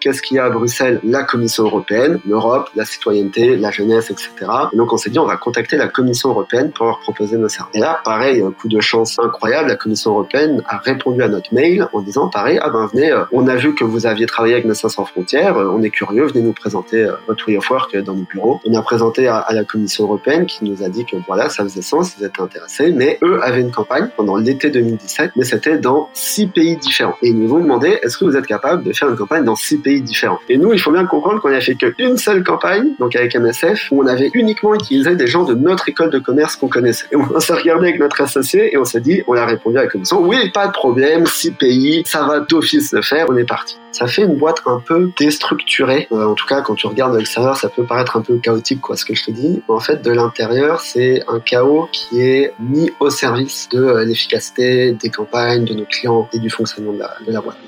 qu'est-ce qu'il y a à Bruxelles? La Commission européenne, l'Europe, la citoyenneté, la jeunesse, etc. Et donc on s'est dit, on va contacter la Commission européenne pour leur proposer nos services. Et là, pareil, coup de chance incroyable, la Commission européenne a répondu à notre mail en disant, pareil, ah ben venez, euh, on a vu que vous aviez travaillé avec Médecins sans frontières, euh, on est curieux, venez nous présenter euh, votre way of work dans nos bureaux. On a présenté à, à la Commission européenne qui nous a dit que voilà, ça faisait sens, ils étaient intéressés, mais eux avaient une campagne pendant l'été 2017, mais c'était dans six pays différents. Et ils nous ont demandé, est-ce que vous êtes capable de faire une campagne dans six pays différents Et nous, il faut bien comprendre qu'on a fait qu'une seule campagne, donc avec MSF, où on avait uniquement utilisé des gens de notre école de commerce qu'on connaissait. Et on s'est regardé avec notre associé et on s'est dit, on a répondu à la commission, oui, pas de problème, six pays, ça va d'office le faire, on est parti. Ça fait une boîte un peu déstructurée. Euh, en tout cas, quand tu regardes de l'extérieur, ça peut paraître un peu chaotique, quoi, ce que je te dis. En fait, de l'intérieur, c'est un chaos qui est mis au service de euh, l'efficacité des campagnes, de nos clients et du fonctionnement de la, de la boîte.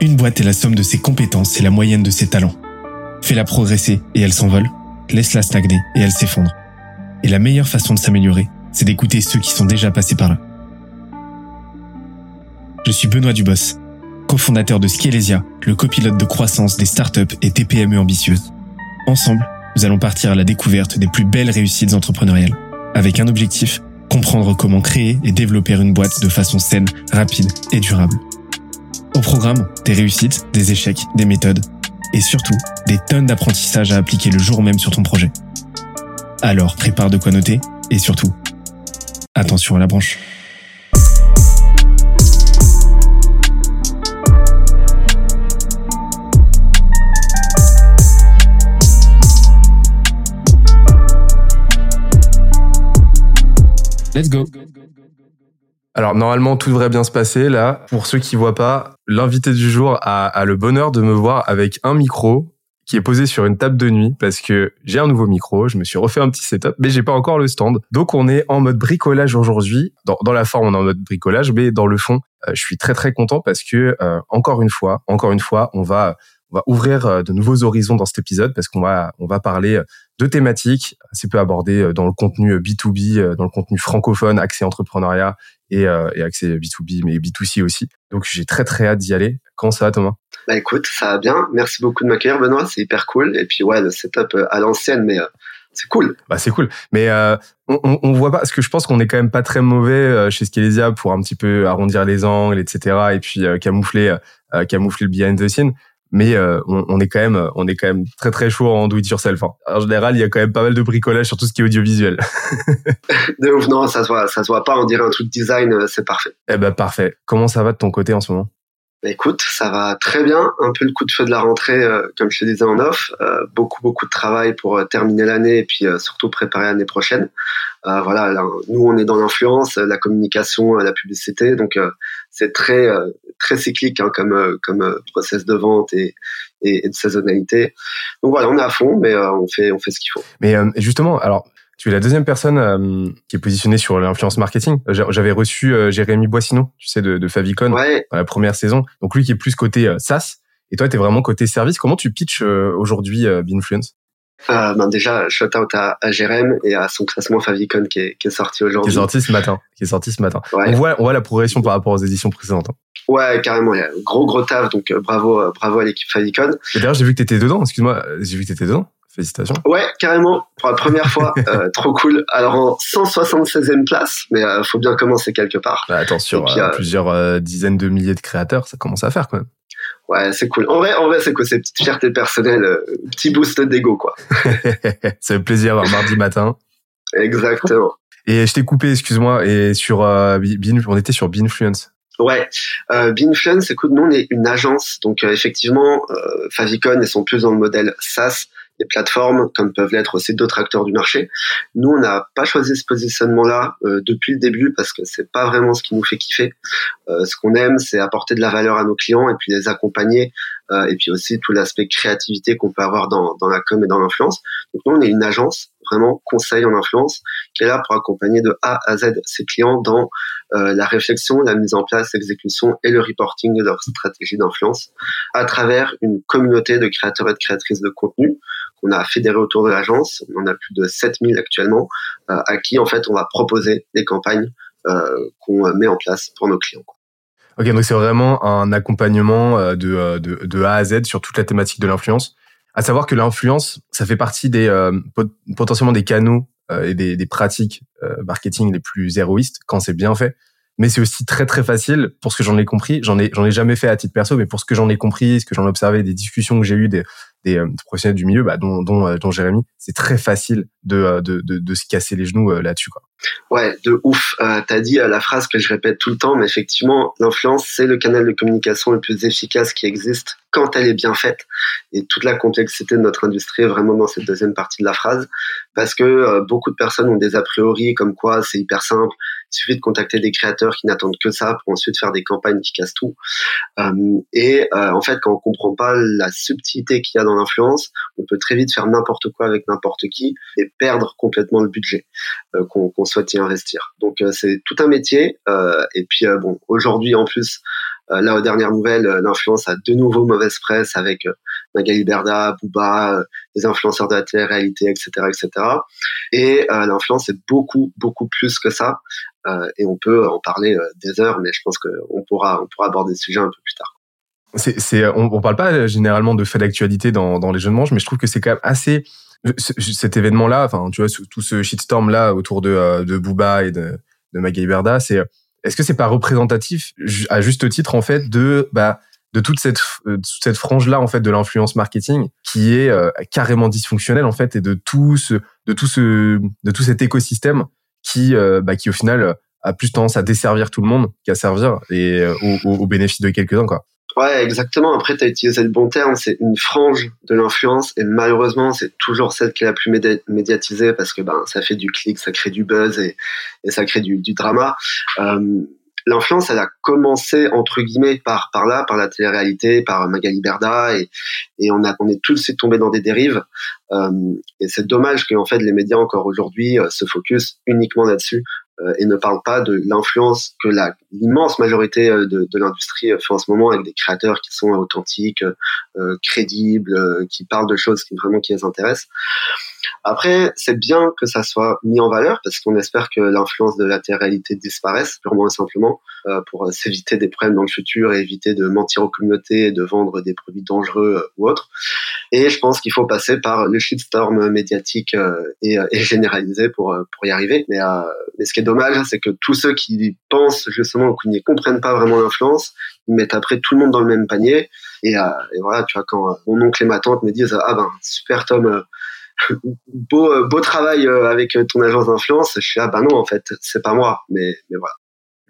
Une boîte est la somme de ses compétences et la moyenne de ses talents. Fais-la progresser et elle s'envole. Laisse-la stagner et elle s'effondre. Et la meilleure façon de s'améliorer, c'est d'écouter ceux qui sont déjà passés par là. Je suis Benoît Dubos, cofondateur de Scalesia, le copilote de croissance des startups et TPME ambitieuses. Ensemble, nous allons partir à la découverte des plus belles réussites entrepreneuriales, avec un objectif, comprendre comment créer et développer une boîte de façon saine, rapide et durable. Au programme, des réussites, des échecs, des méthodes, et surtout, des tonnes d'apprentissages à appliquer le jour même sur ton projet. Alors, prépare de quoi noter, et surtout, attention à la branche. Let's go. Alors normalement tout devrait bien se passer là. Pour ceux qui voient pas, l'invité du jour a, a, le bonheur de me voir avec un micro qui est posé sur une table de nuit parce que j'ai un nouveau micro, je me suis refait un petit setup, mais j'ai pas encore le stand. Donc on est en mode bricolage aujourd'hui. Dans, dans, la forme on est en mode bricolage, mais dans le fond, euh, je suis très très content parce que euh, encore une fois, encore une fois, on va on va ouvrir euh, de nouveaux horizons dans cet épisode parce qu'on va on va parler de thématiques assez peu abordées dans le contenu B2B, dans le contenu francophone, accès entrepreneuriat et, euh, et accès B2B, mais B2C aussi. Donc j'ai très très hâte d'y aller. Comment ça va Thomas? Bah écoute, ça va bien. Merci beaucoup de m'accueillir Benoît, c'est hyper cool. Et puis ouais, le setup euh, à l'ancienne, mais euh, c'est cool. Bah c'est cool. Mais euh, on, on, on, voit pas, parce que je pense qu'on est quand même pas très mauvais euh, chez Scalesia pour un petit peu arrondir les angles, etc. Et puis camoufler, camoufler le behind the scene mais euh, on, on, est quand même on est quand même très très chaud en do it yourself. Hein. En général, il y a quand même pas mal de bricolage sur tout ce qui est audiovisuel. de ouf, non, ça se voit, ça se voit pas. On dirait un truc design, euh, c'est parfait. Eh ben parfait. Comment ça va de ton côté en ce moment? Bah, écoute, ça va très bien. Un peu le coup de feu de la rentrée, euh, comme je te disais en off. Euh, beaucoup, beaucoup de travail pour euh, terminer l'année et puis surtout préparer l'année prochaine. voilà, nous, on est dans l'influence, la communication, la publicité. Donc, c'est très, très cyclique hein, comme, comme process de vente et, et, et, de saisonnalité. Donc voilà, on est à fond, mais on fait, on fait ce qu'il faut. Mais justement, alors tu es la deuxième personne euh, qui est positionnée sur l'influence marketing. J'avais reçu euh, Jérémy Boissineau, tu sais, de, de Favicon, ouais. dans la première saison. Donc lui qui est plus côté euh, SaaS, et toi, tu es vraiment côté service. Comment tu pitches aujourd'hui Binfluence euh, ben déjà, shout out à, à Jérém et à son classement Favicon qui est, qui est sorti aujourd'hui. Qui est sorti ce matin. Qui est sorti ce matin. Ouais. On voit, on voit la progression par rapport aux éditions précédentes. Hein. Ouais, carrément. Il y a gros gros taf, donc bravo, bravo à l'équipe Favicon. Et d'ailleurs, j'ai vu que t'étais dedans. Excuse-moi, j'ai vu que t'étais dedans. Félicitations. Ouais, carrément. Pour la première fois, euh, trop cool. Alors en 176e place, mais euh, faut bien commencer quelque part. Bah, attends, sur puis, euh, plusieurs euh, dizaines de milliers de créateurs, ça commence à faire quand même. Ouais, c'est cool. En vrai, en vrai, c'est quoi C'est petite fierté personnelle, euh, petit boost d'ego, quoi. ça fait plaisir un mardi matin. Exactement. Et je t'ai coupé, excuse-moi. Et sur euh, on était sur Binfluence. Ouais, euh, Binfluence, écoute, nous on est une agence, donc euh, effectivement, euh, Favicon, ils sont plus dans le modèle SaaS, des plateformes, comme peuvent l'être aussi d'autres acteurs du marché. Nous, on n'a pas choisi ce positionnement-là euh, depuis le début parce que c'est pas vraiment ce qui nous fait kiffer. Euh, ce qu'on aime, c'est apporter de la valeur à nos clients et puis les accompagner euh, et puis aussi tout l'aspect créativité qu'on peut avoir dans, dans la com et dans l'influence. Donc nous, on est une agence vraiment conseil en influence qui est là pour accompagner de A à Z ses clients dans euh, la réflexion, la mise en place, l'exécution et le reporting de leur stratégie d'influence à travers une communauté de créateurs et de créatrices de contenu qu'on a fédéré autour de l'agence. On en a plus de 7000 actuellement euh, à qui en fait on va proposer des campagnes euh, qu'on met en place pour nos clients. Ok, donc c'est vraiment un accompagnement euh, de, de, de A à Z sur toute la thématique de l'influence. À savoir que l'influence, ça fait partie des potentiellement des canaux et des, des pratiques marketing les plus héroïstes quand c'est bien fait mais c'est aussi très très facile pour ce que j'en ai compris. J'en ai j'en ai jamais fait à titre perso, mais pour ce que j'en ai compris, ce que j'en ai observé, des discussions que j'ai eues des, des, euh, professionnels du milieu, bah, dont dont, euh, dont Jérémy, c'est très facile de, euh, de de, de se casser les genoux là-dessus quoi. Ouais, de ouf. Euh, T'as dit la phrase que je répète tout le temps, mais effectivement, l'influence, c'est le canal de communication le plus efficace qui existe quand elle est bien faite. Et toute la complexité de notre industrie est vraiment dans cette deuxième partie de la phrase, parce que beaucoup de personnes ont des a priori comme quoi c'est hyper simple, il suffit de contacter des créateurs qui n'attendent que ça pour ensuite faire des campagnes qui cassent tout. Euh, et euh, en fait, quand on comprend pas la subtilité qu'il y a dans l'influence, on peut très vite faire n'importe quoi avec n'importe qui et perdre complètement le budget euh, qu'on souhaite y investir. Donc c'est tout un métier. et puis bon, aujourd'hui en plus, euh, là, aux dernières nouvelles, euh, l'influence a de nouveau mauvaise presse avec euh, Magali Berda, Booba, des influenceurs de la télé-réalité, etc., etc. Et l'influence est beaucoup, beaucoup plus que ça. Et on peut en parler des heures, mais je pense qu'on pourra, on pourra aborder ce sujet un peu plus tard. C'est, on, on parle pas généralement de faits d'actualité dans, les jeunes manches, mais je trouve que c'est quand même assez cet événement-là, enfin, tu vois, tout ce shitstorm là autour de, de Booba et de, de Magali Berda, c'est est-ce que c'est pas représentatif à juste titre en fait de bah de toute cette euh, cette frange là en fait de l'influence marketing qui est euh, carrément dysfonctionnelle en fait et de tout ce de tout ce de tout cet écosystème qui euh, bah, qui au final a plus tendance à desservir tout le monde qu'à servir et au, au bénéfice de quelques uns quoi. Ouais, exactement. Après, tu as utilisé le bon terme. C'est une frange de l'influence et malheureusement, c'est toujours celle qui est la plus médiatisée parce que ben ça fait du clic, ça crée du buzz et, et ça crée du, du drama. Euh, l'influence, elle a commencé entre guillemets par par là, par la télé-réalité, par Magali Berda et, on a on est tout de suite tombé dans des dérives. Euh, et c'est dommage que fait les médias encore aujourd'hui euh, se focus uniquement là-dessus euh, et ne parle pas de l'influence que l'immense majorité euh, de, l'industrie fait en ce moment avec des créateurs qui sont authentiques, crédibles, qui parlent de choses qui vraiment qui les intéressent. Après, c'est bien que ça soit mis en valeur parce qu'on espère que l'influence de la réalité disparaisse purement et simplement euh, pour s'éviter des problèmes dans le futur et éviter de mentir aux communautés et de vendre des produits dangereux euh, ou autres. Et je pense qu'il faut passer par le shitstorm médiatique euh, et, et, généralisé pour pour y arriver. Mais, ce qui est dommage, c'est que tous ceux qui pensent justement ou qui ne comprennent pas vraiment l'influence, ils mettent après tout le monde dans le même panier. Et voilà, tu vois, quand mon oncle et ma tante me disent ah ben super Tom beau, euh, beau travail euh, avec euh, ton agence d'influence. Je suis ah bah non en fait c'est pas moi, mais mais voilà.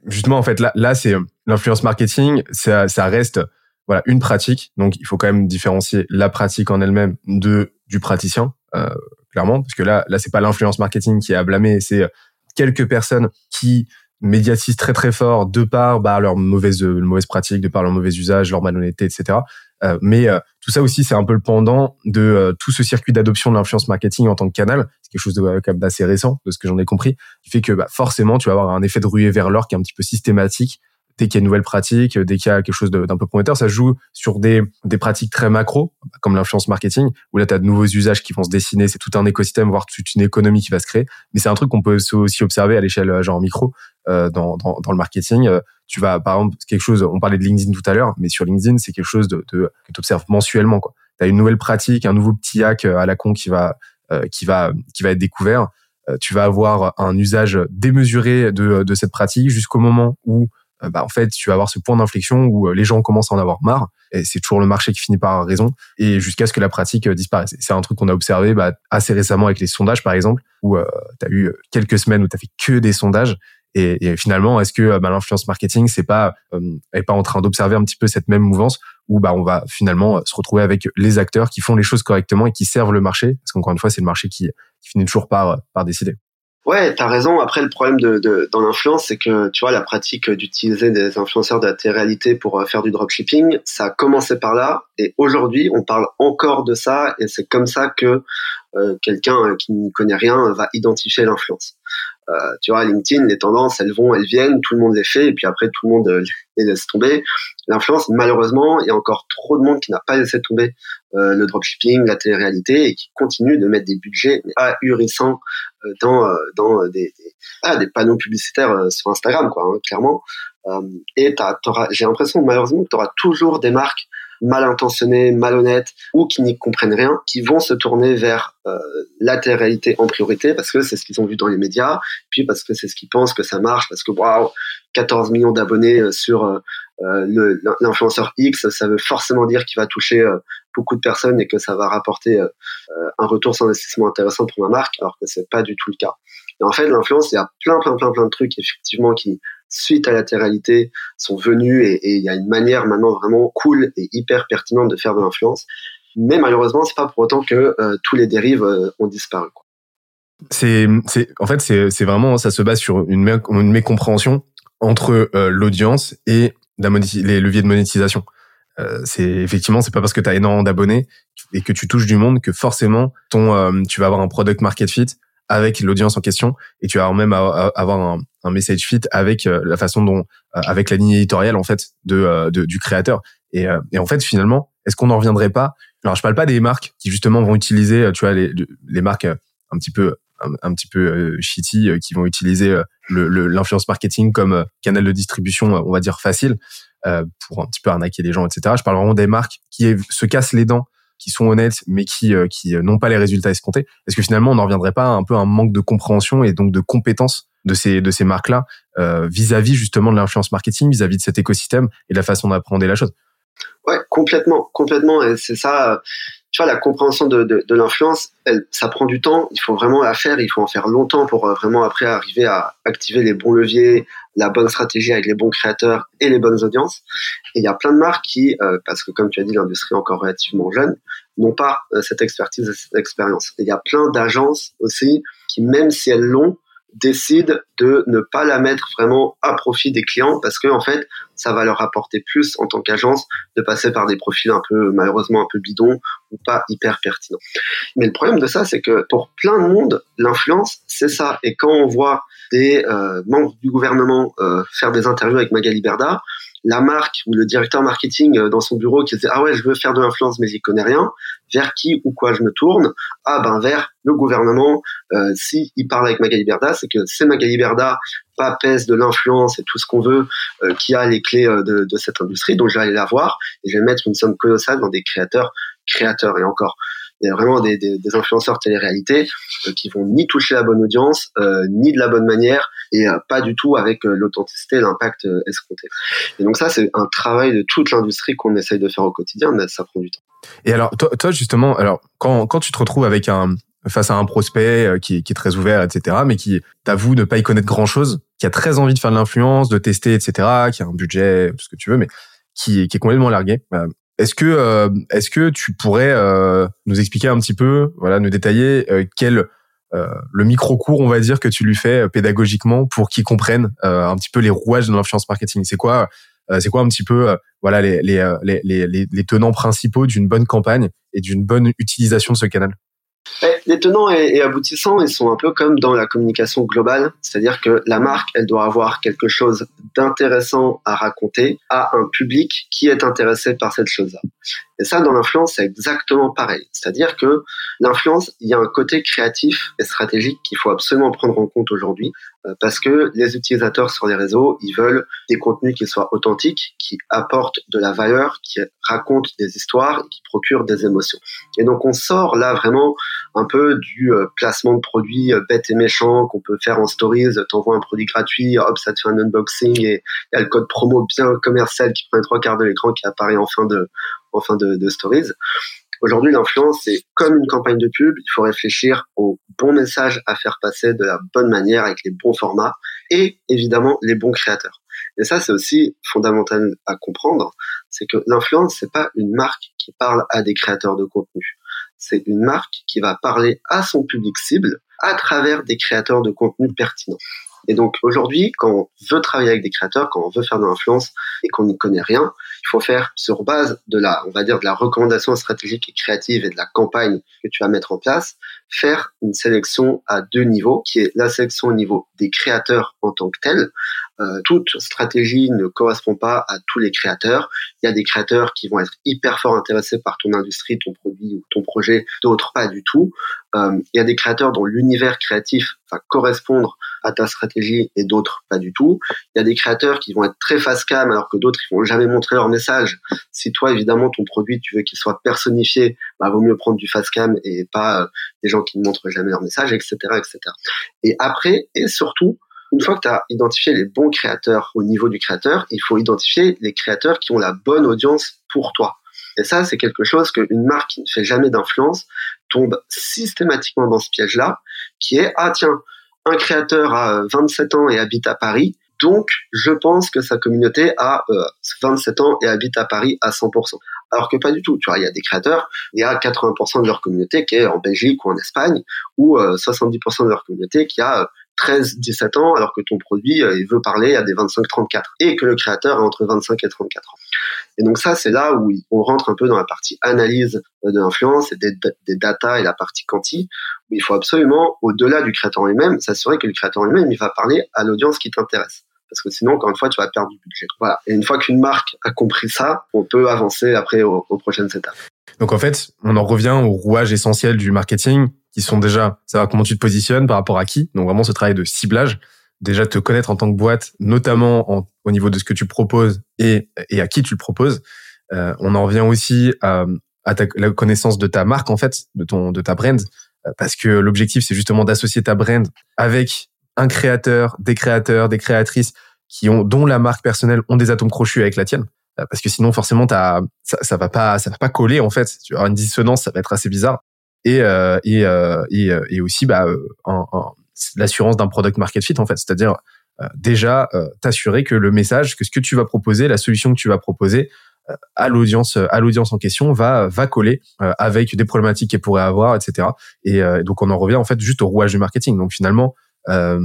Justement en fait là là c'est l'influence marketing, ça ça reste voilà une pratique. Donc il faut quand même différencier la pratique en elle-même de du praticien euh, clairement parce que là là c'est pas l'influence marketing qui est à blâmer, c'est quelques personnes qui médiatisent très très fort de par bah, leur mauvaise mauvaise pratique, de par leur mauvais usage, leur malhonnêteté, etc. Euh, mais euh, tout ça aussi, c'est un peu le pendant de euh, tout ce circuit d'adoption de l'influence marketing en tant que canal. C'est quelque chose de d'assez récent, de ce que j'en ai compris, qui fait que bah, forcément, tu vas avoir un effet de ruée vers l'or qui est un petit peu systématique dès qu'il y a une nouvelle pratique, dès qu'il y a quelque chose d'un peu prometteur, ça joue sur des, des pratiques très macro, comme l'influence marketing, où là, tu as de nouveaux usages qui vont se dessiner, c'est tout un écosystème, voire toute une économie qui va se créer. Mais c'est un truc qu'on peut aussi observer à l'échelle genre micro, dans, dans, le marketing. Euh, tu vas, par exemple, quelque chose, on parlait de LinkedIn tout à l'heure, mais sur LinkedIn, c'est quelque chose que tu observes mensuellement. Tu as une nouvelle pratique, un nouveau petit hack euh, à la con qui va, qui va, qui va être découvert. tu vas avoir un usage démesuré de, de cette pratique jusqu'au moment où bah, en fait, tu vas avoir ce point d'inflexion où les gens commencent à en avoir marre. Et c'est toujours le marché qui finit par raison. Et jusqu'à ce que la pratique disparaisse. C'est un truc qu'on a observé bah, assez récemment avec les sondages, par exemple, où tu as eu quelques semaines où tu fait que des sondages et, et finalement, est-ce que euh, bah, l'influence marketing, c'est pas euh, est pas en train d'observer un petit peu cette même mouvance où bah on va finalement euh, se retrouver avec les acteurs qui font les choses correctement et qui servent le marché? Parce qu'encore une fois, c'est le marché qui, qui finit toujours par par décider. Ouais, t'as raison. Après, le problème de, de dans l'influence, c'est que tu vois la pratique d'utiliser des influenceurs de la télé-réalité pour faire du dropshipping, ça a commencé par là, et aujourd'hui, on parle encore de ça, et c'est comme ça que euh, quelqu'un qui ne connaît rien va identifier l'influence. Euh, tu vois, LinkedIn, les tendances, elles vont, elles viennent, tout le monde les fait, et puis après, tout le monde euh, les laisse tomber. L'influence, malheureusement, il y a encore trop de monde qui n'a pas laissé tomber euh, le dropshipping, la télé-réalité, et qui continue de mettre des budgets ahurissants dans, dans des, ah, des panneaux publicitaires sur Instagram, quoi, hein, clairement. et j'ai l'impression malheureusement que tu auras toujours des marques mal intentionnés, malhonnêtes ou qui n'y comprennent rien, qui vont se tourner vers euh, la réalité en priorité parce que c'est ce qu'ils ont vu dans les médias, puis parce que c'est ce qu'ils pensent que ça marche, parce que waouh, 14 millions d'abonnés euh, sur euh, euh l'influenceur X, ça veut forcément dire qu'il va toucher euh, beaucoup de personnes et que ça va rapporter un retour sur investissement intéressant pour ma marque, alors que c'est pas du tout le cas. Et en fait, l'influence, il y a plein, plein, plein, plein de trucs effectivement qui suite à la latéralité, sont venus et il y a une manière maintenant vraiment cool et hyper pertinente de faire de l'influence. Mais malheureusement, c'est pas pour autant que euh, tous les dérives euh, ont disparu. C'est, en fait, c'est, vraiment, ça se base sur une, une mécompréhension entre euh, l'audience et les leviers de monétisation. c'est effectivement, c'est pas parce que tu as énormément d'abonnés et que tu touches du monde que forcément ton, tu vas avoir un product market fit avec l'audience en question et tu vas même avoir un, message fit avec euh, la façon dont euh, avec la ligne éditoriale en fait de, euh, du créateur. Et, et en fait finalement est-ce qu'on n'en reviendrait pas? Alors je parle pas des marques qui justement vont utiliser tu vois les, marques un petit peu un, petit peu shitty qui vont utiliser l'influence marketing comme canal de distribution on va dire facile pour un petit peu arnaquer les gens etc je parle vraiment des marques qui se cassent les dents qui sont honnêtes mais qui qui n'ont pas les résultats escomptés est-ce que finalement on n'en reviendrait pas un peu un manque de compréhension et donc de compétences de ces de ces marques là euh, vis-à-vis justement de l'influence marketing, vis-à-vis de cet écosystème et de la façon d'appréhender la chose? Ouais, complètement, complètement. Et c'est ça, tu vois, la compréhension de, de, de l'influence, ça prend du temps. Il faut vraiment la faire. Il faut en faire longtemps pour euh, vraiment après arriver à activer les bons leviers, la bonne stratégie avec les bons créateurs et les bonnes audiences. Et il y a plein de marques qui, euh, parce que comme tu as dit, l'industrie est encore relativement jeune, n'ont pas cette expertise et cette expérience. Et il y a plein d'agences aussi qui, même si elles l'ont, décident de ne pas la mettre vraiment à profit des clients parce que en fait ça va leur apporter plus en tant qu'agence de passer par des profils un peu malheureusement un peu bidons ou pas hyper pertinents. Mais le problème de ça c'est que pour plein de monde l'influence c'est ça et quand on voit des euh, membres du gouvernement euh, faire des interviews avec Magali Berda la marque ou le directeur marketing euh, dans son bureau qui disait ah ouais je veux faire de l'influence mais j'y connais rien. Vers qui ou quoi je me tourne? Ah ben vers le gouvernement. Euh, si il parle avec Magali Berda c'est que c'est Magali Berda pas pèse de l'influence et tout ce qu'on veut euh, qui a les clés euh, de, de, cette industrie. Donc je vais aller la voir et je vais mettre une somme colossale dans des créateurs créateurs et encore il y a vraiment des, des, des influenceurs télé-réalité euh, qui vont ni toucher la bonne audience, euh, ni de la bonne manière, et euh, pas du tout avec l'authenticité et l'impact escompté. Et donc ça, c'est un travail de toute l'industrie qu'on essaye de faire au quotidien, mais ça prend du temps. Et alors, toi, justement, alors quand, quand tu te retrouves avec un face à un prospect qui, est très ouvert, etc., mais qui t'avoue ne pas y connaître grand-chose, qui a très envie de faire de l'influence, de tester, etc., qui a un budget, ce que tu veux, mais qui, est complètement largué. Est-ce que euh, est-ce que tu pourrais euh, nous expliquer un petit peu, voilà, nous détailler euh, quel le micro cours, on va dire, que tu lui fais pédagogiquement pour qu'il comprenne un petit peu les rouages de l'influence marketing. C'est quoi c'est quoi un petit peu voilà les, tenants principaux d'une bonne campagne et d'une bonne utilisation de ce canal? Les tenants et, aboutissants, ils sont un peu comme dans la communication globale, c'est-à-dire que la marque, elle doit avoir quelque chose d'intéressant à raconter à un public qui est intéressé par cette chose-là. Et ça, dans l'influence, c'est exactement pareil. C'est-à-dire que l'influence, il y a un côté créatif et stratégique qu'il faut absolument prendre en compte aujourd'hui, euh, parce que les utilisateurs sur les réseaux, ils veulent des contenus qui soient authentiques, qui apportent de la valeur, qui racontent des histoires qui procurent des émotions. Et donc, on sort là vraiment un peu du euh, placement de produits euh, bête et méchant qu'on peut faire en stories. T'envoies un produit gratuit, hop, ça te fait un unboxing et il y a le code promo bien commercial qui prend les trois quarts de l'écran qui apparaît en fin de, en fin de, stories. Aujourd'hui, l'influence, c'est comme une campagne de pub. Il faut réfléchir au bon message à faire passer de la bonne manière avec les bons formats et évidemment les bons créateurs. Et ça, c'est aussi fondamental à comprendre. C'est que l'influence, c'est pas une marque qui parle à des créateurs de contenu. C'est une marque qui va parler à son public cible à travers des créateurs de contenu pertinents. Et donc aujourd'hui, quand on veut travailler avec des créateurs, quand on veut faire de l'influence et qu'on n'y connaît rien, il faut faire sur base de la, on va dire, de la recommandation stratégique et créative et de la campagne que tu vas mettre en place, faire une sélection à deux niveaux, qui est la sélection au niveau des créateurs en tant que tels, euh, toute stratégie ne correspond pas à tous les créateurs. Il y a des créateurs qui vont être hyper fort intéressés par ton industrie, ton produit ou ton projet, d'autres pas du tout. Euh, il y a des créateurs dont l'univers créatif va correspondre à ta stratégie et d'autres pas du tout. Il y a des créateurs qui vont être très face cam alors que d'autres ils vont jamais montrer leur message. Si toi évidemment ton produit tu veux qu'il soit personnifié, bah vaut mieux prendre du face cam et pas euh, des gens qui ne montrent jamais leur message, etc., etc. Et après et surtout une fois que tu as identifié les bons créateurs au niveau du créateur, il faut identifier les créateurs qui ont la bonne audience pour toi. Et ça, c'est quelque chose qu'une marque qui ne fait jamais d'influence tombe systématiquement dans ce piège-là, qui est, ah tiens, un créateur a 27 ans et habite à Paris, donc je pense que sa communauté a 27 euh, ans et habite à Paris à 100%. Alors que pas du tout. Tu vois, il y a des créateurs, il y a 80% de leur communauté qui est en Belgique ou en Espagne, ou 70% euh, de leur communauté qui a 13, 17 ans, alors que ton produit, euh, il veut parler à des 25, 34, et que le créateur est entre 25 et 34 ans. Et donc ça, c'est là où on rentre un peu dans la partie analyse euh, de l'influence et des, des data et la partie quanti, où il faut absolument, au-delà du créateur lui-même, s'assurer que le créateur lui-même, il va parler à l'audience qui t'intéresse. Parce que sinon, encore une fois, tu vas perdre du budget. Voilà. Et une fois qu'une marque a compris ça, on peut avancer après aux, aux prochaines étapes. Donc en fait, on en revient au rouage essentiel du marketing, qui sont déjà savoir comment tu te positionnes par rapport à qui? Donc vraiment ce travail de ciblage, déjà te connaître en tant que boîte, notamment au niveau de ce que tu proposes et, et à qui tu le proposes. Euh, on en revient aussi à, à ta, la connaissance de ta marque en fait, de ton de ta brand, euh, parce que l'objectif c'est justement d'associer ta brand avec un créateur, des créateurs, des créatrices qui ont dont la marque personnelle ont des atomes crochus avec la tienne. Euh, parce que sinon forcément as, ça, ça va pas ça va pas coller en fait. Tu vas avoir une dissonance ça va être assez bizarre et euh, et, euh, et, euh, et aussi bah en, l'assurance d'un product market fit en fait, c'est-à-dire déjà t'assurer que le message, que ce que tu vas proposer, la solution que tu vas proposer à l'audience à l'audience en question va va coller avec des problématiques qu'elle pourrait avoir etc et donc on en revient en fait juste au rouage du marketing. Donc finalement euh,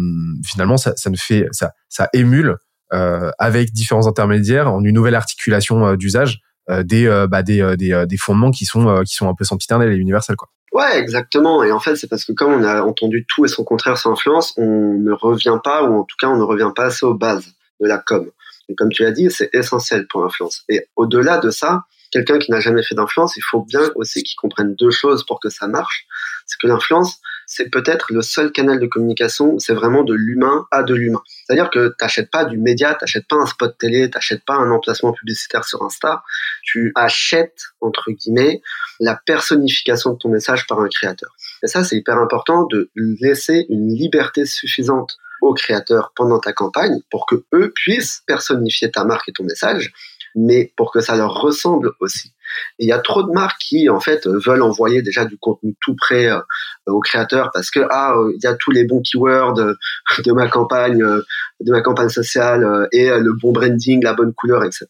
finalement ça, ça ne fait ça ça émule euh, avec différents intermédiaires en une nouvelle articulation d'usage des bah, des, des des fondements qui sont qui sont un peu sempiternels et universels quoi Ouais, exactement. Et en fait, c'est parce que comme on a entendu tout et son contraire sans influence, on ne revient pas, ou en tout cas, on ne revient pas assez aux bases de la com. Et comme tu l'as dit, c'est essentiel pour l'influence. Et au-delà de ça, quelqu'un qui n'a jamais fait d'influence, il faut bien aussi qu'il comprenne deux choses pour que ça marche. C'est que l'influence, c'est peut-être le seul canal de communication c'est vraiment de l'humain à de l'humain. C'est-à-dire que t'achètes pas du média, t'achètes pas un spot télé, t'achètes pas un emplacement publicitaire sur Insta, tu achètes, entre guillemets, la personnification de ton message par un créateur. Et ça, c'est hyper important de laisser une liberté suffisante aux créateurs pendant ta campagne pour que eux puissent personnifier ta marque et ton message mais pour que ça leur ressemble aussi. Et il y a trop de marques qui en fait veulent envoyer déjà du contenu tout prêt euh, aux créateurs parce que ah il y a tous les bons keywords de ma campagne de ma campagne sociale euh, et le bon branding, la bonne couleur, etc.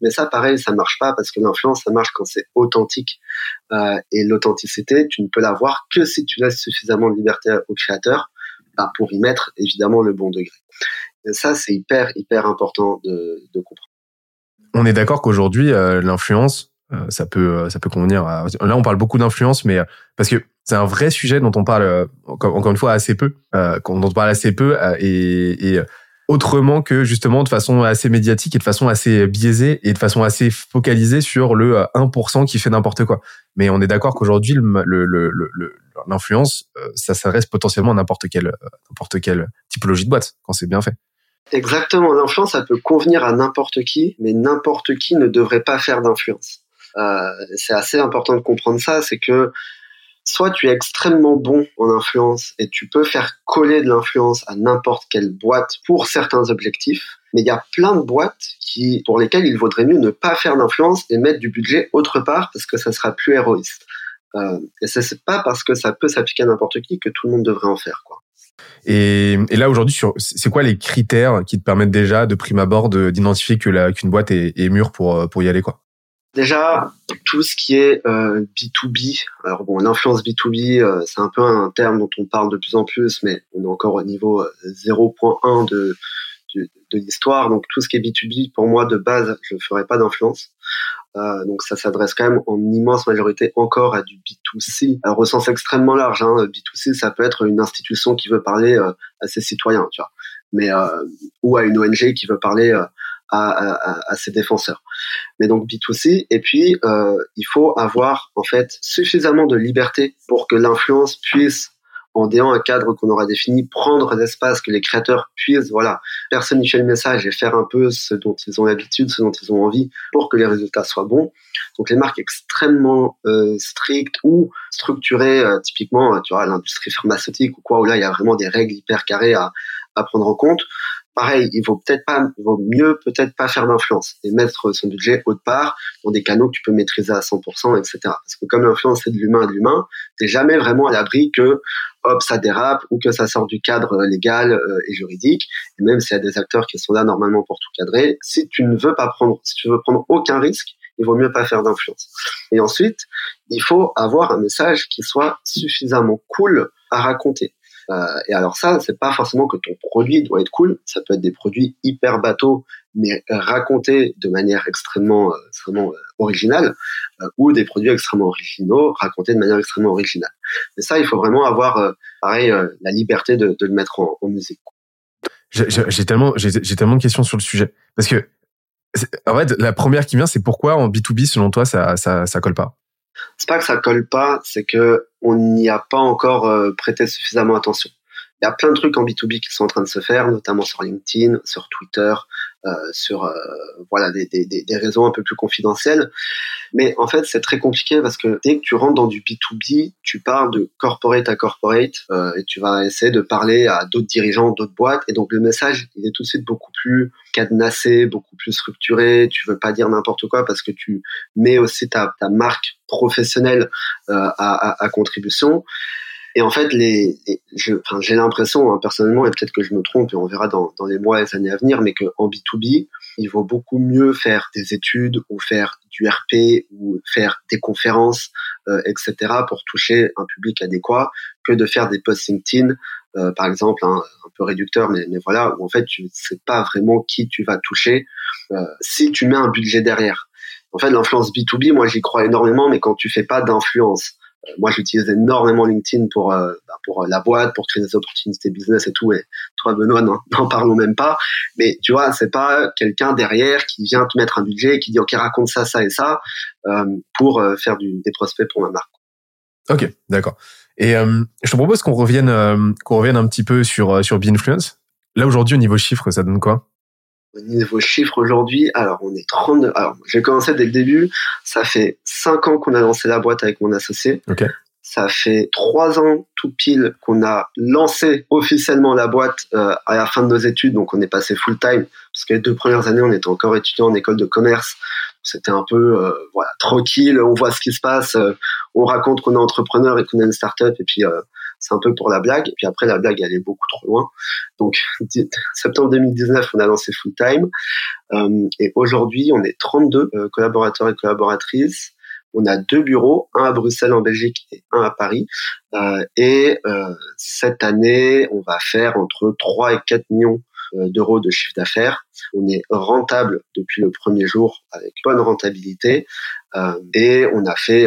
Mais ça pareil ça marche pas parce que l'influence ça marche quand c'est authentique euh, et l'authenticité tu ne peux l'avoir que si tu laisses suffisamment de liberté aux créateurs bah, pour y mettre évidemment le bon degré. Et ça c'est hyper hyper important de, de comprendre on est d'accord qu'aujourd'hui, euh, l'influence, euh, ça peut, euh, ça peut convenir. Là, on parle beaucoup d'influence, mais parce que c'est un vrai sujet dont on parle encore une fois assez peu, dont on parle assez peu et, autrement que justement de façon assez médiatique et de façon assez biaisée et de façon assez focalisée sur le 1% qui fait n'importe quoi. Mais on est d'accord qu'aujourd'hui, l'influence, ça s'adresse potentiellement à n'importe n'importe quelle typologie de boîte quand c'est bien fait. Exactement, l'influence, ça peut convenir à n'importe qui, mais n'importe qui ne devrait pas faire d'influence. Euh, c'est assez important de comprendre ça, c'est que soit tu es extrêmement bon en influence et tu peux faire coller de l'influence à n'importe quelle boîte pour certains objectifs, mais il y a plein de boîtes qui, pour lesquelles il vaudrait mieux ne pas faire d'influence et mettre du budget autre part parce que ça sera plus héroïste. Euh, et c'est pas parce que ça peut s'appliquer à n'importe qui que tout le monde devrait en faire, quoi. Et, là aujourd'hui, c'est quoi les critères qui te permettent déjà de prime abord d'identifier qu'une boîte est, mûre pour pour y aller quoi? Déjà, tout ce qui est euh, B2B, alors bon, l'influence B2B, euh, c'est un peu un terme dont on parle de plus en plus, mais on est encore au niveau 0.1 euh, de, de, l'histoire. Donc tout ce qui est B2B, pour moi, de base, je ne ferai pas d'influence. Euh, donc ça s'adresse quand même en immense majorité encore à du B2C, alors au sens extrêmement large. Hein. B2C, ça peut être une institution qui veut parler euh, à ses citoyens, tu vois. mais ou à une ONG qui veut parler à, à, à, ses défenseurs. Mais donc B2C, et puis il faut avoir en fait suffisamment de liberté pour que l'influence puisse en déant un cadre qu'on aura défini, prendre l'espace, que les créateurs puissent voilà personnifier le message et faire un peu ce dont ils ont l'habitude, ce dont ils ont envie, pour que les résultats soient bons. Donc les marques extrêmement euh, strictes ou structurées, euh, typiquement, tu vois, l'industrie pharmaceutique ou quoi, où là il y a vraiment des règles hyper carrées à prendre en compte pareil, il vaut peut-être pas, vaut mieux peut-être pas faire d'influence et mettre son budget autre part dans des canaux que tu peux maîtriser à 100%, etc. Parce que comme l'influence c'est de l'humain à de l'humain, t'es jamais vraiment à l'abri que hop ça dérape ou que ça sort du cadre euh, légal euh, et juridique. Et même s'il y a des acteurs qui sont là normalement pour tout cadrer, si tu ne veux pas prendre, si tu veux prendre aucun risque, il vaut mieux pas faire d'influence. Et ensuite, il faut avoir un message qui soit suffisamment cool à raconter. Euh, et alors ça, c'est pas forcément que ton produit doit être cool. Ça peut être des produits hyper bateaux, mais racontés de manière extrêmement, euh, extrêmement euh, originale, ou des produits extrêmement originaux racontés de manière extrêmement originale. Mais ça, il faut vraiment avoir, pareil, la liberté de, le mettre en, en musique. J'ai tellement, j'ai tellement de questions sur le sujet parce que en fait, la première qui vient, c'est pourquoi en B2B, selon toi, ça, ça, ça colle pas? C'est pas que ça colle pas, c'est que on n'y a pas encore euh, prêté suffisamment attention. Il y a plein de trucs en B2B qui sont en train de se faire, notamment sur LinkedIn, sur Twitter, sur euh, voilà des, des, des, réseaux un peu plus confidentiels. Mais en fait, c'est très compliqué parce que dès que tu rentres dans du B2B, tu parles de corporate à corporate euh, et tu vas essayer de parler à d'autres dirigeants, d'autres boîtes. Et donc le message, il est tout de suite beaucoup plus cadenassé, beaucoup plus structuré. Tu veux pas dire n'importe quoi parce que tu mets aussi ta, ta marque professionnelle à, à contribution. Et en fait, les, j'ai l'impression, hein, personnellement, et peut-être que je me trompe, et on verra dans, dans les mois et les années à venir, mais qu'en B2B, il vaut beaucoup mieux faire des études ou faire du RP ou faire des conférences, euh, etc., pour toucher un public adéquat, que de faire des posts LinkedIn, euh, par exemple, hein, un peu réducteur, mais, mais voilà, où en fait, tu sais pas vraiment qui tu vas toucher euh, si tu mets un budget derrière. En fait, l'influence B2B, moi, j'y crois énormément, mais quand tu fais pas d'influence, moi, j'utilise énormément LinkedIn pour euh, bah, pour euh, la boîte, pour créer des opportunités business et tout. Et toi, Benoît, n'en parlons même pas. Mais tu vois, c'est pas quelqu'un derrière qui vient te mettre un budget et qui dit ok, raconte ça, ça et ça euh, pour faire des prospects pour ma marque. Ok, d'accord. Et je te propose qu'on revienne qu'on revienne un petit peu sur sur Influence. Là aujourd'hui, au niveau chiffre, ça donne quoi? Au niveau chiffre aujourd'hui, alors on est 32. Alors j'ai commencé dès le début. Ça fait 5 ans qu'on a lancé la boîte avec mon associé. Okay. Ça fait 3 ans tout pile qu'on a lancé officiellement la boîte euh, à la fin de nos études. Donc on est passé full time parce que les deux premières années on était encore étudiant en école de commerce. C'était un peu euh, voilà tranquille. On voit ce qui se passe. Euh, on raconte qu'on est entrepreneur et qu'on a une startup et puis c'est un peu pour la blague. Puis après, la blague, elle est beaucoup trop loin. Donc, septembre 2019, on a lancé Full Time. Euh, et aujourd'hui, on est 32 euh, collaborateurs et collaboratrices. On a deux bureaux, un à Bruxelles en Belgique et un à Paris. Euh, et euh, cette année, on va faire entre 3 et 4 millions euh, d'euros de chiffre d'affaires. On est rentable depuis le premier jour avec bonne rentabilité. et on a fait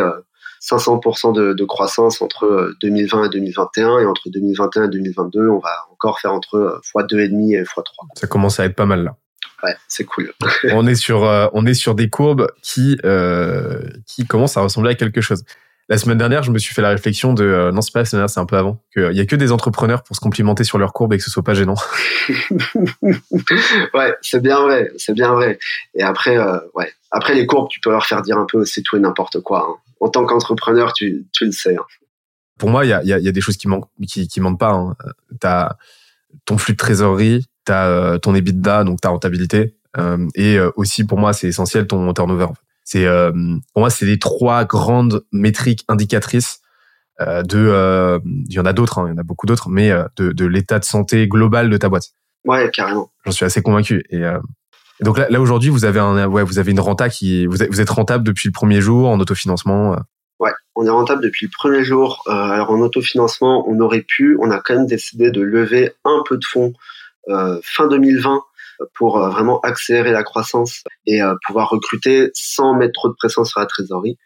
500% de, de, croissance entre 2020 euh, et 2021 et entre 2021 et 2022, on va encore faire entre x2,5 euh, et x3. Ça commence à être pas mal là. Ouais, c'est cool. on est sur euh, on est sur des courbes qui euh, qui commencent à ressembler à quelque chose. La semaine dernière, je me suis fait la réflexion de euh, non c'est pas la semaine dernière, c'est un peu avant qu'il y a que des entrepreneurs pour se complimenter sur leurs courbes et que ce soit pas gênant. ouais, c'est bien vrai, c'est bien vrai. Et après, ouais, après les courbes, tu peux leur faire dire un peu aussi tout et n'importe quoi. Hein en tant qu'entrepreneur, tu, tu le sais. Hein. Pour moi, il y a, y, a, y a, des choses qui manquent, qui, qui manquent pas. Hein. T'as ton flux de trésorerie, t'as euh, ton EBITDA, donc ta rentabilité, euh, et euh, aussi pour moi, c'est essentiel ton turnover. C'est euh, pour moi, c'est les trois grandes métriques indicatrices euh, de. Il y en a d'autres, hein, il y en a beaucoup d'autres, mais de, de l'état de santé global de ta boîte. Ouais, carrément. J'en suis assez convaincu. Et donc là, là aujourd'hui, vous avez un, ouais, vous avez une renta qui, vous êtes, rentable depuis le premier jour en autofinancement. Euh. Ouais, on est rentable depuis le premier jour. Euh, alors en autofinancement, on aurait pu, on a quand même décidé de lever un peu de fonds euh, fin 2020 pour euh, vraiment accélérer la croissance et pouvoir recruter sans mettre trop de pression sur la trésorerie.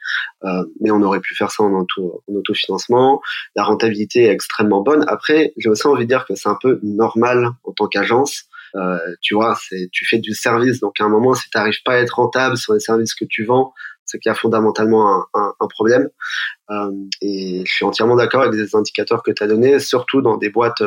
Mais on aurait pu faire ça en, auto, en autofinancement. La rentabilité est extrêmement bonne. Après, j'ai aussi envie de dire que c'est un peu normal en tant qu'agence. Euh, tu vois, c'est tu fais du service, donc à un moment, si tu n'arrives pas à être rentable sur les services que tu vends, c'est qu'il y a fondamentalement un, un, un problème. Euh, et je suis entièrement d'accord avec les indicateurs que tu as donnés, surtout dans des boîtes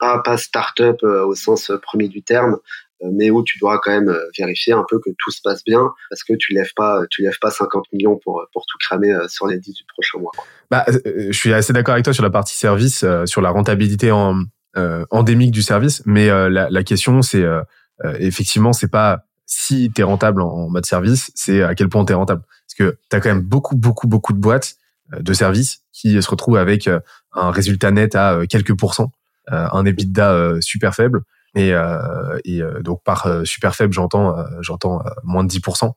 pas, pas start-up au sens premier du terme, euh, mais où tu dois quand même euh, vérifier un peu que tout se passe bien parce que tu lèves pas tu lèves pas 50 millions pour pour tout cramer euh, sur les 18 prochains mois. Bah, je suis assez d'accord avec toi sur la partie service, sur la rentabilité en, endémique du service, mais la, la, question c'est effectivement c'est pas si tu es rentable en, mode service, c'est à quel point tu es rentable. Parce que tu as quand même beaucoup beaucoup beaucoup de boîtes de services qui se retrouvent avec un résultat net à quelques pourcents, un EBITDA super faible et, euh, et euh, donc par euh, super faible, j'entends j'entends moins de 10%.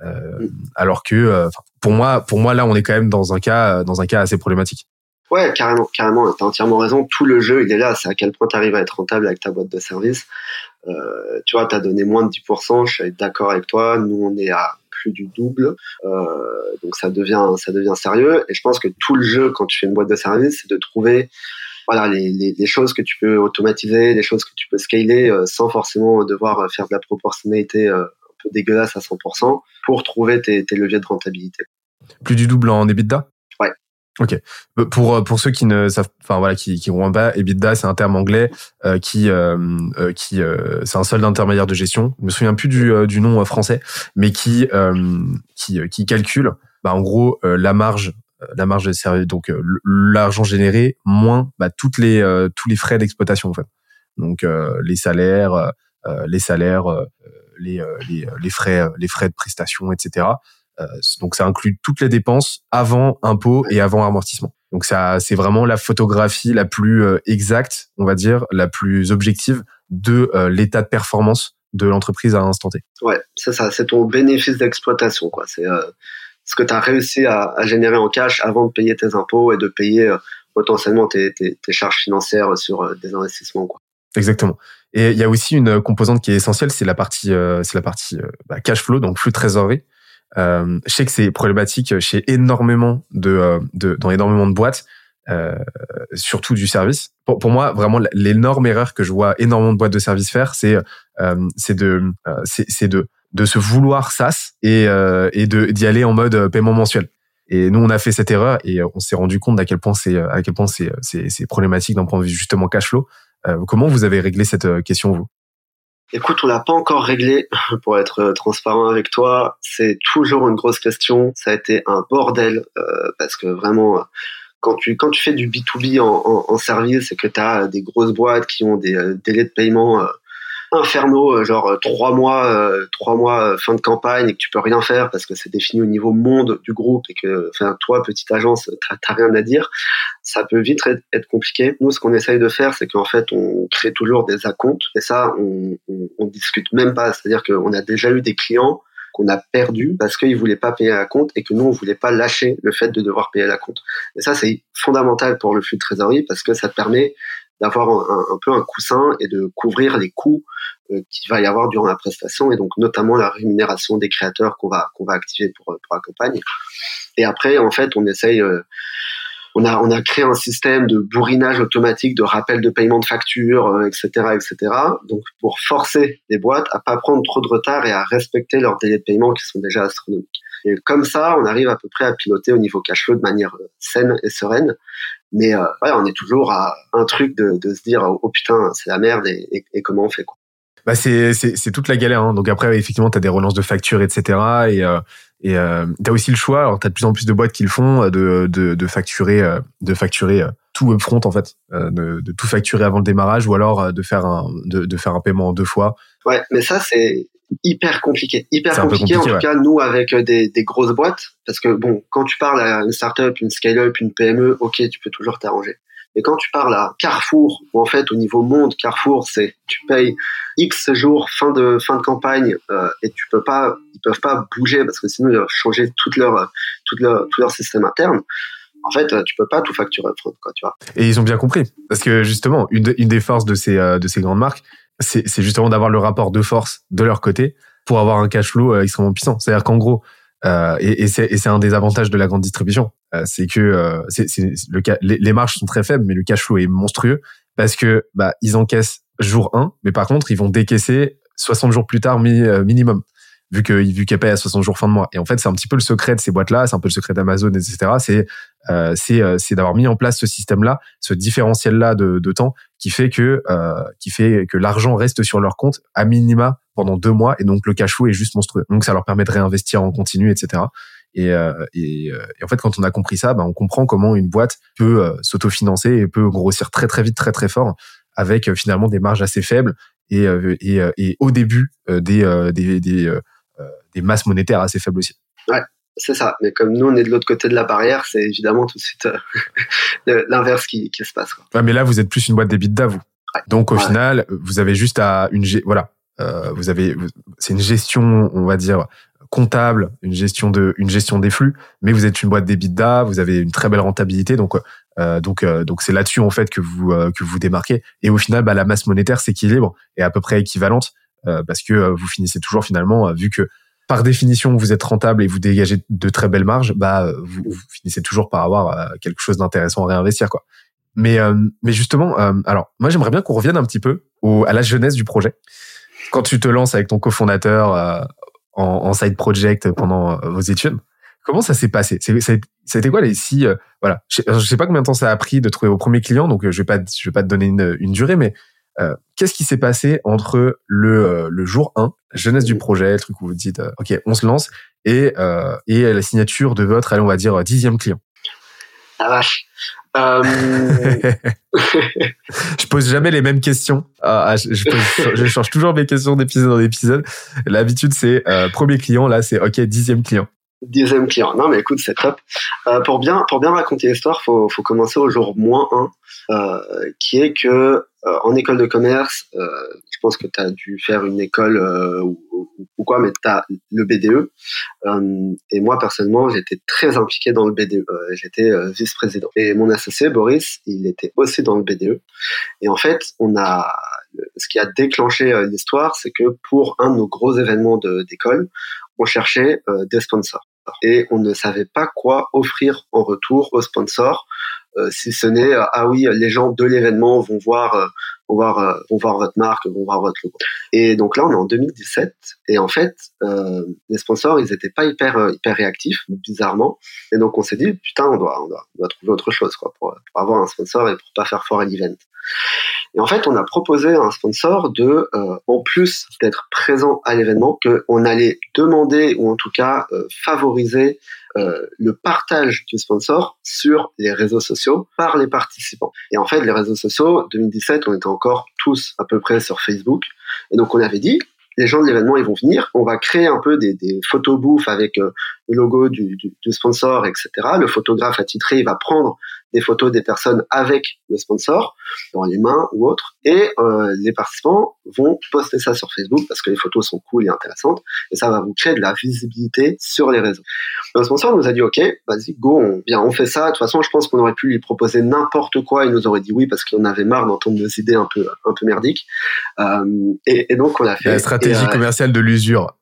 Mm. alors que pour moi, pour moi là, on est quand même dans un cas dans un cas assez problématique. Ouais, carrément, carrément. T'as entièrement raison. Tout le jeu, il est là. C'est à quel point t'arrives à être rentable avec ta boîte de service. Euh, tu vois, t'as donné moins de 10%. Je suis d'accord avec toi. Nous, on est à plus du double. Euh, donc ça devient, ça devient sérieux. Et je pense que tout le jeu, quand tu fais une boîte de service, c'est de trouver voilà les, les, les, choses que tu peux automatiser, les choses que tu peux scaler euh, sans forcément devoir euh, faire de la proportionnalité euh, un peu dégueulasse à 100% pour trouver tes, tes leviers de rentabilité. Plus du double en EBITDA? Ok. Pour pour ceux qui ne savent, enfin voilà, qui qui comprennent pas, EBITDA c'est un terme anglais euh, qui euh, qui euh, c'est un solde intermédiaire de gestion. Je me souviens plus du du nom français, mais qui qui qui calcule, bah, en gros la marge la marge de service, donc euh, l'argent généré moins bah, toutes les euh, tous les frais d'exploitation en fait. Donc euh, les salaires, les salaires, les, les, les frais les frais de prestation, etc. donc ça inclut toutes les dépenses avant impôt et avant amortissement. Donc ça c'est vraiment la photographie la plus exacte, on va dire, la plus objective de l'état de performance de l'entreprise à un instant T. Ouais, c'est ça, c'est ton bénéfice d'exploitation quoi. C'est ce que tu as réussi à, à, générer en cash avant de payer tes impôts et de payer euh, potentiellement tes, tes, tes, charges financières sur euh, des investissements. Quoi. Exactement. Et il y a aussi une composante qui est essentielle, c'est la partie, euh, c'est la partie bah, cash flow, donc flux de trésorerie. Euh, je sais que c'est problématique chez énormément de, de dans énormément de boîtes, euh, surtout du service. Pour, pour moi, vraiment, l'énorme erreur que je vois énormément de boîtes de services faire, c'est euh, c'est de c'est de de se vouloir SaaS et, euh, et de d'y aller en mode euh, paiement mensuel. Et nous, on a fait cette erreur et euh, on s'est rendu compte à quel point c'est à quel point c'est c'est problématique d'un point de vue justement cash flow. comment vous avez réglé cette question vous? Écoute, on l'a pas encore réglé. Pour être transparent avec toi, c'est toujours une grosse question. Ça a été un bordel parce que vraiment quand tu quand tu fais du B2B en, en, en service et que tu as des grosses boîtes qui ont des délais de paiement infernaux, euh, genre euh, trois mois, euh, trois mois fin de campagne et que tu peux rien faire parce que c'est défini au niveau monde du groupe et que, enfin, toi, petite agence, t'as rien à dire, ça peut vite être compliqué. Nous, ce qu'on essaye de faire, c'est qu'en fait, on crée toujours des acomptes et ça, on, on, on discute même pas. C'est-à-dire qu'on a déjà eu des clients qu'on a perdu parce qu'ils voulaient pas payer la compte et que nous on voulait pas lâcher le fait de devoir payer la compte. Et ça c'est fondamental pour le flux de trésorerie parce que ça permet d'avoir un, peu un coussin et de couvrir les coûts euh, qu'il va y avoir durant la prestation et donc notamment la rémunération des créateurs qu'on va qu'on va activer pour pour la campagne. Et après en fait on essaye euh, on a, on a créé un système de bourrinage automatique, de rappel de paiement de factures, etc., euh, etc. Donc, pour forcer les boîtes à pas prendre trop de retard et à respecter leurs délais de paiement qui sont déjà astronomiques. Et comme ça, on arrive à peu près à piloter au niveau cash flow de manière saine et sereine. Mais euh, ouais, on est toujours à un truc de, de se dire oh putain c'est la merde et, et, comment on fait quoi. Bah c'est c'est toute la galère. Hein. Donc après effectivement t'as des relances de factures etc. Et euh, et euh, t'as aussi le choix. Alors t'as de plus en plus de boîtes qui le font euh, de de, de facturer euh, de facturer tout upfront en fait, de, de, tout facturer avant le démarrage ou alors de faire un de, de faire un paiement en deux fois. Ouais, mais ça c'est hyper compliqué, hyper compliqué, en tout cas nous avec des, des, grosses boîtes, parce que bon, quand tu parles à une startup, une scale-up, une PME, ok, tu peux toujours t'arranger. Mais quand tu parles à Carrefour, ou en fait au niveau monde, Carrefour, c'est tu payes X jours fin de fin de campagne euh, et tu peux pas, ils peuvent pas bouger parce que sinon ils vont changer toute leur toute leur tout leur système interne. En fait, tu peux pas tout facturer upfront, quoi, tu vois. Et ils ont bien compris, parce que justement, une, une des forces de ces euh, de ces grandes marques, c'est justement d'avoir le rapport de force de leur côté pour avoir un cash flow extrêmement puissant. C'est-à-dire qu'en gros, euh, et, et c'est un des avantages de la grande distribution, euh, c'est que euh, le les, les, marges sont très faibles, mais le cash flow est monstrueux parce que bah ils encaissent jour 1, mais par contre ils vont décaisser 60 jours plus tard minimum vu que vu qu'elle paye à 60 jours fin de mois. Et en fait, c'est un petit peu le secret de ces boîtes-là, c'est un peu le secret d'Amazon, etc. C'est euh, c'est c'est d'avoir mis en place ce système-là, ce différentiel-là de, de temps qui fait que euh, qui fait que l'argent reste sur leur compte à minima pendant deux mois et donc le cash flow est juste monstrueux. Donc ça leur permet de réinvestir en continu, etc. Et, euh, et, euh, et, en fait, quand on a compris ça, bah, on comprend comment une boîte peut euh, s'autofinancer et peut grossir très très vite, très très fort, avec finalement des marges assez faibles et, et, et au début des, des, des, des masses monétaires assez faibles aussi. Ouais, c'est ça. Mais comme nous, on est de l'autre côté de la barrière, c'est évidemment tout de suite l'inverse qui, qui, se passe. Quoi. Ouais, mais là, vous êtes plus une boîte d'EBITDA, vous. Donc au final, vous avez juste à une voilà, euh, vous avez, c'est une gestion, on va dire comptable, une gestion de, une gestion des flux, mais vous êtes une boîte d'EBITDA, vous avez une très belle rentabilité, donc euh, donc euh, donc c'est là-dessus en fait que vous euh, que vous démarquez. Et au final, bah, la masse monétaire s'équilibre et à peu près équivalente euh, parce que vous finissez toujours finalement vu que par définition vous êtes rentable et vous dégagez de très belles marges, bah vous, vous finissez toujours par avoir quelque chose d'intéressant à réinvestir quoi. Mais mais justement, alors moi j'aimerais bien qu'on revienne un petit peu au, à la jeunesse du projet. Quand tu te lances avec ton cofondateur euh, en, en, side project pendant euh, vos études, comment ça s'est passé? C'était quoi les six euh, Voilà, je sais, sais pas combien de temps ça a pris de trouver vos premiers clients, donc je vais pas, je vais pas te donner une, une durée, mais qu'est-ce qui s'est passé entre le, le jour 1, jeunesse du projet, le truc où vous dites, ok, on se lance, et, et la signature de votre, allez, on va dire, dixième client? La vache. Euh... je pose jamais les mêmes questions. Ah, ah je, je, change toujours mes questions d'épisode en épisode. L'habitude, c'est euh, premier client. Là, c'est OK, dixième client. Dixième client. Non, mais écoute, c'est top. Euh, pour bien pour bien raconter l'histoire, faut faut commencer au jour moins 1, euh, qui est que euh, en école de commerce, euh, je pense que tu as dû faire une école ou, ou, quoi, mais tu as le BDE. et moi, personnellement, j'étais très impliqué dans le BDE. j'étais vice-président. Et mon associé, Boris, il était aussi dans le BDE. Et en fait, on a ce qui a déclenché l'histoire, c'est que pour un de nos gros événements d'école, on cherchait euh, des sponsors. Et on ne savait pas quoi offrir en retour aux sponsors, euh, si ce n'est euh, ah oui, les gens de l'événement vont voir, vont voir, vont voir votre marque, vont voir votre logo. Et donc là, on est en 2017, et en fait, les sponsors, ils étaient pas hyper hyper réactifs, bizarrement. Et donc on s'est dit putain, on doit, on doit, on doit trouver autre chose quoi pour, pour avoir un sponsor et pour pas faire fort à l'event. Et en fait, on a proposé à un sponsor de, euh, en plus d'être présent à l'événement, qu'on allait demander ou en tout cas euh, favoriser euh, le partage du sponsor sur les réseaux sociaux par les participants. Et en fait, les réseaux sociaux, 2017, on était encore tous à peu près sur Facebook. Et donc, on avait dit, les gens de l'événement, ils vont venir. On va créer un peu des, des photos bouffe avec le logo du, du, du, sponsor, etc. Le photographe attitré, il va prendre des photos des personnes avec le sponsor dans les mains ou autres et euh, les participants vont poster ça sur Facebook parce que les photos sont cool et intéressantes et ça va vous créer de la visibilité sur les réseaux. Le sponsor nous a dit ok, vas-y go, on, bien on fait ça. De toute façon, je pense qu'on aurait pu lui proposer n'importe quoi, il nous aurait dit oui parce qu'on avait marre d'entendre nos idées un peu un peu merdiques euh, et, et, donc on l'a fait. La stratégie euh, commerciale de l'usure.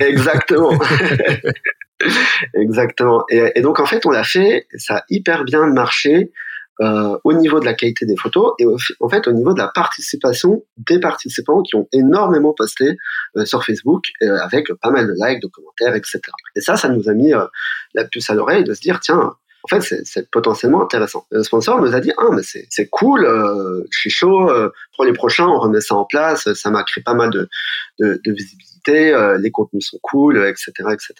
Exactement. Exactement. Et, donc en fait, on l'a fait, ça a hyper bien marché euh, au niveau de la qualité des photos et en fait au niveau de la participation des participants qui ont énormément posté euh, sur Facebook euh, avec pas mal de likes, de commentaires, etc. Et ça, ça nous a mis euh, la puce à l'oreille de se dire tiens. En fait, c'est potentiellement intéressant. Le sponsor nous a dit ah mais c'est cool, euh, je suis chaud. pour les prochains, on remet ça en place. Ça m'a créé pas mal de, visibilité. les contenus sont cool, etc., etc.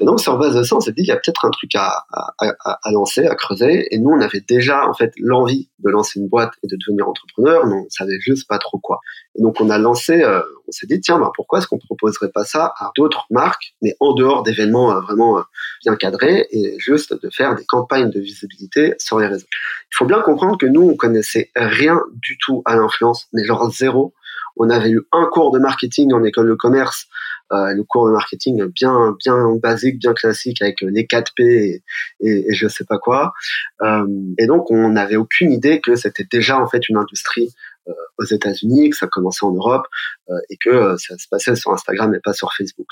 Et donc, sur base de ça, on s'est dit qu'il y a peut-être un truc à, à, à, lancer, à creuser. Et nous, on avait déjà, en fait, l'envie de lancer une boîte et de devenir entrepreneur, mais on savait juste pas trop quoi. Et donc, on a lancé, euh, on s'est dit, tiens, bah, pourquoi est-ce qu'on proposerait pas ça à d'autres marques, mais en dehors d'événements euh, vraiment euh, bien cadrés, et juste de faire des campagnes de visibilité sur les réseaux. Il faut bien comprendre que nous, on connaissait rien du tout à l'influence, mais genre zéro. On avait eu un cours de marketing en école de commerce le cours de marketing bien bien basique, bien classique avec les 4 P et, et, et je sais pas quoi. Euh, et donc on n'avait aucune idée que c'était déjà en fait une industrie aux États-Unis, que ça commençait en Europe et que ça se passait sur Instagram et pas sur Facebook.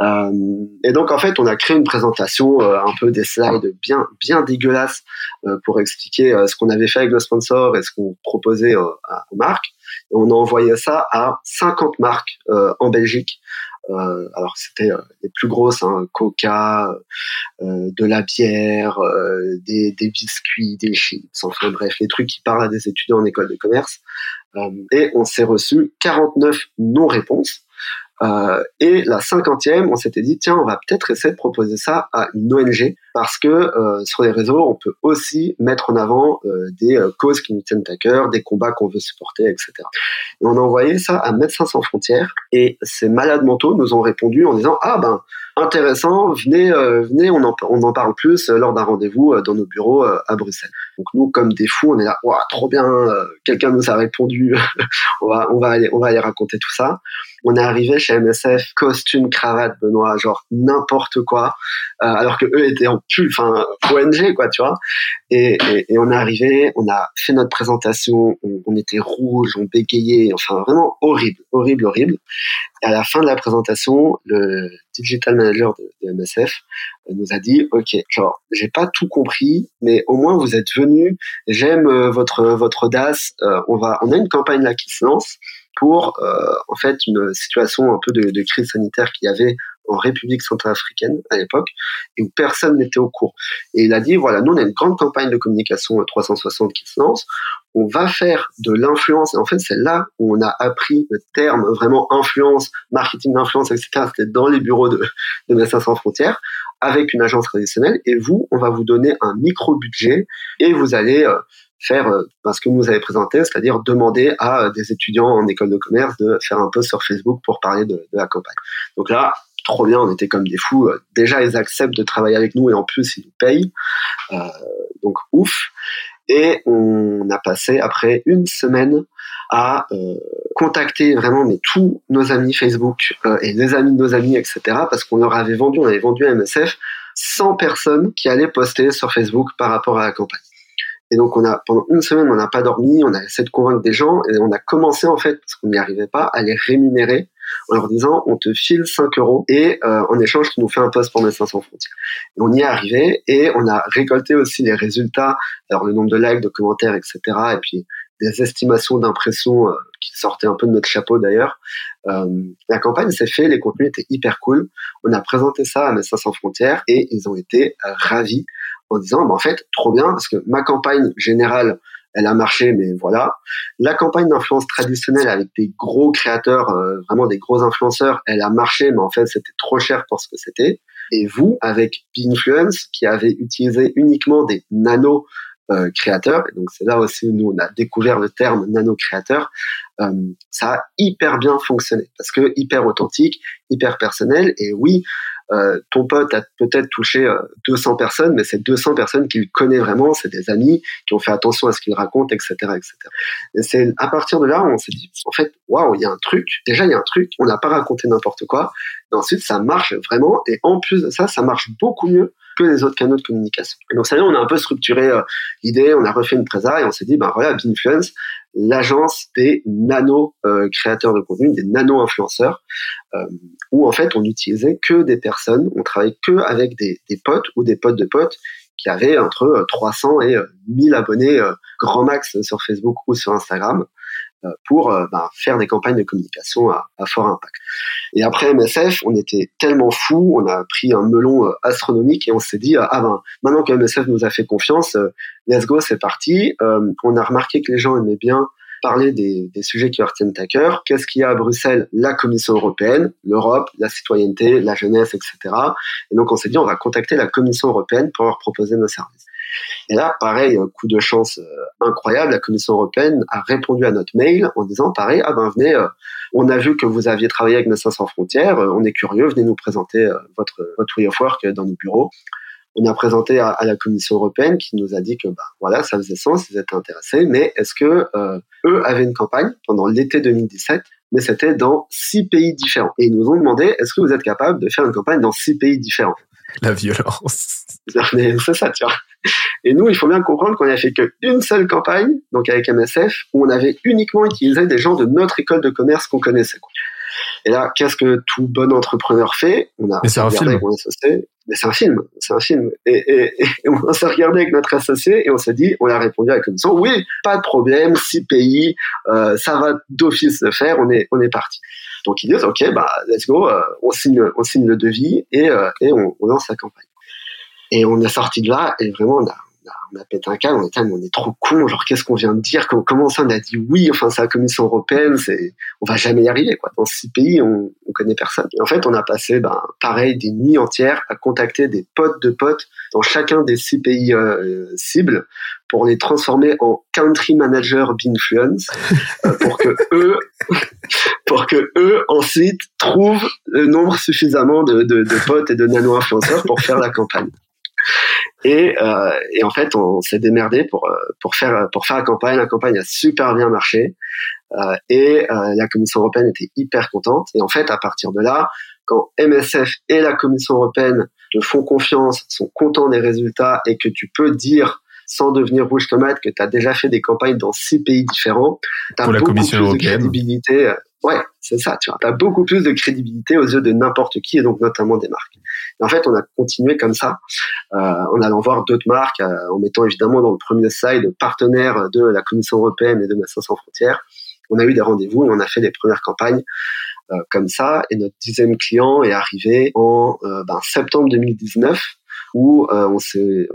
et donc en fait, on a créé une présentation un peu des slides bien bien dégueulasses pour expliquer ce qu'on avait fait avec le sponsor et ce qu'on proposait aux marques. Et on a envoyé ça à 50 marques en Belgique euh, alors c'était euh, les plus grosses, hein, Coca, euh, de la bière, des, biscuits, des chips, enfin bref, les trucs qui parlent à des étudiants en école de commerce. et on s'est reçu 49 non-réponses. Euh, et la cinquantième, on s'était dit tiens, on va peut-être essayer de proposer ça à une ONG parce que euh, sur les réseaux, on peut aussi mettre en avant euh, des euh, causes qui nous tiennent à cœur, des combats qu'on veut supporter, etc. Et on a envoyé ça à Médecins sans frontières et ces malades mentaux nous ont répondu en disant ah ben intéressant, venez, euh, venez, on en, on en parle plus lors d'un rendez-vous dans nos bureaux à Bruxelles. Donc nous, comme des fous, on est là, waouh, trop bien, quelqu'un nous a répondu, on va, on va aller, on va aller raconter tout ça. On est arrivé chez MSF, costume, cravate, Benoît, genre n'importe quoi, euh, alors que eux étaient en pull, enfin ONG quoi, tu vois. Et, et, et, on est arrivé, on a fait notre présentation, on, on, était rouge, on bégayait, enfin vraiment horrible, horrible, horrible. Et à la fin de la présentation, le digital manager de, de MSF nous a dit, ok, genre j'ai pas tout compris, mais au moins vous êtes venus, j'aime euh, votre votre DAS, euh, on va, on a une campagne là qui se lance pour euh, en fait une situation un peu de, crise sanitaire qu'il y avait en République centrafricaine à l'époque et où personne n'était au cours. Et il a dit voilà, nous on a une grande campagne de communication 360 qui se lance. On va faire de l'influence. Et en fait, c'est là où on a appris le terme vraiment influence, marketing d'influence, etc. C'était dans les bureaux de, de sans frontières avec une agence traditionnelle. Et vous, on va vous donner un micro budget et vous allez euh, faire euh, ce que vous avez présenté, c'est-à-dire demander à euh, des étudiants en école de commerce de faire un post sur Facebook pour parler de, de la campagne. Donc là, trop bien, on était comme des fous. Euh, déjà, ils acceptent de travailler avec nous et en plus, ils nous payent. Euh, donc, ouf. Et on a passé après une semaine à euh, contacter vraiment tous nos amis Facebook euh, et les amis de nos amis, etc. Parce qu'on leur avait vendu, on avait vendu à MSF 100 personnes qui allaient poster sur Facebook par rapport à la campagne. Et donc, on a, pendant une semaine, on n'a pas dormi, on a essayé de convaincre des gens et on a commencé, en fait, parce qu'on n'y arrivait pas, à les rémunérer en leur disant, on te file 5 euros et euh, en échange, tu nous fais un poste pour Médecins sans frontières. On y est arrivé et on a récolté aussi les résultats, alors le nombre de likes, de commentaires, etc. Et puis des estimations d'impression euh, qui sortaient un peu de notre chapeau d'ailleurs. Euh, la campagne s'est faite, les contenus étaient hyper cool. On a présenté ça à Médecins sans frontières et ils ont été ravis en disant, bah, en fait, trop bien, parce que ma campagne générale, elle a marché, mais voilà. La campagne d'influence traditionnelle avec des gros créateurs, euh, vraiment des gros influenceurs, elle a marché, mais en fait, c'était trop cher pour ce que c'était. Et vous, avec Binfluence, qui avez utilisé uniquement des nano euh, créateurs, et donc c'est là aussi où nous on a découvert le terme nano créateur, euh, ça a hyper bien fonctionné parce que hyper authentique, hyper personnel. Et oui, euh, ton pote a peut-être touché 200 euh, personnes, mais c'est 200 personnes qu'il connaît vraiment, c'est des amis qui ont fait attention à ce qu'il raconte, etc., etc. Et c'est à partir de là on s'est dit, en fait, waouh, il y a un truc. Déjà, il y a un truc. On n'a pas raconté n'importe quoi. Et ensuite, ça marche vraiment. Et en plus de ça, ça marche beaucoup mieux que les autres canaux de communication. Et donc, ça y est, on a un peu structuré euh, l'idée, on a refait une présa et on s'est dit, ben voilà, Binfluence, l'agence des nano euh, créateurs de contenu, des nano influenceurs, euh, où en fait on utilisait que des personnes, on travaillait que avec des, des potes ou des potes de potes qui avaient entre 300 et 1000 abonnés grand max sur Facebook ou sur Instagram. Euh, pour euh, bah, faire des campagnes de communication à, à, fort impact. Et après MSF, on était tellement fous, on a pris un melon euh, astronomique et on s'est dit ah ben maintenant que MSF nous a fait confiance, let's go, c'est parti. on a remarqué que les gens aimaient bien parler des, des, sujets qui leur tiennent à cœur. Qu'est-ce qu'il y a à Bruxelles? La Commission européenne, l'Europe, la citoyenneté, la jeunesse, etc. Et donc on s'est dit on va contacter la Commission européenne pour leur proposer nos services. Et là, pareil, coup de chance euh, incroyable, la Commission européenne a répondu à notre mail en disant, pareil, ah ben venez, euh, on a vu que vous aviez travaillé avec Médecins sans frontières, euh, on est curieux, venez nous présenter votre, votre way of work dans nos bureaux. On a présenté à, la Commission européenne qui nous a dit que ben, voilà, ça faisait sens, ils étaient intéressés, mais est-ce que eux avaient une campagne pendant l'été 2017 mais c'était dans six pays différents. Et ils nous ont demandé, est-ce que vous êtes capable de faire une campagne dans six pays différents? La violence. C'est ça, tu vois. Et nous, il faut bien comprendre qu'on a fait qu'une seule campagne, donc avec MSF, où on avait uniquement utilisé des gens de notre école de commerce qu'on connaissait. Et là, qu'est-ce que tout bon entrepreneur fait? On a c'est un film. mais c'est un film, c'est un film. Et, on s'est regardé avec notre associé et on s'est dit, on a répondu avec une commission, oui, pas de problème, six pays, euh, ça va d'office le faire, on est, on est parti. Donc ils disent, ok, bah let's go, euh, on signe, on signe le devis et, euh, et on, on lance la campagne. Et on est sorti de là et vraiment on a, on a pété un câble, on était, on est trop con, genre qu'est-ce qu'on vient de dire, comment, ça on a dit oui, enfin c'est la Commission européenne, c'est, on va jamais y arriver quoi. Dans six pays, on, on connaît personne. Et en fait, on a passé, ben, pareil, des nuits entières à contacter des potes de potes dans chacun des six pays euh, cibles pour les transformer en country manager d'influence euh, pour que eux, pour que eux ensuite trouvent le nombre suffisamment de, de, de potes et de nano influenceurs pour faire la campagne. Et, euh, et en fait, on s'est démerdé pour euh, pour faire pour faire la campagne. La campagne a super bien marché euh, et euh, la Commission européenne était hyper contente. Et en fait, à partir de là, quand MSF et la Commission européenne te font confiance, sont contents des résultats et que tu peux dire sans devenir rouge tomate que tu as déjà fait des campagnes dans six pays différents, tu as beaucoup plus de crédibilité. Ouais, c'est ça, tu vois. Tu as beaucoup plus de crédibilité aux yeux de n'importe qui et donc notamment des marques. Et en fait, on a continué comme ça, euh, en allant voir d'autres marques, euh, en mettant évidemment dans le premier slide partenaire de la Commission européenne et de Médecins sans frontières. On a eu des rendez-vous et on a fait des premières campagnes euh, comme ça. Et notre dixième client est arrivé en euh, ben, septembre 2019 où euh, on,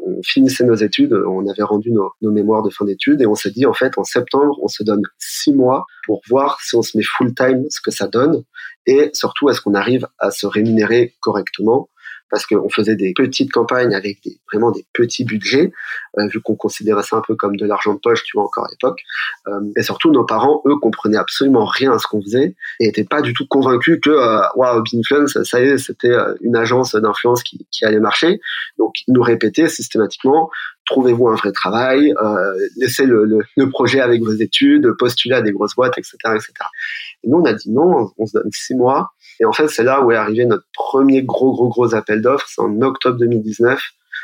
on finissait nos études, on avait rendu nos, nos mémoires de fin d'études et on s'est dit en fait en septembre on se donne six mois pour voir si on se met full time ce que ça donne et surtout est-ce qu'on arrive à se rémunérer correctement parce qu'on faisait des petites campagnes avec des, vraiment des petits budgets, euh, vu qu'on considérait ça un peu comme de l'argent de poche, tu vois, encore à l'époque. Euh, et surtout, nos parents, eux, comprenaient absolument rien à ce qu'on faisait et étaient pas du tout convaincus que, euh, waouh, wow, ça y est, c'était euh, une agence d'influence qui, qui allait marcher. Donc, ils nous répétaient systématiquement, trouvez-vous un vrai travail, euh, laissez le, le, le, projet avec vos études, postulez à des grosses boîtes, etc., etc. Et nous, on a dit non, on se donne six mois et en fait, c'est là où est arrivé notre premier gros, gros, gros appel d'offres. C'est en octobre 2019.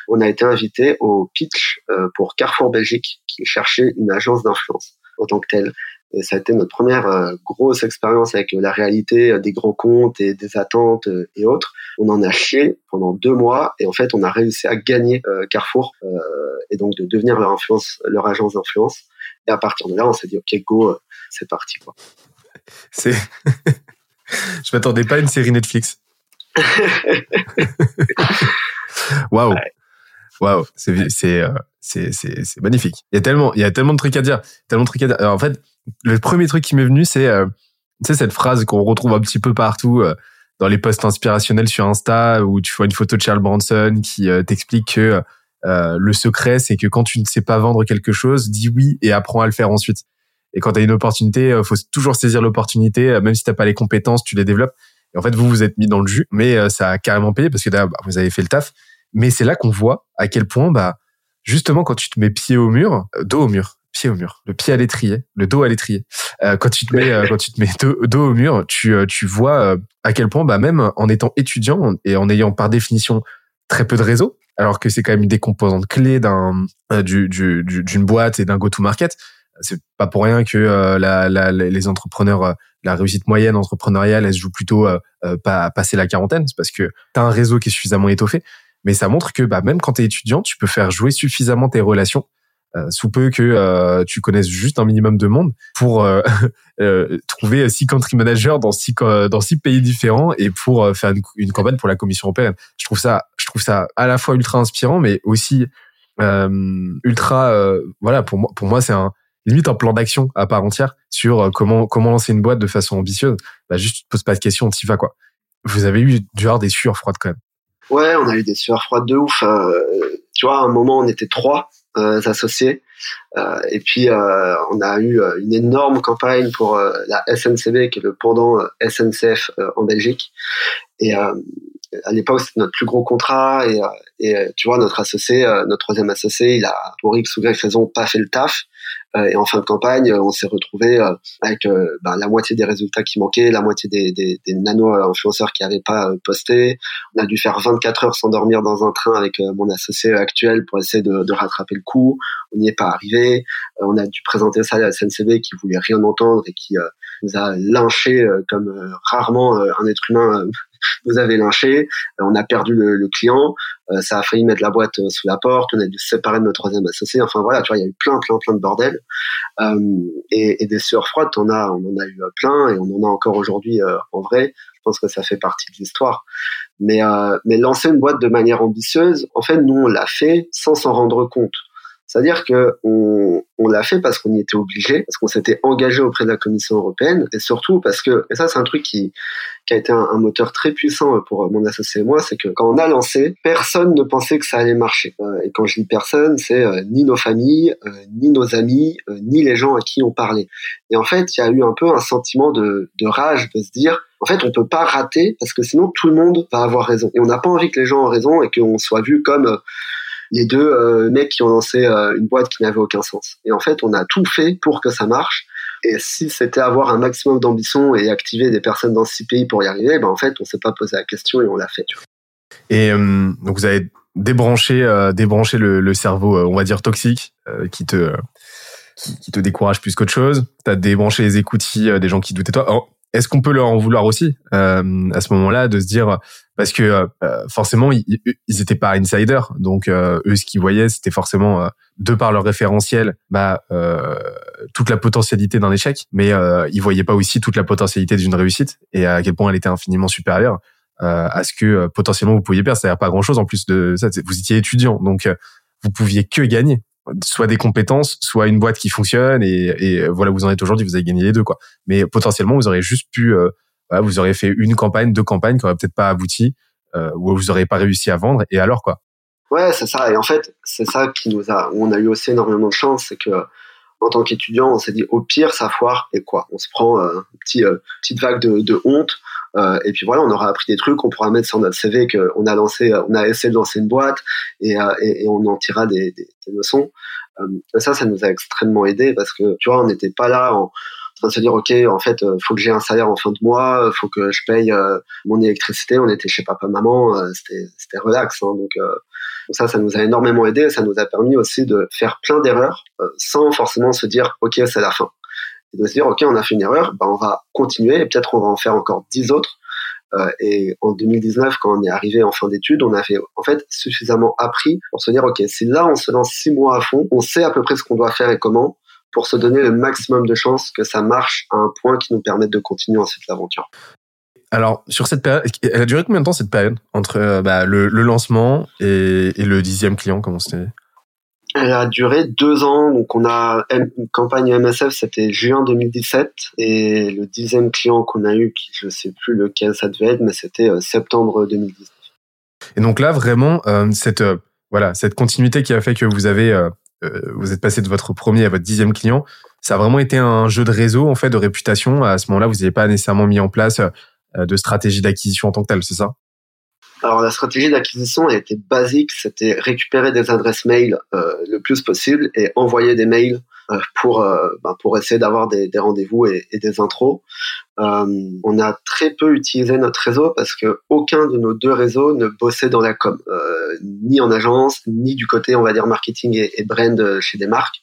On a été invité au pitch euh, pour Carrefour Belgique, qui cherchait une agence d'influence en tant que telle. Et ça a été notre première euh, grosse expérience avec la réalité des grands comptes et des attentes euh, et autres. On en a chié pendant deux mois et en fait, on a réussi à gagner Carrefour et donc de devenir leur influence, leur agence d'influence. Et à partir de là, on s'est dit, OK, go, c'est parti. C'est, Je m'attendais pas à une série Netflix. Waouh. Waouh, c'est c'est euh, c'est c'est magnifique. Il y a tellement il y a tellement de trucs à dire, tellement de trucs à dire. en fait, le premier truc qui m'est venu c'est euh, tu sais cette phrase qu'on retrouve un petit peu partout euh, dans les posts inspirationnels sur Insta où tu vois une photo de Charles Bronson qui t'explique que le secret c'est que quand tu ne sais pas vendre quelque chose, dis oui et apprends à le faire ensuite. Et quand tu as une opportunité, euh, faut toujours saisir l'opportunité, euh, même si t'as pas les compétences, tu les développes. Et en fait, vous vous êtes mis dans le jus, mais euh, ça a carrément payé parce que bah, vous avez fait le taf. Mais c'est là qu'on voit à quel point, bah, justement, quand tu te mets pied au mur, dos au mur, pied au mur, le pied à l'étrier, le dos à l'étrier. quand tu te mets, quand tu te mets dos, au mur, tu, tu vois à quel point, bah, même en étant étudiant et en ayant par définition très peu de réseau, alors que c'est quand même une des composantes clés d'un, du, du, d'une boîte et d'un go-to-market, c'est pas pour rien que euh, la, les entrepreneurs, euh, la réussite moyenne entrepreneuriale, elle se joue plutôt euh, pas passer la quarantaine, c'est parce que tu as un réseau qui est suffisamment étoffé. Mais ça montre que bah, même quand tu es étudiant, tu peux faire jouer suffisamment tes relations, sous peu que tu connaisses juste un minimum de monde, pour trouver six country managers dans six dans six pays différents et pour faire une, une, campagne pour la Commission européenne. Je trouve ça, je trouve ça à la fois ultra inspirant, mais aussi ultra, voilà pour moi, pour moi c'est un limite un plan d'action à part entière sur euh, comment comment lancer une boîte de façon ambitieuse. Bah juste tu te poses pas de questions, t'y vas quoi. Vous avez eu du hard des sueurs froides quand même. Ouais, on a eu des sueurs froides de ouf. Euh, tu vois, à un moment on était trois euh, associés euh, et puis euh, on a eu une énorme campagne pour la SNCB qui est le pendant SNCF en Belgique et à l'époque c'était notre plus gros contrat et, et tu vois notre associé, notre troisième associé, il a pour X ou Y raison pas fait le taf et en fin de campagne, on s'est retrouvé avec bah, la moitié des résultats qui manquaient, la moitié des, des, des nano-influenceurs qui n'avaient pas posté. On a dû faire 24 heures sans dormir dans un train avec mon associé actuel pour essayer de, de rattraper le coup. On n'y est pas arrivé. on a dû présenter ça à la SNCB qui voulait rien entendre et qui nous a lynché comme rarement un être humain vous avez lynché, euh, on a perdu le, client, euh, ça a failli mettre la boîte euh, sous la porte, on a dû se séparer de notre troisième associé. Enfin voilà, tu vois, il y a eu plein, plein, plein de bordel et, des sueurs froides. On a, on en a eu plein et on en a encore aujourd'hui en vrai. Je pense que ça fait partie de l'histoire. Mais, mais lancer une boîte de manière ambitieuse, en fait, nous on l'a fait sans s'en rendre compte. C'est-à-dire que on, l'a fait parce qu'on y était obligé, parce qu'on s'était engagé auprès de la Commission européenne, et surtout parce que, et ça c'est un truc qui, qui a été un, moteur très puissant pour mon associé et moi, c'est que quand on a lancé, personne ne pensait que ça allait marcher. Euh, et quand je dis personne, c'est euh, ni nos familles, euh, ni nos amis, ni les gens à qui on parlait. Et en fait, il y a eu un peu un sentiment de, de rage, de se dire, en fait, on peut pas rater parce que sinon tout le monde va avoir raison. Et on n'a pas envie que les gens aient raison et qu'on soit vu comme les deux euh, mecs qui ont lancé euh, une boîte qui n'avait aucun sens. Et en fait, on a tout fait pour que ça marche. Et si c'était avoir un maximum d'ambition et activer des personnes dans six pays pour y arriver, ben en fait, on s'est pas posé la question et on l'a fait. Et euh, donc vous avez débranché, débranché le, le, cerveau, on va dire toxique, qui te qui, te décourage plus qu'autre chose. T'as débranché les écoutilles des gens qui doutaient toi. Oh, est-ce qu'on peut leur en vouloir aussi euh, à ce moment-là de se dire parce que euh, forcément ils, ils étaient pas insiders donc euh, eux ce qu'ils voyaient c'était forcément de par leur référentiel bah toute la potentialité d'un échec mais ils voyaient pas aussi toute la potentialité d'une réussite et à quel point elle était infiniment supérieure à ce que potentiellement vous pouviez perdre. C'est-à-dire pas grand chose en plus de ça. Vous étiez étudiant donc vous pouviez que gagner soit des compétences, soit une boîte qui fonctionne et, et voilà, vous en êtes aujourd'hui, vous avez gagné les deux quoi. Mais potentiellement, vous aurez juste pu, euh, voilà, vous aurez fait une campagne, deux campagnes qui auraient peut-être pas abouti, euh, ou vous aurez pas réussi à vendre. Et alors quoi? Ouais, c'est ça. Et en fait, c'est ça qui nous a, on a eu aussi énormément de chance, c'est que en tant qu'étudiant, on s'est dit au pire, ça foire et quoi? On se prend euh, une petit, euh, petite vague de, de honte. Euh, et puis voilà, on aura appris des trucs, on pourra mettre sur notre CV qu'on a lancé, on a essayé de lancer une boîte et, et, et on en tirera des, des, des leçons. ça, ça nous a extrêmement aidé parce que tu vois, on n'était pas là en, train de se dire ok en fait faut que j'ai un salaire en fin de mois faut que je paye mon électricité on était chez papa maman c'était relax hein, donc ça, ça nous a énormément aidé. Ça nous a permis aussi de faire plein d'erreurs euh, sans forcément se dire, OK, c'est la fin. De se dire, OK, on a fait une erreur, ben, on va continuer et peut-être on va en faire encore dix autres. Euh, et en 2019, quand on est arrivé en fin d'études, on avait en fait suffisamment appris pour se dire, OK, si là on se lance six mois à fond, on sait à peu près ce qu'on doit faire et comment pour se donner le maximum de chances que ça marche à un point qui nous permette de continuer ensuite l'aventure. Alors, sur cette période, elle a duré combien de temps cette période entre euh, bah, le, lancement et, le dixième client, comment c'était? Elle a duré deux ans. Donc, on a une campagne MSF, c'était juin 2017, et le dixième client qu'on a eu, je sais plus lequel ça devait être, mais c'était euh, septembre 2019. Et donc là, vraiment, euh, cette voilà, cette continuité qui a fait que vous avez vous êtes passé de votre premier à votre dixième client, ça a vraiment été un jeu de réseau en fait, de réputation. À ce moment-là, vous n'avez pas nécessairement mis en place euh, de stratégie d'acquisition en tant que telle, c'est ça? Alors la stratégie d'acquisition elle était basique, c'était récupérer des adresses mail euh, le plus possible et envoyer des mails euh, pour euh, ben, pour essayer d'avoir des, des rendez-vous et, des intros. Euh, on a très peu utilisé notre réseau parce que aucun de nos deux réseaux ne bossait dans la com, ni en agence, ni du côté on va dire marketing et, et brand chez des marques.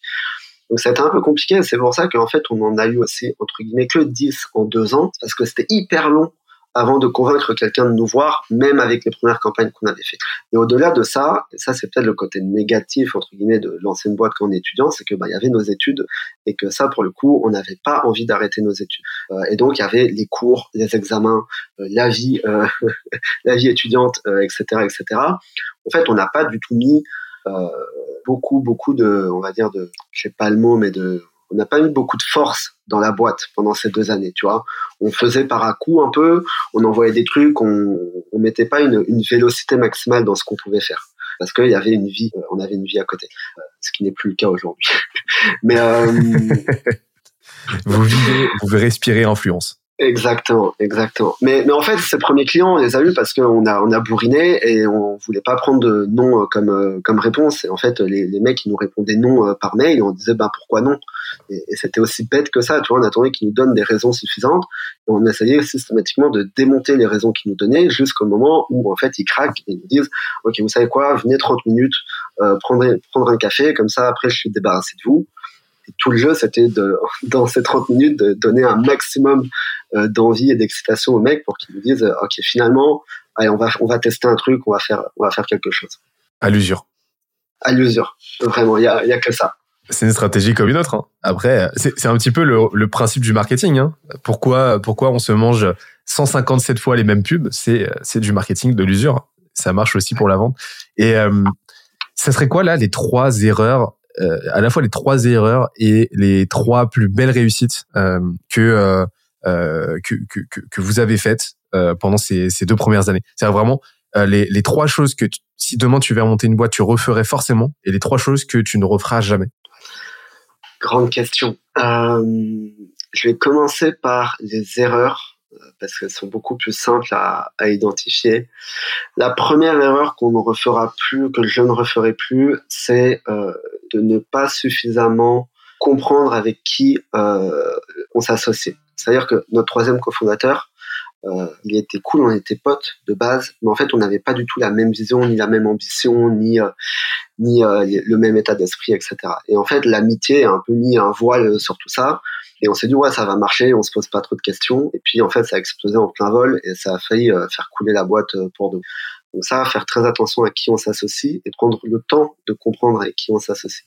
Donc a été un peu compliqué, c'est pour ça qu'en fait on en a eu aussi entre guillemets que 10 en deux ans, parce que c'était hyper long avant de convaincre quelqu'un de nous voir, même avec les premières campagnes qu'on avait fait. Et au-delà de ça, et ça c'est peut-être le côté négatif entre guillemets de lancer une boîte quand on est étudiant, c'est que bah y avait nos études et que ça pour le coup on n'avait pas envie d'arrêter nos études. Euh, et donc il y avait les cours, les examens, euh, la vie, euh, la vie étudiante, etc., etc. En fait on n'a pas du tout mis beaucoup beaucoup de, on va dire de, je sais pas le mot, mais de on n'a pas mis beaucoup de force dans la boîte pendant ces deux années, tu vois. On faisait par à coup un peu, on envoyait des trucs, on, on mettait pas une, une vélocité maximale dans ce qu'on pouvait faire parce qu'il y avait une vie, euh, on avait une vie à côté, euh, ce qui n'est plus le cas aujourd'hui. Mais euh... vous vivez, vous respirez influence. Exactement, exactement. Mais, mais en fait, ces premiers clients, on les a eu parce qu'on a, on a bourriné et on voulait pas prendre de non comme, euh, comme réponse. Et en fait, les, les mecs, ils nous répondaient non euh, par mail et on disait, bah, pourquoi non? Et, c'était aussi bête que ça, tu vois, on attendait qu'ils nous donnent des raisons suffisantes on essayait systématiquement de démonter les raisons qu'ils nous donnaient jusqu'au moment où, en fait, ils craquent et ils nous disent, OK, vous savez quoi, venez 30 minutes, euh, prendre, prendre un café, comme ça, après, je suis débarrassé de vous tout le jeu, c'était de, dans ces 30 minutes, de donner un maximum euh, d'envie et d'excitation aux mecs pour qu'ils nous disent, ok, finalement, allez, on va, on va tester un truc, on va faire, on va faire quelque chose. À l'usure. À l'usure. Vraiment, il y a, y a que ça. C'est une stratégie comme une autre. Hein. Après, c'est un petit peu le, le principe du marketing. Hein. Pourquoi, pourquoi on se mange 157 fois les mêmes pubs? C'est du marketing de l'usure. Ça marche aussi pour la vente. Et euh, ça serait quoi là les trois erreurs euh, à la fois les trois erreurs et les trois plus belles réussites euh, que, euh, que, que, que vous avez faites pendant ces, ces deux premières années. C'est vraiment les, les trois choses que si demain tu veux monter une boîte, tu referais forcément, et les trois choses que tu ne referas jamais. Grande question. Euh, je vais commencer par les erreurs parce qu'elles sont beaucoup plus simples à, à, identifier. La première erreur qu'on ne refera plus, que je ne referai plus, c'est euh, de ne pas suffisamment comprendre avec qui euh, on s'associe. C'est-à-dire que notre troisième cofondateur, euh, il était cool, on était potes de base, mais en fait, on n'avait pas du tout la même vision, ni la même ambition, ni euh, ni euh, le même état d'esprit, etc. Et en fait, l'amitié a un peu mis un voile sur tout ça. Et on s'est dit, ouais, ça va marcher, on se pose pas trop de questions. Et puis, en fait, ça a explosé en plein vol et ça a failli euh, faire couler la boîte euh, pour nous. Donc ça, faire très attention à qui on s'associe et prendre le temps de comprendre avec qui on s'associe.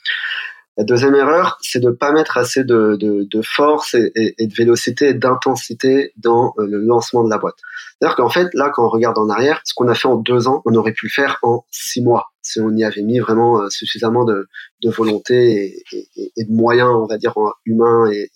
La deuxième erreur, c'est de pas mettre assez de, de, de force et, et, de vélocité et d'intensité dans euh, le lancement de la boîte. C'est-à-dire qu'en fait, là, quand on regarde en arrière, ce qu'on a fait en deux ans, on aurait pu le faire en six mois si on y avait mis vraiment euh, suffisamment de, de volonté et, et, et, de moyens, on va dire, humains et,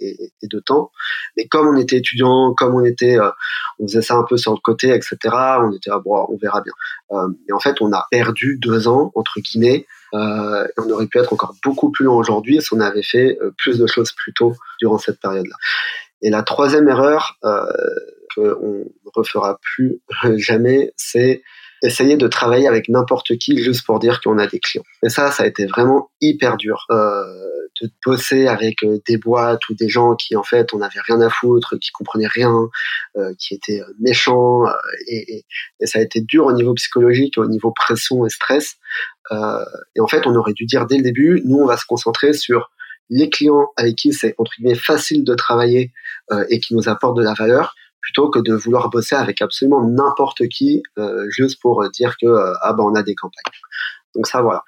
de temps. Mais comme on était étudiant, comme on était, euh, on faisait ça un peu sur le côté, etc. On était, ah, bon, on verra bien. Euh, et en fait, on a perdu deux ans entre guillemets. Euh, on aurait pu être encore beaucoup plus long aujourd'hui si on avait fait plus de choses plus tôt durant cette période-là. Et la troisième erreur euh, qu'on ne refera plus jamais, c'est essayer de travailler avec n'importe qui juste pour dire qu'on a des clients. Et ça, ça a été vraiment hyper dur euh, de bosser avec euh, des boîtes ou des gens qui en fait on n'avait rien à foutre, qui comprenaient rien, euh, qui étaient euh, méchants. Euh, et, et, et, ça a été dur au niveau psychologique, au niveau pression et stress. Euh, et en fait, on aurait dû dire dès le début, nous on va se concentrer sur les clients avec qui c'est entre guillemets facile de travailler et qui nous apportent de la valeur plutôt que de vouloir bosser avec absolument n'importe qui euh, juste pour dire que euh, ah ben on a des campagnes. Donc ça voilà.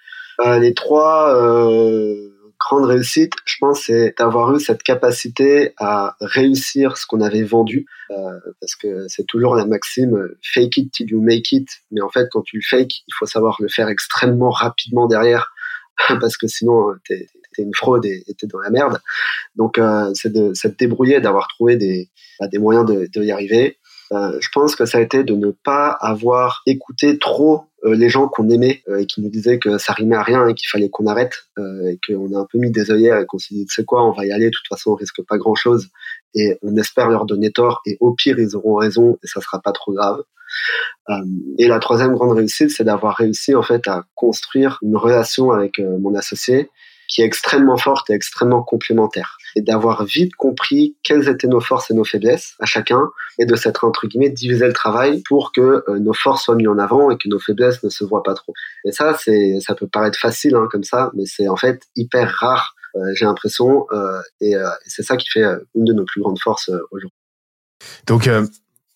Euh, les trois euh, grandes réussites, je pense, c'est d'avoir eu cette capacité à réussir ce qu'on avait vendu, euh, parce que c'est toujours la maxime fake it till you make it. Mais en fait, quand tu le fake, il faut savoir le faire extrêmement rapidement derrière, parce que sinon t'es une fraude et t'es dans la merde. Donc euh, c'est de s'être débrouillé, d'avoir trouvé des, bah, des moyens de, de y arriver. Euh, je pense que ça a été de ne pas avoir écouté trop euh, les gens qu'on aimait et qui nous disaient que ça rimait à rien et qu'il fallait qu'on arrête et qu'on a un peu mis des œillères et qu'on s'est dit c'est quoi on va y aller de toute façon on risque pas grand chose et on espère leur donner tort et au pire ils auront raison et ça sera pas trop grave et la troisième grande réussite c'est d'avoir réussi en fait à construire une relation avec mon associé qui est extrêmement forte et extrêmement complémentaire. Et d'avoir vite compris quelles étaient nos forces et nos faiblesses à chacun, et de s'être, entre guillemets, divisé le travail pour que euh, nos forces soient mises en avant et que nos faiblesses ne se voient pas trop. Et ça, c'est, ça peut paraître facile hein, comme ça, mais c'est en fait hyper rare, euh, j'ai l'impression, euh, et, c'est ça qui fait une de nos plus grandes forces aujourd'hui. Donc,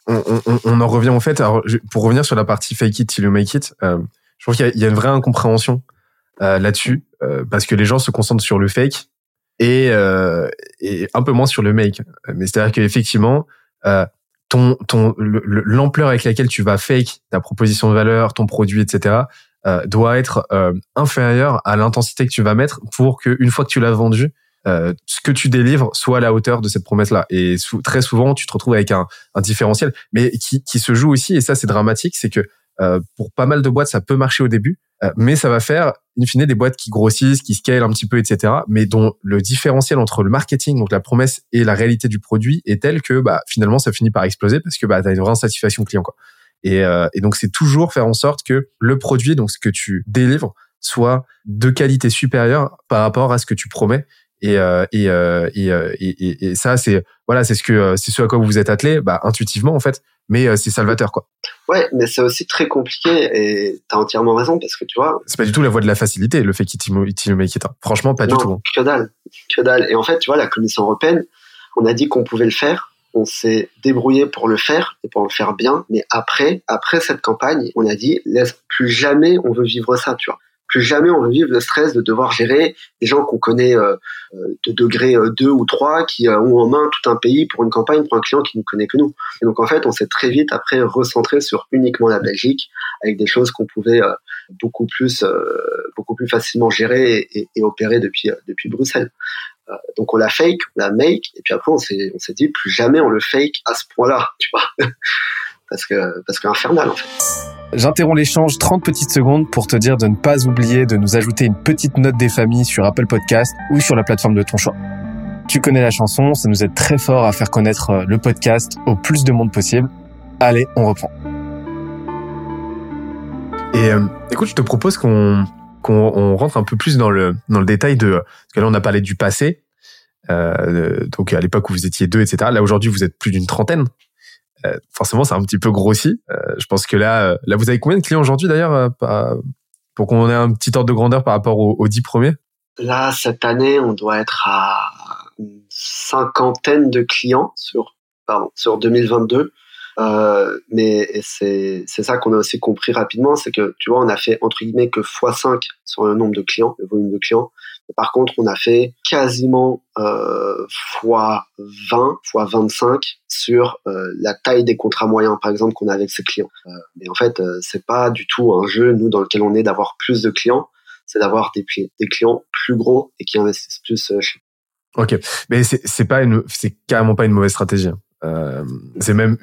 on, en revient en fait, alors, pour revenir sur la partie fake it till you make it, je trouve qu'il y, a une vraie incompréhension là-dessus euh, parce que les gens se concentrent sur le fake et, euh, et un peu moins sur le make. Mais c'est-à-dire qu'effectivement, ton, ton, l'ampleur avec laquelle tu vas fake ta proposition de valeur, ton produit, etc., euh, doit être euh, inférieure à l'intensité que tu vas mettre pour que une fois que tu l'as vendu, euh, ce que tu délivres soit à la hauteur de cette promesse-là. Et très souvent, tu te retrouves avec un, un différentiel, mais qui, qui se joue aussi, et ça c'est dramatique, c'est que pour pas mal de boîtes, ça peut marcher au début, mais ça va faire, in fine, des boîtes qui grossissent, qui scalent un petit peu, etc., mais dont le différentiel entre le marketing, donc la promesse, et la réalité du produit est tel que bah, finalement, ça finit par exploser parce que bah, tu as une vraie satisfaction client. Quoi. Et, et donc, c'est toujours faire en sorte que le produit, donc ce que tu délivres, soit de qualité supérieure par rapport à ce que tu promets et euh, et, euh, euh, et, et, et, ça c'est voilà c'est ce que c'est ce à quoi vous vous êtes attelé bah intuitivement en fait mais c'est salvateur quoi ouais mais c'est aussi très compliqué et t'as entièrement raison parce que tu vois c'est pas du tout la voie de la facilité le fait qu'il make it franchement pas du tout hein. que dalle. Que dalle. Et en fait tu vois la commission européenne on a dit qu'on pouvait le faire. On s'est débrouillé pour le faire et pour le faire bien. Mais après après cette campagne on a dit laisse plus jamais on veut vivre ça tu vois plus jamais on veut vivre le stress de devoir gérer des gens qu'on connaît euh, euh, de degré 2 euh, ou 3 qui ont en main tout un pays pour une campagne, pour un client qui ne connaît que nous. Et donc en fait, on s'est très vite après recentré sur uniquement la Belgique avec des choses qu'on pouvait beaucoup plus beaucoup plus facilement gérer et, et, opérer depuis depuis Bruxelles. donc on la fake, on la make, et puis après on s'est on s'est dit plus jamais on le fake à ce point-là, tu vois, parce que parce que infernal en fait. J'interromps l'échange 30 petites secondes pour te dire de ne pas oublier de nous ajouter une petite note des familles sur Apple Podcast ou sur la plateforme de ton choix. Tu connais la chanson, ça nous aide très fort à faire connaître euh, le podcast au plus de monde possible. Allez, on reprend. Et euh, écoute, je te propose qu'on qu'on rentre un peu plus dans le dans le détail de parce que là on a parlé du passé, euh, donc à l'époque où vous étiez deux, etc. Là aujourd'hui vous êtes plus d'une trentaine. Euh, forcément, c'est un petit peu grossi. Euh, je pense que là, euh, là, vous avez combien de clients aujourd'hui d'ailleurs pour qu'on ait un petit ordre de grandeur par rapport aux, dix premiers? Là, cette année, on doit être à une cinquantaine de clients sur, sur 2022. Euh, mais c'est c'est ça qu'on a aussi compris rapidement, c'est que tu vois, on a fait entre guillemets que x5 sur le nombre de clients, le volume de clients. Par contre, on a fait quasiment euh, x20, x25 sur euh, la taille des contrats moyens, par exemple, qu'on a avec ces clients. Euh, mais en fait, euh, c'est pas du tout un jeu nous dans lequel on est d'avoir plus de clients, c'est d'avoir des, clients plus gros et qui investissent plus chez. Ok, mais c'est pas carrément pas une mauvaise stratégie. Hein. Euh, c'est même,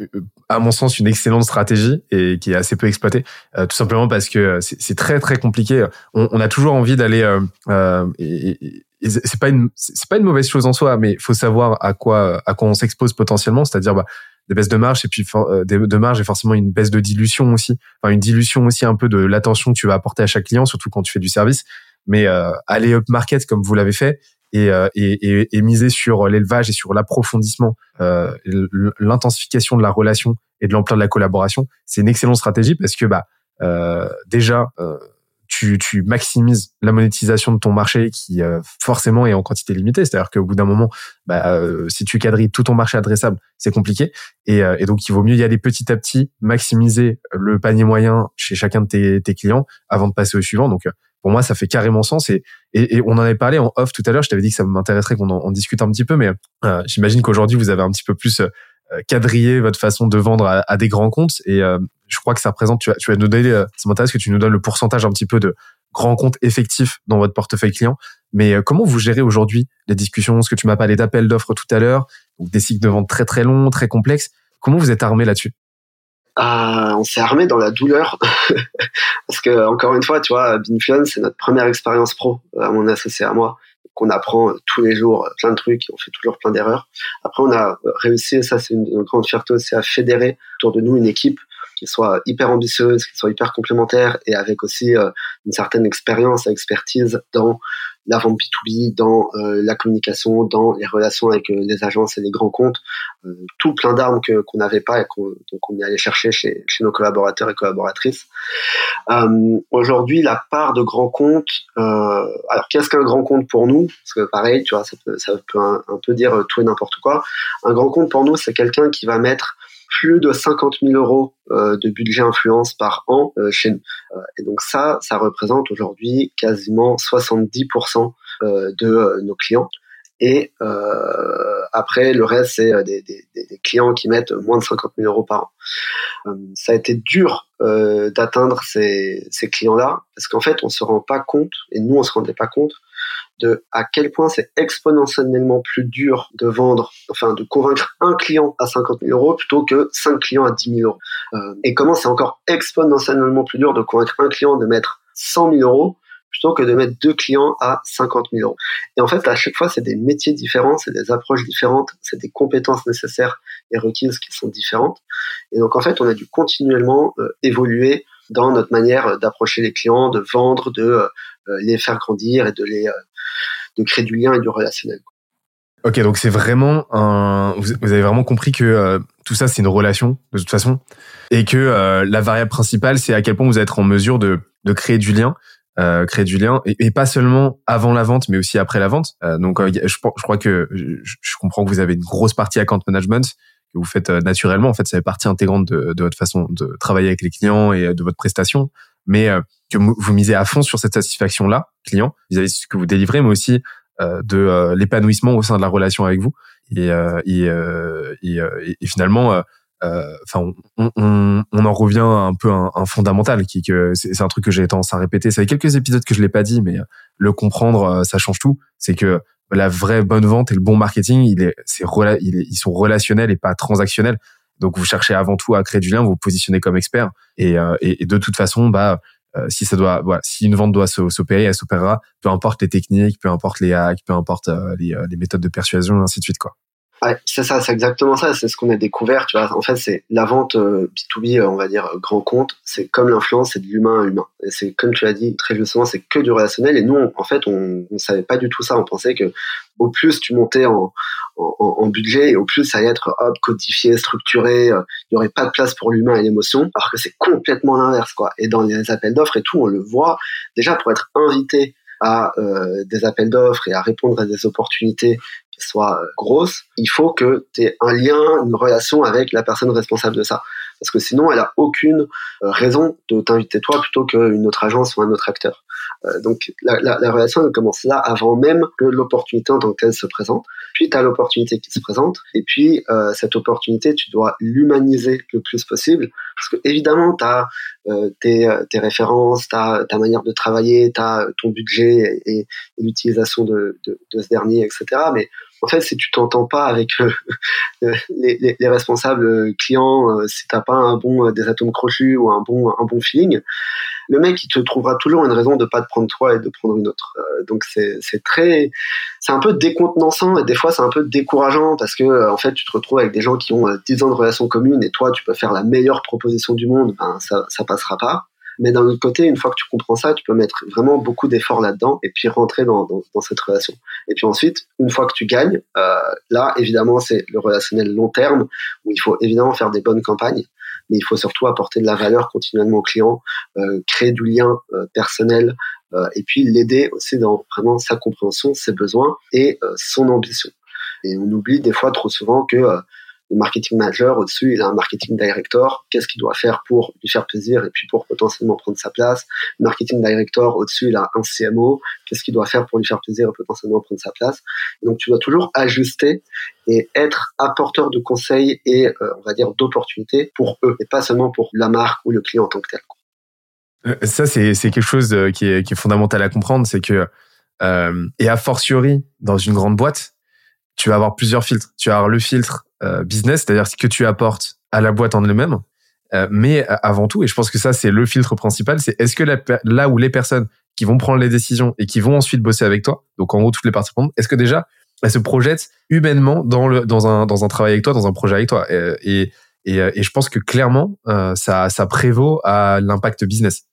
à mon sens, une excellente stratégie et qui est assez peu exploitée, euh, tout simplement parce que c'est très très compliqué. On, on a toujours envie d'aller, euh, euh et, c'est pas une, c'est pas une mauvaise chose en soi, mais faut savoir à quoi à quoi on s'expose potentiellement, c'est-à-dire bah, des baisses de marge et puis euh, des de marge et forcément une baisse de dilution aussi, enfin une dilution aussi un peu de l'attention que tu vas apporter à chaque client, surtout quand tu fais du service. Mais euh, aller up market comme vous l'avez fait, euh, et, et, et, miser sur l'élevage et sur l'approfondissement, euh, l'intensification de la relation et de l'ampleur de la collaboration, c'est une excellente stratégie parce que bah euh, déjà euh, tu, tu maximises la monétisation de ton marché qui euh, forcément est en quantité limitée. C'est-à-dire qu'au bout d'un moment, bah, si tu quadrilles tout ton marché adressable, c'est compliqué. Et, et, donc il vaut mieux y aller petit à petit, maximiser le panier moyen chez chacun de tes, tes clients avant de passer au suivant. Donc pour moi, ça fait carrément sens. Et, et, on en avait parlé en off tout à l'heure. Je t'avais dit que ça m'intéresserait qu'on en, discute un petit peu, mais euh, j'imagine qu'aujourd'hui, vous avez un petit peu plus euh, quadrillé votre façon de vendre à, des grands comptes. Et euh, je crois que ça représente, tu as, tu as nous donné, ça m'intéresse que tu nous donnes le pourcentage un petit peu de grands comptes effectifs dans votre portefeuille client. Mais comment vous gérez aujourd'hui les discussions? Ce que tu m'as parlé d'appels d'offres tout à l'heure, des cycles de vente très très longs, très complexes. Comment vous êtes armé là-dessus? On s'est armé dans la douleur parce que encore une fois, tu vois, Binfluence c'est notre première expérience pro euh, à mon associé à moi qu'on apprend tous les jours plein de trucs, on fait toujours plein d'erreurs. Après, on a réussi, ça c'est une, grande fierté aussi, à fédérer autour de nous une équipe qui soit hyper ambitieuse, qui soit hyper complémentaire et avec aussi euh, une certaine expérience et expertise dans la vente B2B, dans euh, la communication, dans les relations avec euh, les agences et les grands comptes, tout plein d'armes qu'on n'avait pas et qu'on on est allé chercher chez, nos collaborateurs et collaboratrices. Aujourd'hui, la part de grands comptes, alors qu'est-ce qu'un grand compte pour nous? Parce que pareil, tu vois, ça peut, un peu dire tout et n'importe quoi. Un grand compte pour nous, c'est quelqu'un qui va mettre plus de 50 000 euros euh, de budget influence par an euh, chez nous. Euh, et donc ça, ça représente aujourd'hui quasiment 70% de nos clients. Et après, le reste, c'est des, des, des, clients qui mettent moins de 50 000 euros par an. ça a été dur d'atteindre ces, ces clients-là parce qu'en fait, on se rend pas compte, et nous, on se rendait pas compte de à quel point c'est exponentiellement plus dur de vendre, enfin de convaincre un client à 50 000 euros plutôt que 5 clients à 10 000 euros. Euh, et comment c'est encore exponentiellement plus dur de convaincre un client de mettre 100 000 euros plutôt que de mettre deux clients à 50 000 euros. Et en fait, à chaque fois, c'est des métiers différents, c'est des approches différentes, c'est des compétences nécessaires et requises qui sont différentes. Et donc, en fait, on a dû continuellement euh, évoluer dans notre manière d'approcher les clients, de vendre, de euh, les faire grandir et de les de créer du lien et du relationnel. Ok, donc c'est vraiment un. Vous avez vraiment compris que euh, tout ça c'est une relation de toute façon, et que euh, la variable principale c'est à quel point vous êtes en mesure de créer du lien, euh, créer du lien, et, pas seulement avant la vente, mais aussi après la vente. donc je, crois que je, comprends que vous avez une grosse partie account management que vous faites naturellement. En fait, fait partie intégrante de votre façon de travailler avec les clients et de votre prestation, mais que vous misez à fond sur cette satisfaction là client vis-à-vis de ce que vous délivrez, mais aussi euh, de euh, l'épanouissement au sein de la relation avec vous. Et, euh, et, et, et, finalement, enfin, on, on, on, en revient un peu un, un fondamental qui que c'est un truc que j'ai tendance à répéter. Ça fait quelques épisodes que je l'ai pas dit, mais le comprendre, ça change tout. C'est que la vraie bonne vente et le bon marketing, il est, c'est il est, ils sont relationnels et pas transactionnels. Donc vous cherchez avant tout à créer du lien, vous vous positionnez comme expert et, et, de toute façon, bah euh, si ça doit, voilà, si une vente doit s'opérer, elle s'opérera, peu importe les techniques, peu importe les hacks, peu importe euh, les, euh, les, méthodes de persuasion, et ainsi de suite, quoi. C'est ça, c'est exactement ça. C'est ce qu'on a découvert. Tu vois, en fait, c'est la vente B2B, on va dire grand compte. C'est comme l'influence, c'est de l'humain à humain. Et c'est comme tu l'as dit très justement, c'est que du relationnel. Et nous, en fait, on, on savait pas du tout ça. On pensait que au plus tu montais en, en, budget et au plus ça allait être hop codifié, structuré, euh, il y aurait pas de place pour l'humain et l'émotion, alors que c'est complètement l'inverse quoi. Et dans les appels d'offres et tout, on le voit déjà pour être invité à euh, des appels d'offres et à répondre à des opportunités soient euh, grosses, il faut que tu aies un lien, une relation avec la personne responsable de ça. Parce que sinon, elle a aucune raison de t'inviter toi plutôt qu'une autre agence ou un autre acteur. Euh, donc la, la, la, relation elle commence là avant même que l'opportunité en tant que telle se présente. Puis tu as l'opportunité qui se présente et puis euh, cette opportunité tu dois l'humaniser le plus possible parce que évidemment tu as euh, tes, références, tu as ta manière de travailler, tu as ton budget et, l'utilisation de, de, de, ce dernier, etc. Mais en fait, si tu t'entends pas avec euh, les, les, les, responsables clients, si t'as pas un bon des atomes crochus ou un bon un bon feeling, le mec il te trouvera toujours une raison de pas te prendre toi et de prendre une autre. Euh, donc c'est c'est très c'est un peu décontenançant et des fois c'est un peu décourageant parce que euh, en fait tu te retrouves avec des gens qui ont 10 euh, ans de relations communes et toi tu peux faire la meilleure proposition du monde, ben ça ça passera pas. Mais d'un autre côté, une fois que tu comprends ça, tu peux mettre vraiment beaucoup d'efforts là-dedans et puis rentrer dans, dans, dans, cette relation. Et puis ensuite, une fois que tu gagnes, euh, là, évidemment, c'est le relationnel long terme où il faut évidemment faire des bonnes campagnes mais il faut surtout apporter de la valeur continuellement au client, euh, créer du lien euh, personnel euh, et puis l'aider aussi dans vraiment sa compréhension, ses besoins et son ambition. Et on oublie des fois trop souvent que le marketing manager au-dessus, il a un marketing director. Qu'est-ce qu'il doit faire pour lui faire plaisir et puis pour potentiellement prendre sa place? Le marketing director au-dessus, il a un CMO. Qu'est-ce qu'il doit faire pour lui faire plaisir et potentiellement prendre sa place? Donc tu dois toujours ajuster et être apporteur de conseils et euh, on va dire d'opportunités pour eux et pas seulement pour la marque ou le client en tant que tel. Euh, ça c'est quelque chose qui est, qui est fondamental à comprendre, c'est que euh, et a fortiori dans une grande boîte, tu vas avoir plusieurs filtres. Tu vas avoir le filtre euh, business, c'est-à-dire ce que tu apportes à la boîte en elle-même. Euh, mais euh, avant tout, et je pense que ça c'est le filtre principal, c'est est-ce que là où les personnes qui vont prendre les décisions et qui vont ensuite bosser avec toi, donc en gros toutes les parties prenantes, est-ce que déjà elles se projettent humainement dans le dans un dans un travail avec toi, dans un projet avec toi? Et et, et je pense que clairement ça ça prévaut à l'impact business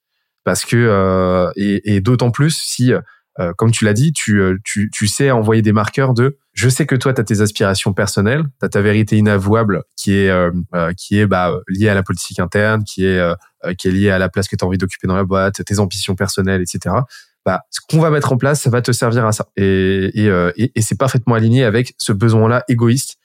parce que et, et d'autant plus si euh, comme tu l'as dit, tu, euh, tu, tu, sais envoyer des marqueurs de je sais que toi, tu as tes aspirations personnelles, tu as ta vérité inavouable qui est, euh, qui est bah, liée à la politique interne, qui est, qui est liée à la place que tu as envie d'occuper dans la boîte, tes ambitions personnelles, etc. Bah, ce qu'on va mettre en place, ça va te servir à ça. Et, et, et, et c'est parfaitement aligné avec ce besoin-là égoïste.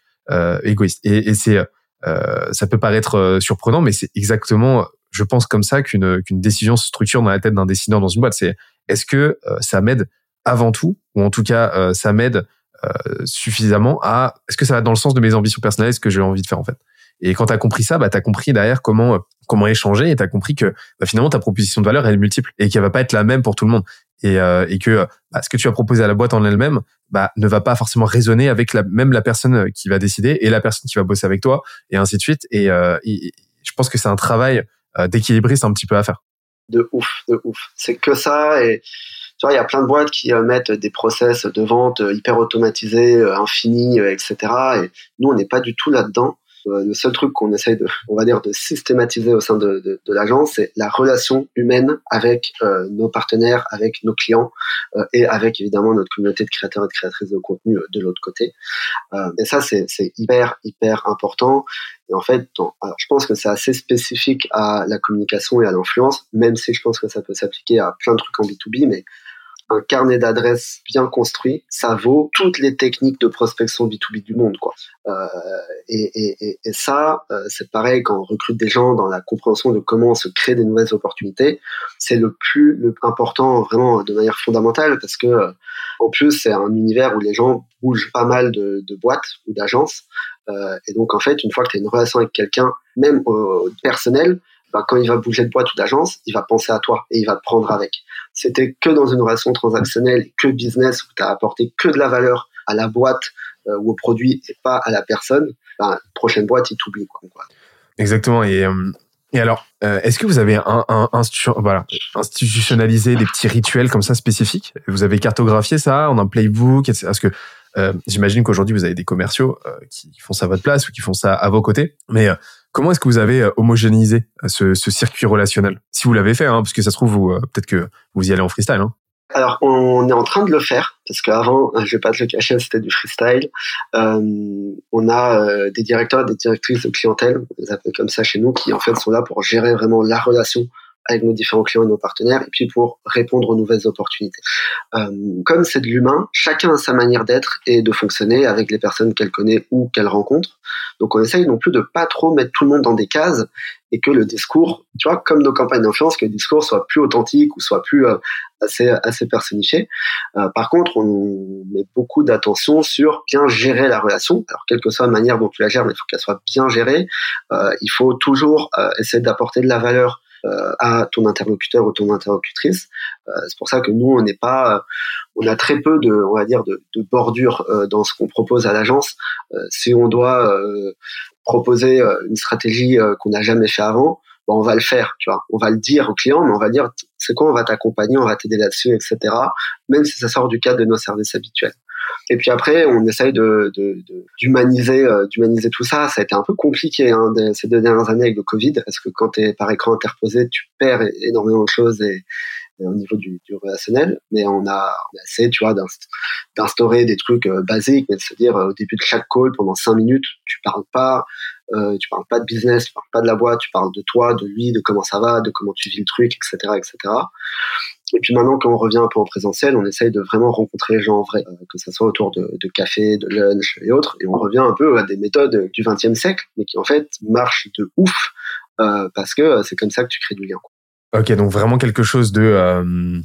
égoïste. Et, c'est, ça peut paraître surprenant, mais c'est exactement je pense comme ça qu'une qu'une décision se structure dans la tête d'un décideur dans une boîte. C'est est-ce que euh, ça m'aide avant tout, ou en tout cas euh, ça m'aide euh, suffisamment à est-ce que ça va dans le sens de mes ambitions personnelles, ce que j'ai envie de faire en fait? Et quand tu as compris ça, bah, tu as compris derrière comment comment échanger et tu as compris que bah, finalement ta proposition de valeur elle est multiple et qu'elle va pas être la même pour tout le monde et, et que bah, ce que tu as proposé à la boîte en elle-même bah, ne va pas forcément résonner avec la, même la personne qui va décider et la personne qui va bosser avec toi et ainsi de suite. Et, et je pense que c'est un travail d'équilibriste un petit peu à faire. De ouf, de ouf. C'est que ça et tu vois, il y a plein de boîtes qui euh, mettent des process de vente euh, hyper automatisés, euh, infinis, etc. Et nous, on n'est pas du tout là-dedans. Le seul truc qu'on essaye de, on va dire, de systématiser au sein de, de, l'agence, c'est la relation humaine avec nos partenaires, avec nos clients et avec évidemment notre communauté de créateurs et de créatrices de contenu de l'autre côté. et ça, c'est hyper, hyper important. Et en fait, je pense que c'est assez spécifique à la communication et à l'influence, même si je pense que ça peut s'appliquer à plein de trucs en B2B, mais un carnet d'adresses bien construit, ça vaut toutes les techniques de prospection B2B du monde. Quoi. Euh, et, et, et, ça, euh, c'est pareil quand on recrute des gens dans la compréhension de comment se créer des nouvelles opportunités. C'est le plus important vraiment de manière fondamentale parce que euh, en plus c'est un univers où les gens bougent pas mal de, de boîtes ou d'agences. Euh, et donc en fait, une fois que tu as une relation avec quelqu'un, même au personnel, bah, quand il va bouger de boîte ou d'agence, il va penser à toi et il va te prendre avec. C'était que dans une relation transactionnelle, que business, où tu as apporté que de la valeur à la boîte euh, ou au produit et pas à la personne, bah, prochaine boîte, il t'oublie. Exactement. Et, euh, alors, euh, est-ce que vous avez institutionnalisé des petits rituels comme ça spécifiques? Vous avez cartographié ça en un playbook Est-ce que euh, j'imagine qu'aujourd'hui vous avez des commerciaux qui font ça à votre place ou qui font ça à vos côtés, mais Comment est-ce que vous avez euh, homogénéisé euh, ce, ce circuit relationnel? Si vous l'avez fait, hein, parce que ça se trouve, euh, peut-être que vous y allez en freestyle. Hein. Alors, on est en train de le faire, parce qu'avant, je vais pas te le cacher, c'était du freestyle. On a des directeurs des directrices de clientèle, on les appelle comme ça chez nous, qui en fait sont là pour gérer vraiment la relation avec nos différents clients et nos partenaires, et puis pour répondre aux nouvelles opportunités. Euh, comme c'est de l'humain, chacun a sa manière d'être et de fonctionner avec les personnes qu'elle connaît ou qu'elle rencontre. Donc on essaye non plus de pas trop mettre tout le monde dans des cases et que le discours, tu vois, comme nos campagnes d'influence, que le discours soit plus authentique ou soit plus euh, assez assez personnifié. Euh, par contre, on met beaucoup d'attention sur bien gérer la relation. Alors quelle que soit la manière dont tu la gères, il faut qu'elle soit bien gérée. Il faut toujours essayer d'apporter de la valeur à ton interlocuteur ou ton interlocutrice. Euh, c'est pour ça que nous, on n'est pas, on a très peu de, on va dire, de, de bordure euh, dans ce qu'on propose à l'agence. si on doit proposer une stratégie qu'on n'a jamais fait avant, ben, on va le faire, tu vois. On va le dire au client, mais on va dire, c'est quoi, on va t'accompagner, on va t'aider là-dessus, etc. Même si ça sort du cadre de nos services habituels. Et puis après, on essaye euh, d'humaniser tout ça. Ça a été un peu compliqué hein, ces deux dernières années avec le Covid, parce que quand tu es par écran interposé, tu perds énormément de choses au niveau du, relationnel. Mais on a, essayé, tu vois, d'instaurer des trucs euh, basiques, mais de se dire euh, au début de chaque call, pendant cinq minutes, tu parles pas, tu parles pas de business, tu parles pas de la boîte, tu parles de toi, de lui, de comment ça va, de comment tu vis le truc, etc., etc. Et puis maintenant, quand on revient un peu en présentiel, on essaye de vraiment rencontrer les gens en vrai, euh, que ce soit autour de, de, café, de lunch et autres. Et on revient un peu à des méthodes du XXe siècle, mais qui en fait marchent de ouf euh, parce que c'est comme ça que tu crées du lien. Ok, donc vraiment quelque chose de euh,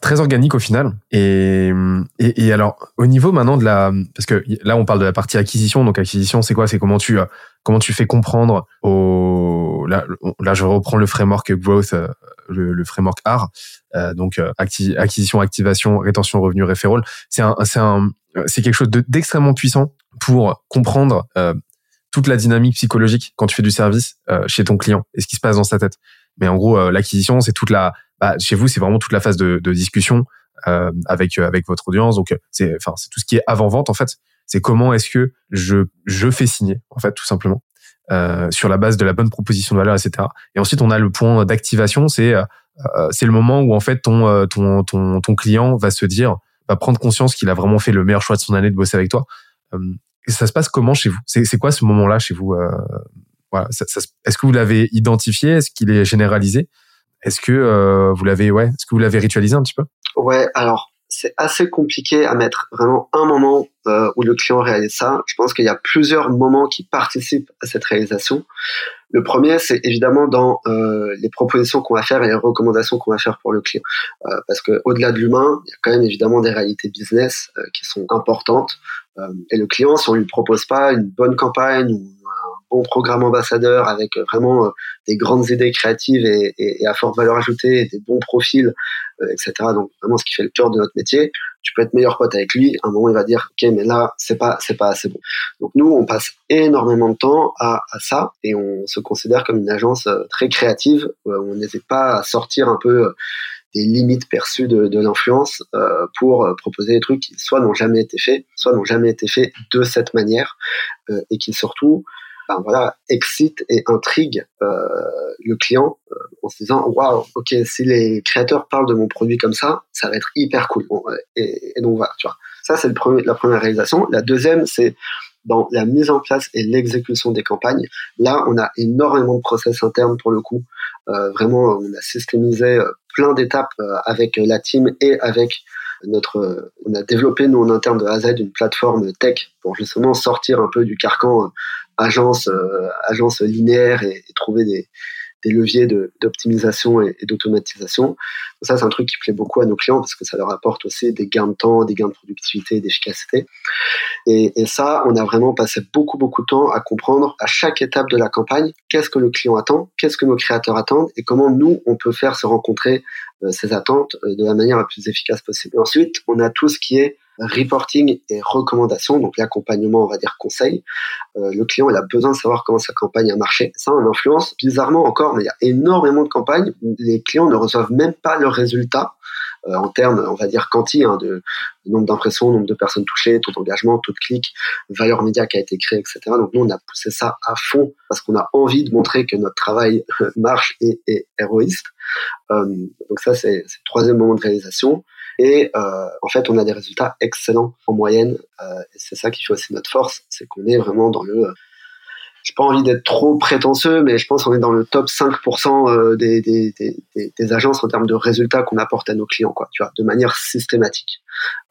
très organique au final. Et, et, et, alors, au niveau maintenant de la, parce que là on parle de la partie acquisition. Donc acquisition, c'est quoi? C'est comment tu comment tu fais comprendre au là, là je reprends le framework growth le, le framework euh, donc euh, acquisition, activation, rétention, revenu, referral. C'est un, c'est un, c'est quelque chose d'extrêmement puissant pour comprendre euh, toute la dynamique psychologique quand tu fais du service chez ton client et ce qui se passe dans sa tête. Mais en gros, l'acquisition, c'est toute la, bah, chez vous, c'est vraiment toute la phase de, de discussion euh, avec avec votre audience. Donc c'est, enfin, c'est tout ce qui est avant vente en fait. C'est comment est-ce que je je fais signer en fait tout simplement. Euh, sur la base de la bonne proposition de valeur, etc. Et ensuite, on a le point d'activation, c'est euh, c'est le moment où en fait ton, euh, ton ton ton client va se dire, va prendre conscience qu'il a vraiment fait le meilleur choix de son année de bosser avec toi. Et ça se passe comment chez vous? C'est quoi ce moment-là chez vous? Est-ce que vous l'avez identifié? Est-ce qu'il est généralisé? Est-ce que vous l'avez ouais Est-ce que vous l'avez ritualisé un petit peu? Ouais, alors c'est assez compliqué à mettre vraiment un moment euh, où le client réalise ça. Je pense qu'il y a plusieurs moments qui participent à cette réalisation. Le premier, c'est évidemment dans euh, les propositions qu'on va faire et les recommandations qu'on va faire pour le client. Euh, parce que au-delà de l'humain, il y a quand même évidemment des réalités business euh, qui sont importantes. Et le client, si on lui propose pas une bonne campagne ou un bons programmes ambassadeurs avec vraiment des grandes idées créatives et, à forte valeur ajoutée, des bons profils, etc. Donc vraiment ce qui fait le cœur de notre métier. Tu peux être meilleur pote avec lui. À un moment, il va dire, ok, mais là, c'est pas, c'est pas assez bon. Donc nous, on passe énormément de temps à, ça et on se considère comme une agence très créative. on n'hésite pas à sortir un peu des limites perçues de, l'influence euh, pour euh, proposer des trucs qui soit n'ont jamais été faits, soit n'ont jamais été faits de cette manière, euh, et qui surtout voilà, excite et intrigue euh, le client euh, en se disant waouh ok si les créateurs parlent de mon produit comme ça ça va être hyper cool. Et, donc voilà tu vois. Ça c'est la première réalisation. La deuxième c'est dans la mise en place et l'exécution des campagnes. Là on a énormément de process internes pour le coup. Euh, vraiment on a systémisé plein d'étapes avec la team et avec notre, euh, on a développé nous en interne de A à Z une plateforme tech pour justement sortir un peu du carcan euh, agence, agence linéaire et trouver des, des leviers d'optimisation et, d'automatisation. Ça, c'est un truc qui plaît beaucoup à nos clients parce que ça leur apporte aussi des gains de temps, des gains de productivité, d'efficacité. Et, ça, on a vraiment passé beaucoup, beaucoup de temps à comprendre à chaque étape de la campagne qu'est-ce que le client attend, qu'est-ce que nos créateurs attendent et comment nous, on peut faire se rencontrer euh, ces attentes euh, de la manière la plus efficace possible. Ensuite, on a tout ce qui est reporting et recommandation, donc l'accompagnement, on va dire conseil. Euh, le client, il a besoin de savoir comment sa campagne a marché. Ça, on influence bizarrement encore, il y a énormément de campagnes les clients ne reçoivent même pas leurs résultats euh, en termes, on va dire, quanti, hein, de, nombre d'impressions, nombre de personnes touchées, taux d'engagement, taux de clic, valeur média qui a été créée, etc. Donc nous, on a poussé ça à fond parce qu'on a envie de montrer que notre travail marche et est héroïste. Euh, donc ça, c'est le troisième moment de réalisation. Et euh, en fait, on a des résultats excellents en moyenne. Euh, c'est ça qui fait aussi notre force, c'est qu'on est vraiment dans le j'ai pas envie d'être trop prétentieux, mais je pense qu'on est dans le top 5% euh, des, agences en termes de résultats qu'on apporte à nos clients, quoi, tu vois, de manière systématique.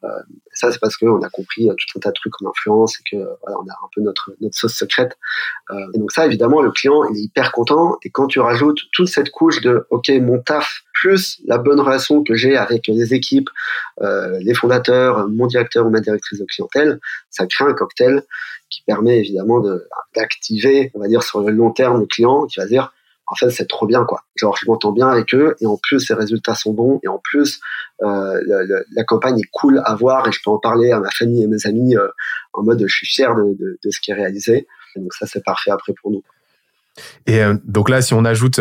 Euh, ça, c'est parce qu'on a compris euh, tout un tas de trucs en influence et que voilà, on a un peu notre, sauce secrète. Euh, et donc ça, évidemment, le client, il est hyper content. Et quand tu rajoutes toute cette couche de, OK, mon taf, plus la bonne relation que j'ai avec les équipes, euh, les fondateurs, mon directeur ou ma directrice de clientèle, ça crée un cocktail qui permet évidemment d'activer, on va dire, sur le long terme le client qui va dire, en fait, c'est trop bien, quoi. Genre, je m'entends bien avec eux, et en plus, les résultats sont bons, et en plus, euh, la campagne est cool à voir, et je peux en parler à ma famille et mes amis euh, en mode, je suis fier de, ce qui est réalisé. Donc ça, c'est parfait après pour nous. Et donc là, si on ajoute,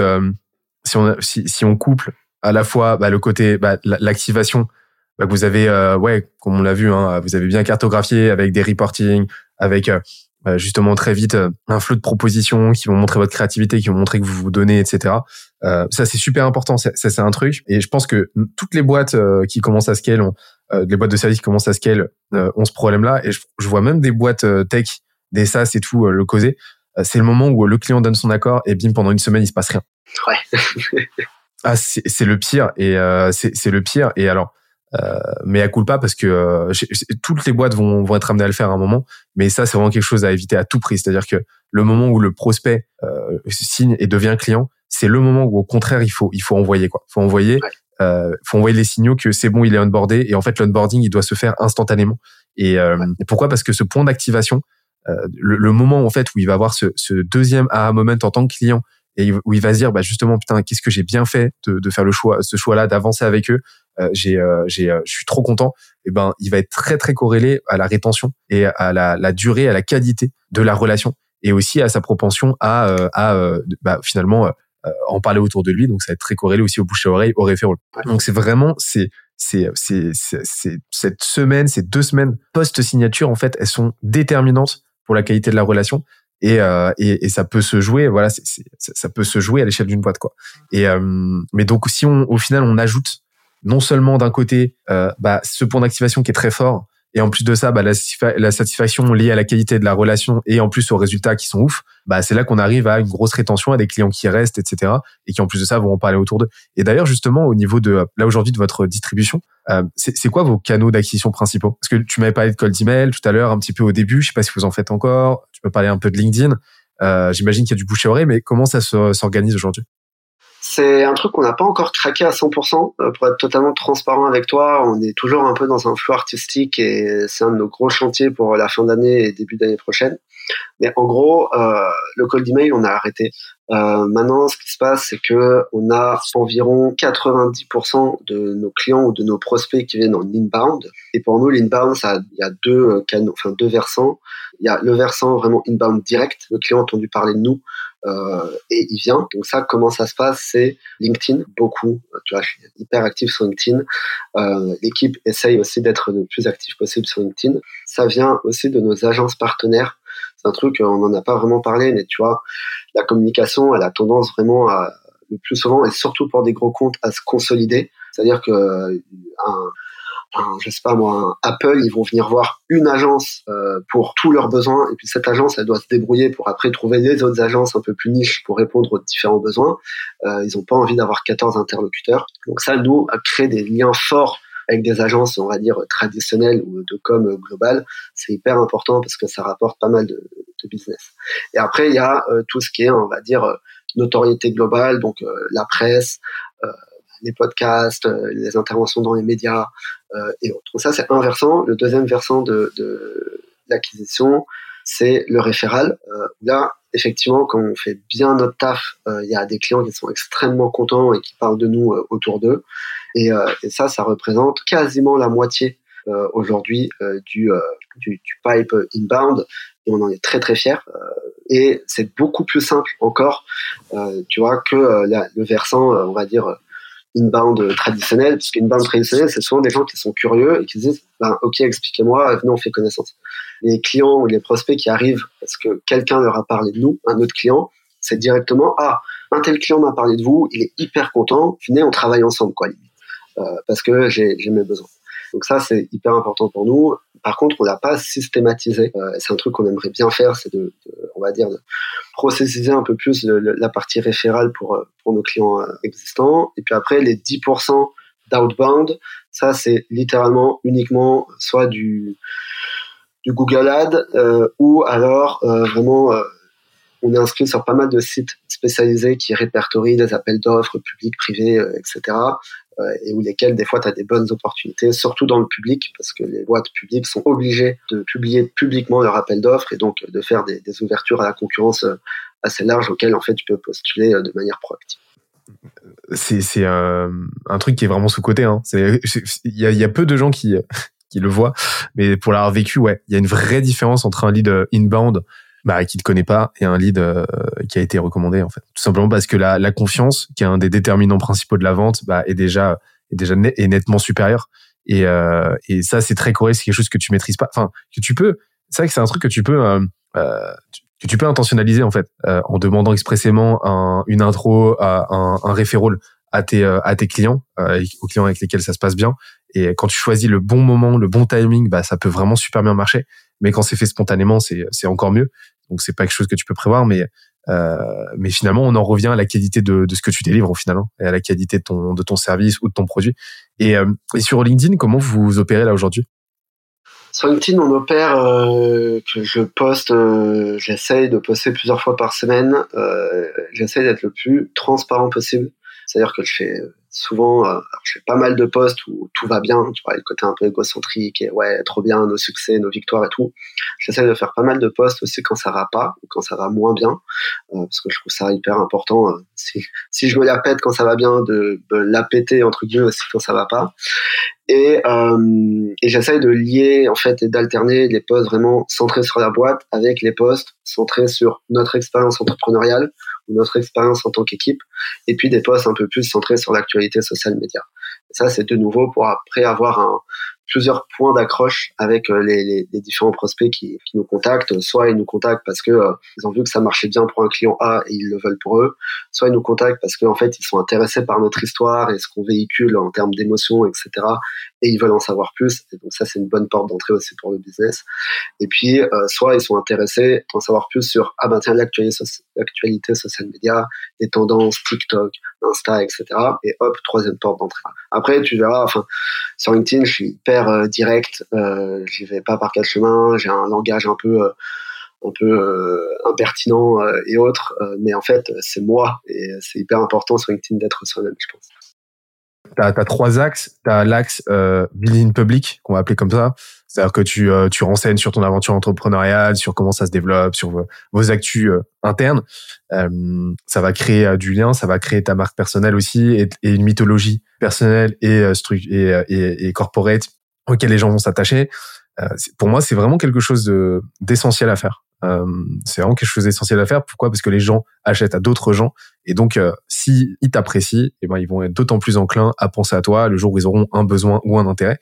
si on si, on couple à la fois bah, le côté bah, l'activation bah, vous avez, euh, ouais, comme on l'a vu, hein, vous avez bien cartographié avec des reporting, avec euh, bah, justement très vite euh, un flot de propositions qui vont montrer votre créativité, qui vont montrer que vous vous donnez, etc. Euh, ça c'est super important, ça c'est un truc. Et je pense que toutes les boîtes qui commencent à scale, ont, les boîtes de services qui commencent à scale, ont ce problème-là. Et je, je, vois même des boîtes tech, des SaaS et tout le causer. c'est le moment où le client donne son accord et bim pendant une semaine il se passe rien. Ouais. ah c'est le pire et c'est le pire. Et alors euh, mais à pas parce que euh, toutes les boîtes vont, vont être amenées à le faire à un moment. Mais ça, c'est vraiment quelque chose à éviter à tout prix. C'est-à-dire que le moment où le prospect euh, signe et devient client, c'est le moment où au contraire il faut il faut envoyer quoi. Faut envoyer, euh, faut envoyer les signaux que c'est bon, il est onboardé et en fait l'onboarding il doit se faire instantanément. Et euh, pourquoi? Parce que ce point d'activation, euh, le, le, moment en fait où il va avoir ce, ce deuxième aha moment en tant que client et où il va se dire bah justement putain qu'est-ce que j'ai bien fait de, de faire le choix ce choix là d'avancer avec eux euh, j'ai euh, j'ai euh, je suis trop content. Et eh ben il va être très très corrélé à la rétention et à la, la durée à la qualité de la relation et aussi à sa propension à à bah, finalement en parler autour de lui. Donc ça va être très corrélé aussi au bouche à oreille au référent. Donc c'est vraiment c'est c'est c'est c'est cette semaine ces deux semaines post signature en fait elles sont déterminantes pour la qualité de la relation et, euh, et, et, ça peut se jouer voilà ça peut se jouer à l'échelle d'une boîte quoi. Et euh, mais donc si on au final on ajoute non seulement d'un côté euh, bah, ce point d'activation qui est très fort et en plus de ça bah, la, satisfaction liée à la qualité de la relation et en plus aux résultats qui sont ouf bah c'est là qu'on arrive à une grosse rétention à des clients qui restent etc et qui en plus de ça vont en parler autour d'eux. Et d'ailleurs justement au niveau de là aujourd'hui de votre distribution euh, c'est quoi vos canaux d'acquisition principaux? Parce que tu m'avais parlé de cold email tout à l'heure un petit peu au début je sais pas si vous en faites encore tu peux parler un peu de LinkedIn euh, j'imagine qu'il y a du bouche à oreille mais comment ça s'organise aujourd'hui? C'est un truc qu'on n'a pas encore craqué à 100%. Euh, pour être totalement transparent avec toi, on est toujours un peu dans un flou artistique et c'est un de nos gros chantiers pour la fin d'année et début d'année prochaine. Mais en gros, euh, le cold email, on a arrêté. Euh, maintenant, ce qui se passe, c'est que on a environ 90% de nos clients ou de nos prospects qui viennent en inbound. Et pour nous, l'inbound, il y a deux canaux, enfin deux versants. Il y a le versant vraiment inbound direct. Le client a entendu parler de nous euh, et il vient. Donc ça, comment ça se passe C'est LinkedIn, beaucoup. Tu vois, je suis hyper actif sur LinkedIn. Euh, L'équipe essaye aussi d'être le plus actif possible sur LinkedIn. Ça vient aussi de nos agences partenaires c'est un truc, on n'en a pas vraiment parlé, mais tu vois, la communication, elle a tendance vraiment à, le plus souvent, et surtout pour des gros comptes, à se consolider. C'est-à-dire que un, je sais pas moi, un Apple, ils vont venir voir une agence euh, pour tous leurs besoins, et puis cette agence, elle doit se débrouiller pour après trouver les autres agences un peu plus niches pour répondre aux différents besoins. Euh, ils n'ont pas envie d'avoir 14 interlocuteurs. Donc ça, nous, créer des liens forts avec des agences, on va dire, traditionnelles ou de com global, c'est hyper important parce que ça rapporte pas mal de, business. Et après, il y a euh, tout ce qui est, on va dire, euh, notoriété globale, donc euh, la presse, les podcasts, les interventions dans les médias et autres. Donc ça, c'est un versant. Le deuxième versant de, de l'acquisition, c'est le référal. là, effectivement, quand on fait bien notre taf, il y a des clients qui sont extrêmement contents et qui parlent de nous autour d'eux. Et, euh, et, ça, ça représente quasiment la moitié euh, aujourd'hui euh, du, du, du, pipe inbound. Et on en est très très fiers. et c'est beaucoup plus simple encore, tu vois, que le versant, on va dire, inbound traditionnel, parce qu'inbound traditionnel, c'est souvent des gens qui sont curieux et qui disent, ben, ok, expliquez-moi, venez, on fait connaissance. Les clients ou les prospects qui arrivent parce que quelqu'un leur a parlé de nous, un autre client, c'est directement, ah, un tel client m'a parlé de vous, il est hyper content, venez, on travaille ensemble, quoi. Euh, parce que j'ai mes besoins. Donc ça, c'est hyper important pour nous. Par contre, on l'a pas systématisé. Euh, c'est un truc qu'on aimerait bien faire, c'est de, on va dire, de processiser un peu plus la partie référale pour, euh, pour nos clients existants. Et puis après, les 10% d'outbound, ça, c'est littéralement uniquement soit du, du Google Ad ou alors vraiment on est inscrit sur pas mal de sites spécialisés qui répertorient des appels d'offres publics, privés, etc. Euh, et où lesquels des fois tu as des bonnes opportunités, surtout dans le public, parce que les boîtes publiques sont obligées de publier publiquement leur appel d'offres et donc de faire des, ouvertures à la concurrence euh, assez larges auxquelles en fait tu peux postuler euh, de manière proactive c'est un truc qui est vraiment sous côté. Hein. Il y a peu de gens qui qui le voient, mais pour l'avoir vécu, ouais, il y a une vraie différence entre un lead inbound bah, qui te connaît pas et un lead euh, qui a été recommandé en fait. Tout simplement parce que la, la confiance, qui est un des déterminants principaux de la vente, bah, est déjà est déjà est nettement supérieure. Et, euh, et ça, c'est très correct. C'est quelque chose que tu maîtrises pas. Enfin, que tu peux. C'est vrai que c'est un truc que tu peux euh, euh que tu peux intentionnaliser en fait euh, en demandant expressément un, une intro, un, un référol à tes à tes clients, aux clients avec lesquels ça se passe bien. Et quand tu choisis le bon moment, le bon timing, bah ça peut vraiment super bien marcher. Mais quand c'est fait spontanément, c'est encore mieux. Donc c'est pas quelque chose que tu peux prévoir, mais euh, mais finalement on en revient à la qualité de, de ce que tu délivres au final hein, et à la qualité de ton de ton service ou de ton produit. Et, euh, et sur LinkedIn, comment vous opérez là aujourd'hui? Sur LinkedIn, on opère euh, que je poste, euh, j'essaye de poster plusieurs fois par semaine. Euh, j'essaye d'être le plus transparent possible. C'est-à-dire que je fais souvent, euh, je fais pas mal de posts où tout va bien, tu vois, le côté un peu égocentrique et ouais, trop bien, nos succès, nos victoires et tout. J'essaie de faire pas mal de posts aussi quand ça va pas ou quand ça va moins bien, euh, parce que je trouve ça hyper important. Euh, si, si je me la pète quand ça va bien, de, de la péter entre guillemets aussi quand ça va pas. Et, euh, et j'essaye de lier en fait et d'alterner les posts vraiment centrés sur la boîte avec les posts centrés sur notre expérience entrepreneuriale notre expérience en tant qu'équipe, et puis des posts un peu plus centrés sur l'actualité social média. ça, c'est de nouveau pour après avoir plusieurs points d'accroche avec euh, les, différents prospects qui, nous contactent. Soit ils nous contactent parce que euh, ils ont vu que ça marchait bien pour un client A et ils le veulent pour eux. Soit ils nous contactent parce qu'en fait ils sont intéressés par notre histoire et ce qu'on véhicule en termes d'émotions, etc. Et ils veulent en savoir plus. Et donc ça c'est une bonne porte d'entrée aussi pour le business. Et puis euh, soit ils sont intéressés d'en savoir plus sur ah ben tiens l'actualité social média, les tendances TikTok, Insta, etc. Et hop troisième porte d'entrée. Après tu verras, enfin sur LinkedIn je suis hyper euh, direct. Euh, j'y vais pas par quatre chemins. J'ai un langage un peu, euh, un peu impertinent et autres, mais en fait, c'est moi et c'est hyper important sur LinkedIn d'être soi-même, je pense. Tu as, trois axes. Tu as l'axe euh, building public, qu'on va appeler comme ça. C'est-à-dire que tu, euh, tu renseignes sur ton aventure entrepreneuriale, sur comment ça se développe, sur vos, actus euh, internes. Euh, ça va créer du lien, ça va créer ta marque personnelle aussi et, une mythologie personnelle et, et, et, et corporate auquel les gens vont s'attacher. pour moi, c'est vraiment quelque chose d'essentiel à faire. Euh, c'est vraiment quelque chose d'essentiel à faire. Pourquoi? Parce que les gens achètent à d'autres gens et donc euh, si ils t'apprécient, eh ben ils vont être d'autant plus enclins à penser à toi le jour où ils auront un besoin ou un intérêt.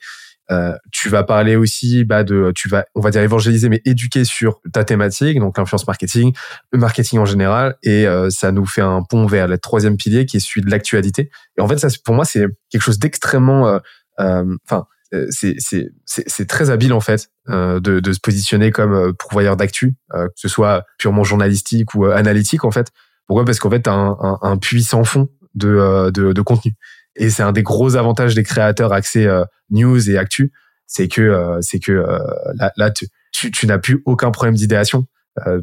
Euh, tu vas parler aussi bah, de, tu vas, on va dire évangéliser, mais éduquer sur ta thématique, donc l'influence marketing, le marketing en général, et euh, ça nous fait un pont vers le troisième pilier qui est celui de l'actualité. Et en fait, ça, pour moi, c'est quelque chose d'extrêmement, enfin, euh, c'est très habile en fait euh, de, de, se positionner comme euh, pourvoyeur d'actu, que ce soit purement journalistique ou analytique en fait. Pourquoi? Parce qu'en fait, tu as un, un, puissant fond de, de, de contenu. Et c'est un des gros avantages des créateurs accès news et actu, c'est que c'est que là, là, tu, tu, n'as plus aucun problème d'idéation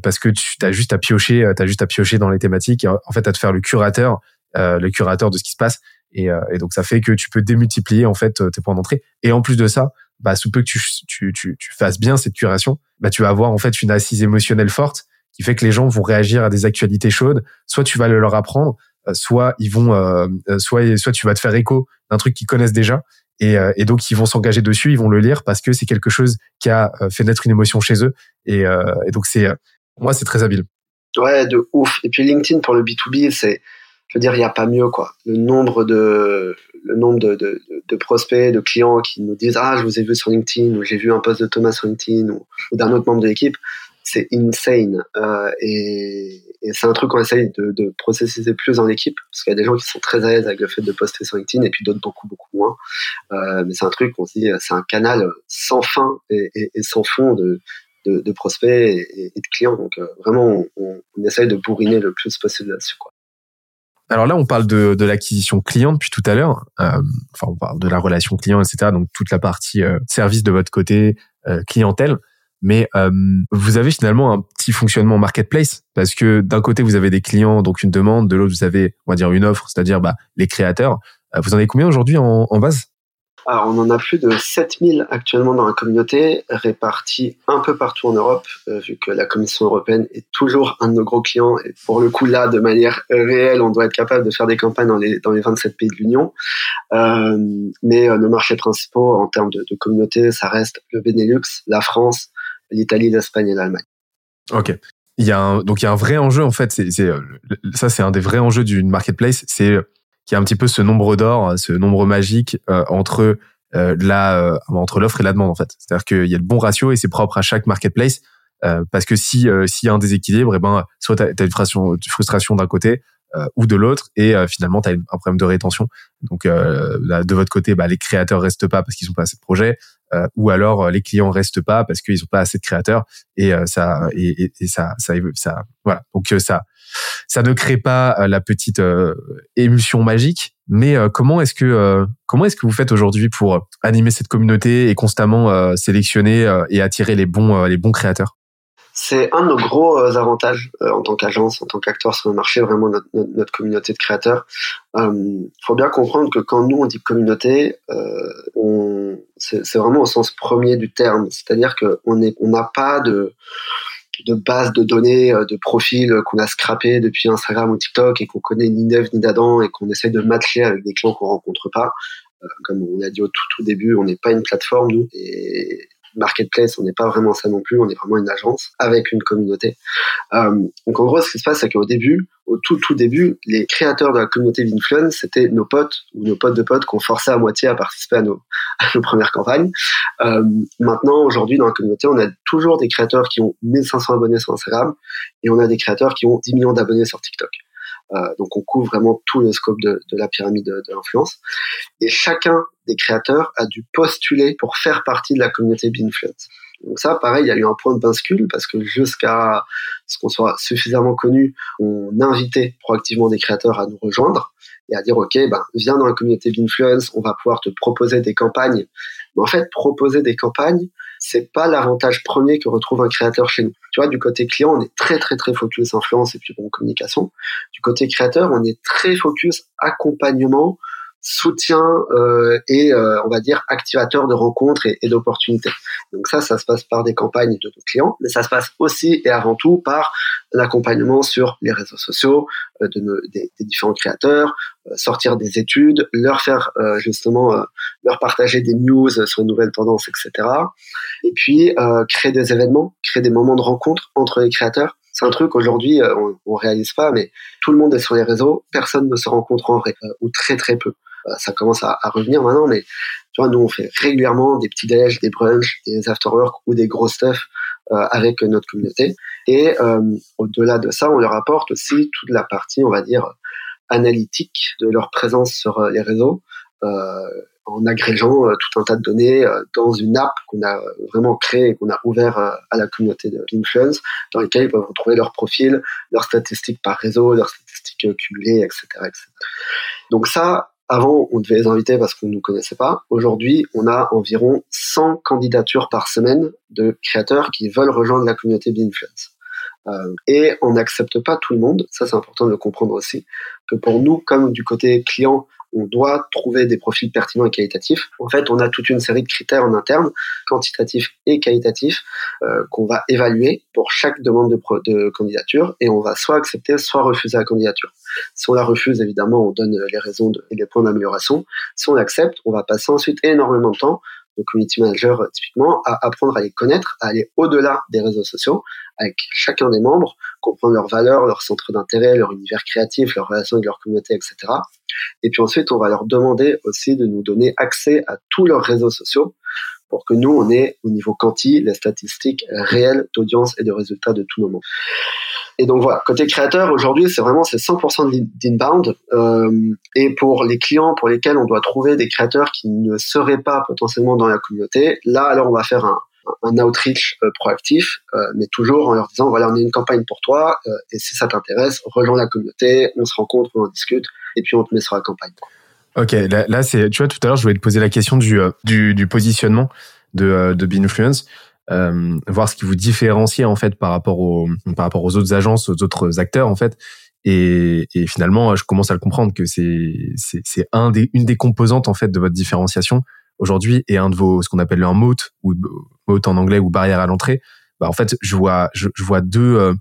parce que tu as juste à piocher, t'as juste à piocher dans les thématiques. Et en fait, à te faire le curateur, le curateur de ce qui se passe. Et, euh, et, donc ça fait que tu peux démultiplier en fait tes points d'entrée. Et en plus de ça, bah sous peu que tu, tu, tu, tu fasses bien cette curation, bah tu vas avoir en fait une assise émotionnelle forte qui fait que les gens vont réagir à des actualités chaudes. Soit tu vas le leur apprendre, euh, soit ils vont, euh, soit soit tu vas te faire écho d'un truc qu'ils connaissent déjà. Et, et, donc ils vont s'engager dessus, ils vont le lire parce que c'est quelque chose qui a fait naître une émotion chez eux. Et, et donc c'est, moi c'est très habile. Ouais, de ouf. Et puis LinkedIn pour le B2B, c'est je veux dire, il n'y a pas mieux, quoi. Le nombre de, le nombre de, de, de, prospects, de clients qui nous disent Ah, je vous ai vu sur LinkedIn, ou j'ai vu un post de Thomas sur LinkedIn, ou, d'un autre membre de l'équipe, c'est insane. Euh, et, et c'est un truc qu'on essaye de, de processiser plus dans l'équipe, parce qu'il y a des gens qui sont très à l'aise avec le fait de poster sur LinkedIn, et puis d'autres beaucoup, beaucoup moins. Euh, mais c'est un truc qu'on se dit, c'est un canal sans fin et, et, et sans fond de, de, de prospects et, de clients. Donc euh, vraiment, on, on, essaye de bourriner le plus possible là-dessus. Quoi. Alors là, on parle de, de l'acquisition client depuis tout à l'heure. Euh, enfin, on parle de la relation client, etc. Donc toute la partie euh, service de votre côté, euh, clientèle. Mais euh, vous avez finalement un petit fonctionnement marketplace parce que d'un côté vous avez des clients, donc une demande, de l'autre vous avez, on va dire, une offre, c'est-à-dire bah, les créateurs. vous en avez combien aujourd'hui en, en base? Alors, on en a plus de 7000 actuellement dans la communauté, répartis un peu partout en Europe, euh, vu que la Commission européenne est toujours un de nos gros clients. Et pour le coup, là, de manière réelle, on doit être capable de faire des campagnes dans les, dans les 27 pays de l'Union. Euh, mais euh, nos marchés principaux en termes de, communauté, ça reste le Benelux, la France, l'Italie, l'Espagne et l'Allemagne. Ok. Il y a donc il y a un vrai enjeu en fait. Ça, c'est un des vrais enjeux d'une marketplace. C'est qui a un petit peu ce nombre d'or, ce nombre magique euh, entre euh, la euh, entre l'offre et la demande en fait. C'est-à-dire qu'il y a le bon ratio et c'est propre à chaque marketplace. parce que si s'il y a un déséquilibre, et eh ben soit tu as, une frustration, d'un côté ou de l'autre, et finalement tu as un problème de rétention. Donc de votre côté, bah, les créateurs restent pas parce qu'ils n'ont pas assez de projets, ou alors les clients restent pas parce qu'ils n'ont pas assez de créateurs, et ça et, et, ça, ça ça voilà. Donc ça ça ne crée pas euh, la petite euh, émulsion magique. Mais euh, comment est-ce que comment est-ce que vous faites aujourd'hui pour animer cette communauté et constamment sélectionner et attirer les bons les bons créateurs? C'est un de nos gros avantages en tant qu'agence, en tant qu'acteur sur le marché, vraiment notre, communauté de créateurs. Il faut bien comprendre que quand nous on dit communauté, c'est vraiment au sens premier du terme, c'est-à-dire qu'on on n'a pas de de base de données, euh, de profils qu'on a scrappé depuis Instagram ou TikTok et qu'on connaît ni d'Ève ni d'Adam et qu'on essaie de matcher avec des clients qu'on rencontre pas. Euh, comme on l'a dit au tout, tout début, on n'est pas une plateforme, nous. Et marketplace, on n'est pas vraiment ça non plus, on est vraiment une agence avec une communauté. Euh, donc en gros, ce qui se passe, c'est qu'au début, au tout tout début, les créateurs de la communauté d'influence, c'était nos potes ou nos potes de potes qu'on forçait à moitié à participer à nos, à nos premières campagnes. Euh, maintenant, aujourd'hui, dans la communauté, on a toujours des créateurs qui ont 1500 abonnés sur Instagram et on a des créateurs qui ont 10 millions d'abonnés sur TikTok. Euh, donc on couvre vraiment tout le scope de, de la pyramide de, de l'influence. Et chacun des créateurs a dû postuler pour faire partie de la communauté Binfluence. Donc ça, pareil, il y a eu un point de bascule parce que jusqu'à ce qu'on soit suffisamment connu, on invitait proactivement des créateurs à nous rejoindre et à dire ok, ben viens dans la communauté Binfluence, on va pouvoir te proposer des campagnes. Mais en fait, proposer des campagnes, c'est pas l'avantage premier que retrouve un créateur chez nous. Tu vois, du côté client, on est très très très focus influence et puis bon communication. Du côté créateur, on est très focus accompagnement, soutien euh, et euh, on va dire activateur de rencontres et, d'opportunités. Donc ça, ça se passe par des campagnes de nos clients, mais ça se passe aussi et avant tout par l'accompagnement sur les réseaux sociaux euh, de des, différents créateurs, sortir des études, leur faire justement leur partager des news sur une nouvelle tendance, etc. Et puis créer des événements, créer des moments de rencontre entre les créateurs c'est un truc aujourd'hui on, on réalise pas, mais tout le monde est sur les réseaux, personne ne se rencontre en vrai ou très très peu. Euh, ça commence à, à, revenir maintenant, mais tu vois, nous on fait régulièrement des petits déj, des brunchs, des after-work ou des gros stuff euh, avec notre communauté. Et euh, au-delà de ça, on leur apporte aussi toute la partie, on va dire, analytique de leur présence sur les réseaux. Euh, en agrégeant tout un tas de données dans une app qu'on a vraiment créée et qu'on a ouvert à la communauté de l'influence, dans lesquelles ils peuvent retrouver leur profil, leurs statistiques par réseau, leurs statistiques cumulées, etc., etc. Donc ça, avant, on devait les inviter parce qu'on ne nous connaissait pas. Aujourd'hui, on a environ 100 candidatures par semaine de créateurs qui veulent rejoindre la communauté d'Influence. Euh, et on n'accepte pas tout le monde, ça c'est important de comprendre aussi, que pour nous, comme du côté client, on doit trouver des profils pertinents et qualitatifs. En fait, on a toute une série de critères en interne, quantitatifs et qualitatifs, euh, qu'on va évaluer pour chaque demande de, candidature et on va soit accepter, soit refuser la candidature. Si on la refuse, évidemment, on donne les raisons et les points d'amélioration. Si on l'accepte, on va passer ensuite énormément de temps le community manager typiquement, à apprendre à les connaître, à aller au-delà des réseaux sociaux avec chacun des membres, comprendre leurs valeurs, leurs centres d'intérêt, leur univers créatif, leurs relations avec leur communauté, etc. Et puis ensuite, on va leur demander aussi de nous donner accès à tous leurs réseaux sociaux pour que nous, on ait au niveau quanti les statistiques réelles d'audience et de résultats de nos membres. Et donc voilà, côté créateur, aujourd'hui, c'est vraiment c'est 100% d'inbound. Euh, et pour les clients pour lesquels on doit trouver des créateurs qui ne seraient pas potentiellement dans la communauté, là, alors on va faire un, un outreach euh, proactif, euh, mais toujours en leur disant voilà, on a une campagne pour toi, euh, et si ça t'intéresse, rejoins la communauté, on se rencontre, on en discute, et puis on te met sur la campagne. Ok, là, là c'est, tu vois, tout à l'heure, je voulais te poser la question du, du, du positionnement de, de Binfluence. Euh, voir ce qui vous différencie en fait par rapport aux par rapport aux autres agences, aux autres acteurs en fait. Et, et finalement, je commence à le comprendre que c'est c'est c'est un des une des composantes en fait de votre différenciation aujourd'hui et un de vos ce qu'on appelle un moat ou moat en anglais ou barrière à l'entrée. Bah en fait, je vois je, je vois deux euh,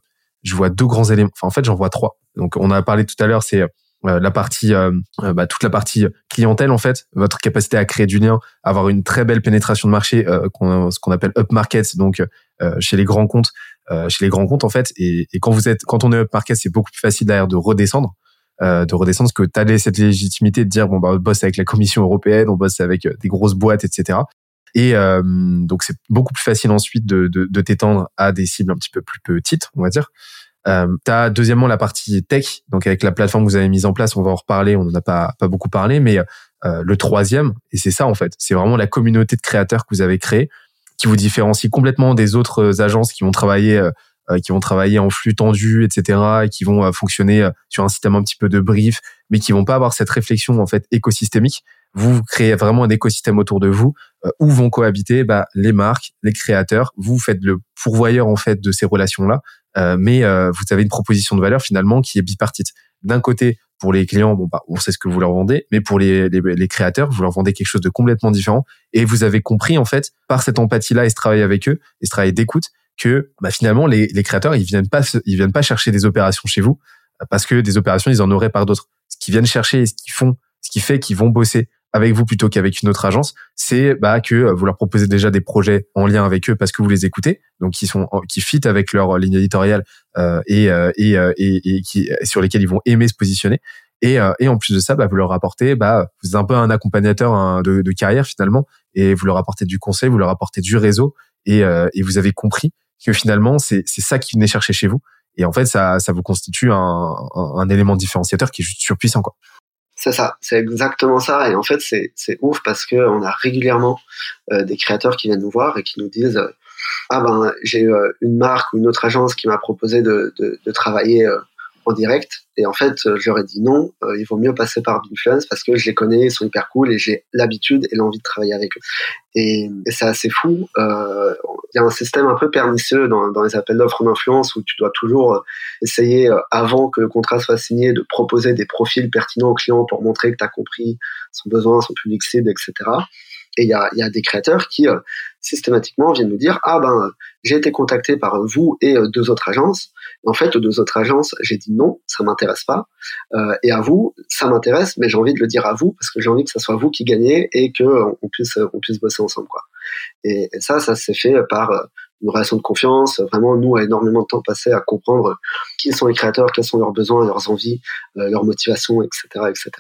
je vois deux grands éléments. Enfin en fait, j'en vois trois. Donc on a parlé tout à l'heure, c'est euh, la partie, euh, euh, bah, toute la partie clientèle en fait, votre capacité à créer du lien, avoir une très belle pénétration de marché, ce qu'on appelle up market, donc chez les grands comptes, chez les grands comptes en fait. Et, quand vous êtes, quand on est up market, c'est beaucoup plus facile d'ailleurs de redescendre. de redescendre parce que tu cette légitimité de dire bon bah on bosse avec la Commission européenne, on bosse avec des grosses boîtes, etc. Et donc c'est beaucoup plus facile ensuite de, de, de t'étendre à des cibles un petit peu plus petites, on va dire. Euh, tu as deuxièmement la partie tech, donc avec la plateforme que vous avez mise en place, on va en reparler, on n'en a pas, pas beaucoup parlé, mais euh, le troisième, et c'est ça en fait, c'est vraiment la communauté de créateurs que vous avez créée, qui vous différencie complètement des autres agences qui vont travailler euh, euh, qui vont travailler en flux tendu, etc., et qui vont euh, fonctionner sur un système un petit peu de brief, mais qui vont pas avoir cette réflexion en fait écosystémique. Vous, créez vraiment un écosystème autour de vous où vont cohabiter bah, les marques, les créateurs. Vous faites le pourvoyeur en fait de ces relations-là, euh, mais euh, vous avez une proposition de valeur finalement qui est bipartite. D'un côté, pour les clients, bon bah on sait ce que vous leur vendez, mais pour les, les, les, créateurs, vous leur vendez quelque chose de complètement différent. Et vous avez compris en fait par cette empathie-là et ce travail avec eux, et ce travail d'écoute, que bah, finalement les, les créateurs ils viennent pas ils viennent pas chercher des opérations chez vous parce que des opérations ils en auraient par d'autres. Ce qu'ils viennent chercher et ce qu'ils font, ce qui fait qu'ils vont bosser avec vous plutôt qu'avec une autre agence, c'est bah, que euh, vous leur proposez déjà des projets en lien avec eux parce que vous les écoutez, donc qui sont qui fit avec leur ligne éditoriale euh, et, euh, et, euh, et, et, qui sur lesquels ils vont aimer se positionner. Et, et en plus de ça, bah, vous leur apportez, bah, vous êtes un peu un accompagnateur de, de, carrière finalement, et vous leur apportez du conseil, vous leur apportez du réseau, et, et vous avez compris que finalement c'est c'est ça qui venait chercher chez vous. Et en fait, ça, ça vous constitue un, un, un élément différenciateur qui est juste surpuissant. Quoi. C'est ça, c'est exactement ça. Et en fait, c'est, ouf parce que on a régulièrement euh, des créateurs qui viennent nous voir et qui nous disent euh, ah ben j'ai euh, une marque ou une autre agence qui m'a proposé de, travailler en direct. Et en fait, je leur ai dit non, il vaut mieux passer par Binfluence parce que je les connais, ils sont hyper cool et j'ai l'habitude et l'envie de travailler avec eux. Et, c'est assez fou. Il y a un système un peu pernicieux dans, les appels d'offres d'influence où tu dois toujours essayer, avant que le contrat soit signé, de proposer des profils pertinents aux clients pour montrer que tu as compris son besoin, son public cible, etc. Et il y a, des créateurs qui euh, systématiquement viennent nous dire ah ben j'ai été contacté par vous et euh, deux autres agences. En fait, aux deux autres agences, j'ai dit non, ça m'intéresse pas. Euh, et à vous, ça m'intéresse, mais j'ai envie de le dire à vous parce que j'ai envie que ce soit vous qui gagnez et que on puisse on puisse bosser ensemble quoi. Et ça, ça s'est fait par une relation de confiance. Vraiment, nous, a énormément de temps passé à comprendre qui sont les créateurs, quels sont leurs besoins, leurs envies, euh, leurs motivations, etc., etc.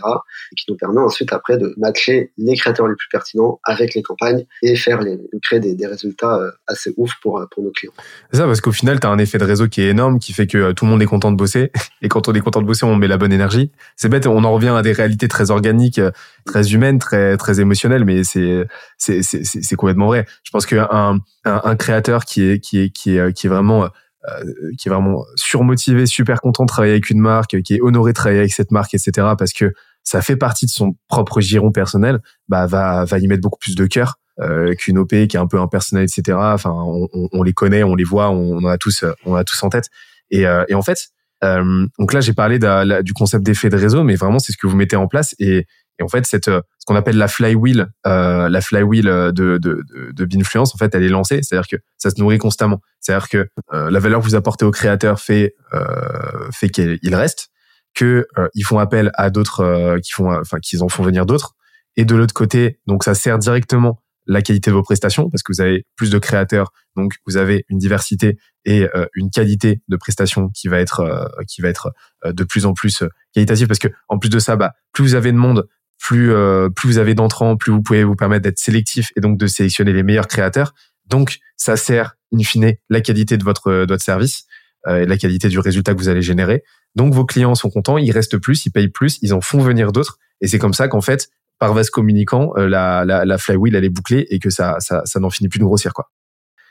Et qui nous permet ensuite après de matcher les créateurs les plus pertinents avec les campagnes et faire créer des, résultats euh, assez ouf pour, euh, pour nos clients. C'est ça, parce qu'au final, tu as un effet de réseau qui est énorme, qui fait que tout le monde est content de bosser. Et quand on est content de bosser, on met la bonne énergie. C'est bête, on en revient à des réalités très organiques, très humaines, très, très émotionnelles, mais c'est, c'est, c'est, c'est complètement vrai. Je pense qu'un un, un créateur qui qui est, qui est, qui est vraiment euh, qui est vraiment surmotivé, super content de travailler avec une marque, qui est honoré de travailler avec cette marque, etc. Parce que ça fait partie de son propre giron personnel, bah va va y mettre beaucoup plus de cœur euh, qu'une OP qui est un peu impersonnelle, etc. Enfin, on, les connaît, on les voit, on, on a tous on a tous en tête. Et, euh, en fait, euh, donc là j'ai parlé du concept d'effet de réseau, mais vraiment c'est ce que vous mettez en place et et en fait, cette, euh, ce qu'on appelle la flywheel, euh, la flywheel de, de, de, de Binfluence, en fait, elle est lancée. C'est-à-dire que ça se nourrit constamment. C'est-à-dire que euh, la valeur que vous apportez au créateur fait euh, fait qu'il reste, que euh, ils font appel à d'autres, qui font, enfin, qu'ils en font venir d'autres. Et de l'autre côté, donc ça sert directement la qualité de vos prestations parce que vous avez plus de créateurs, donc vous avez une diversité et une qualité de prestations qui va être qui va être de plus en plus qualitative parce que en plus de ça, bah, plus vous avez de monde, plus euh, plus vous avez d'entrants, plus vous pouvez vous permettre d'être sélectif et donc de sélectionner les meilleurs créateurs. Donc ça sert in fine la qualité de votre de votre service euh, et la qualité du résultat que vous allez générer. Donc vos clients sont contents, ils restent plus, ils payent plus, ils en font venir d'autres et c'est comme ça qu'en fait par vase communicant euh, la, la la flywheel elle est bouclée et que ça ça ça n'en finit plus de grossir quoi.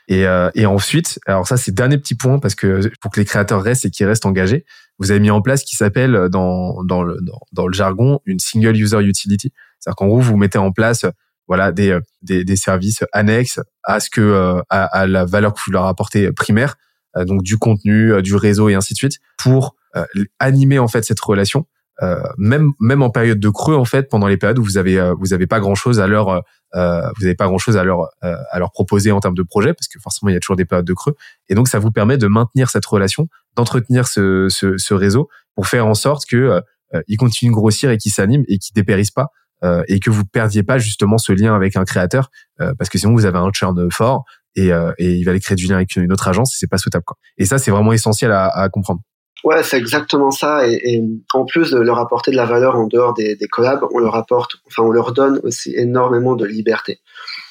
Et, euh, et ensuite, alors ça c'est dernier petit point parce que pour que les créateurs restent et qu'ils restent engagés, vous avez mis en place ce qui s'appelle euh, dans, dans, le, dans, le jargon une single user utility. C'est-à-dire qu'en gros vous mettez en place voilà des, euh, des, des services annexes à ce que à, à, la valeur que vous leur apportez primaire, donc du contenu, du réseau et ainsi de suite, pour animer en fait cette relation euh, même même en période de creux en fait pendant les périodes où vous avez euh, vous avez pas grand chose à leur euh, vous avez pas grand chose à leur à leur proposer en termes de projet parce que forcément il y a toujours des périodes de creux et donc ça vous permet de maintenir cette relation d'entretenir ce, ce, ce réseau pour faire en sorte que il continue de grossir et qu'il s'anime et qu'il dépérisse pas et que vous perdiez pas justement ce lien avec un créateur parce que sinon vous avez un churn fort et, et il va aller créer du lien avec une autre agence et c'est pas souhaitable quoi. Et ça c'est vraiment essentiel à, à comprendre. Ouais, c'est exactement ça. Et, en plus de leur apporter de la valeur en dehors des, des collabs, on leur apporte, enfin, on leur donne aussi énormément de liberté.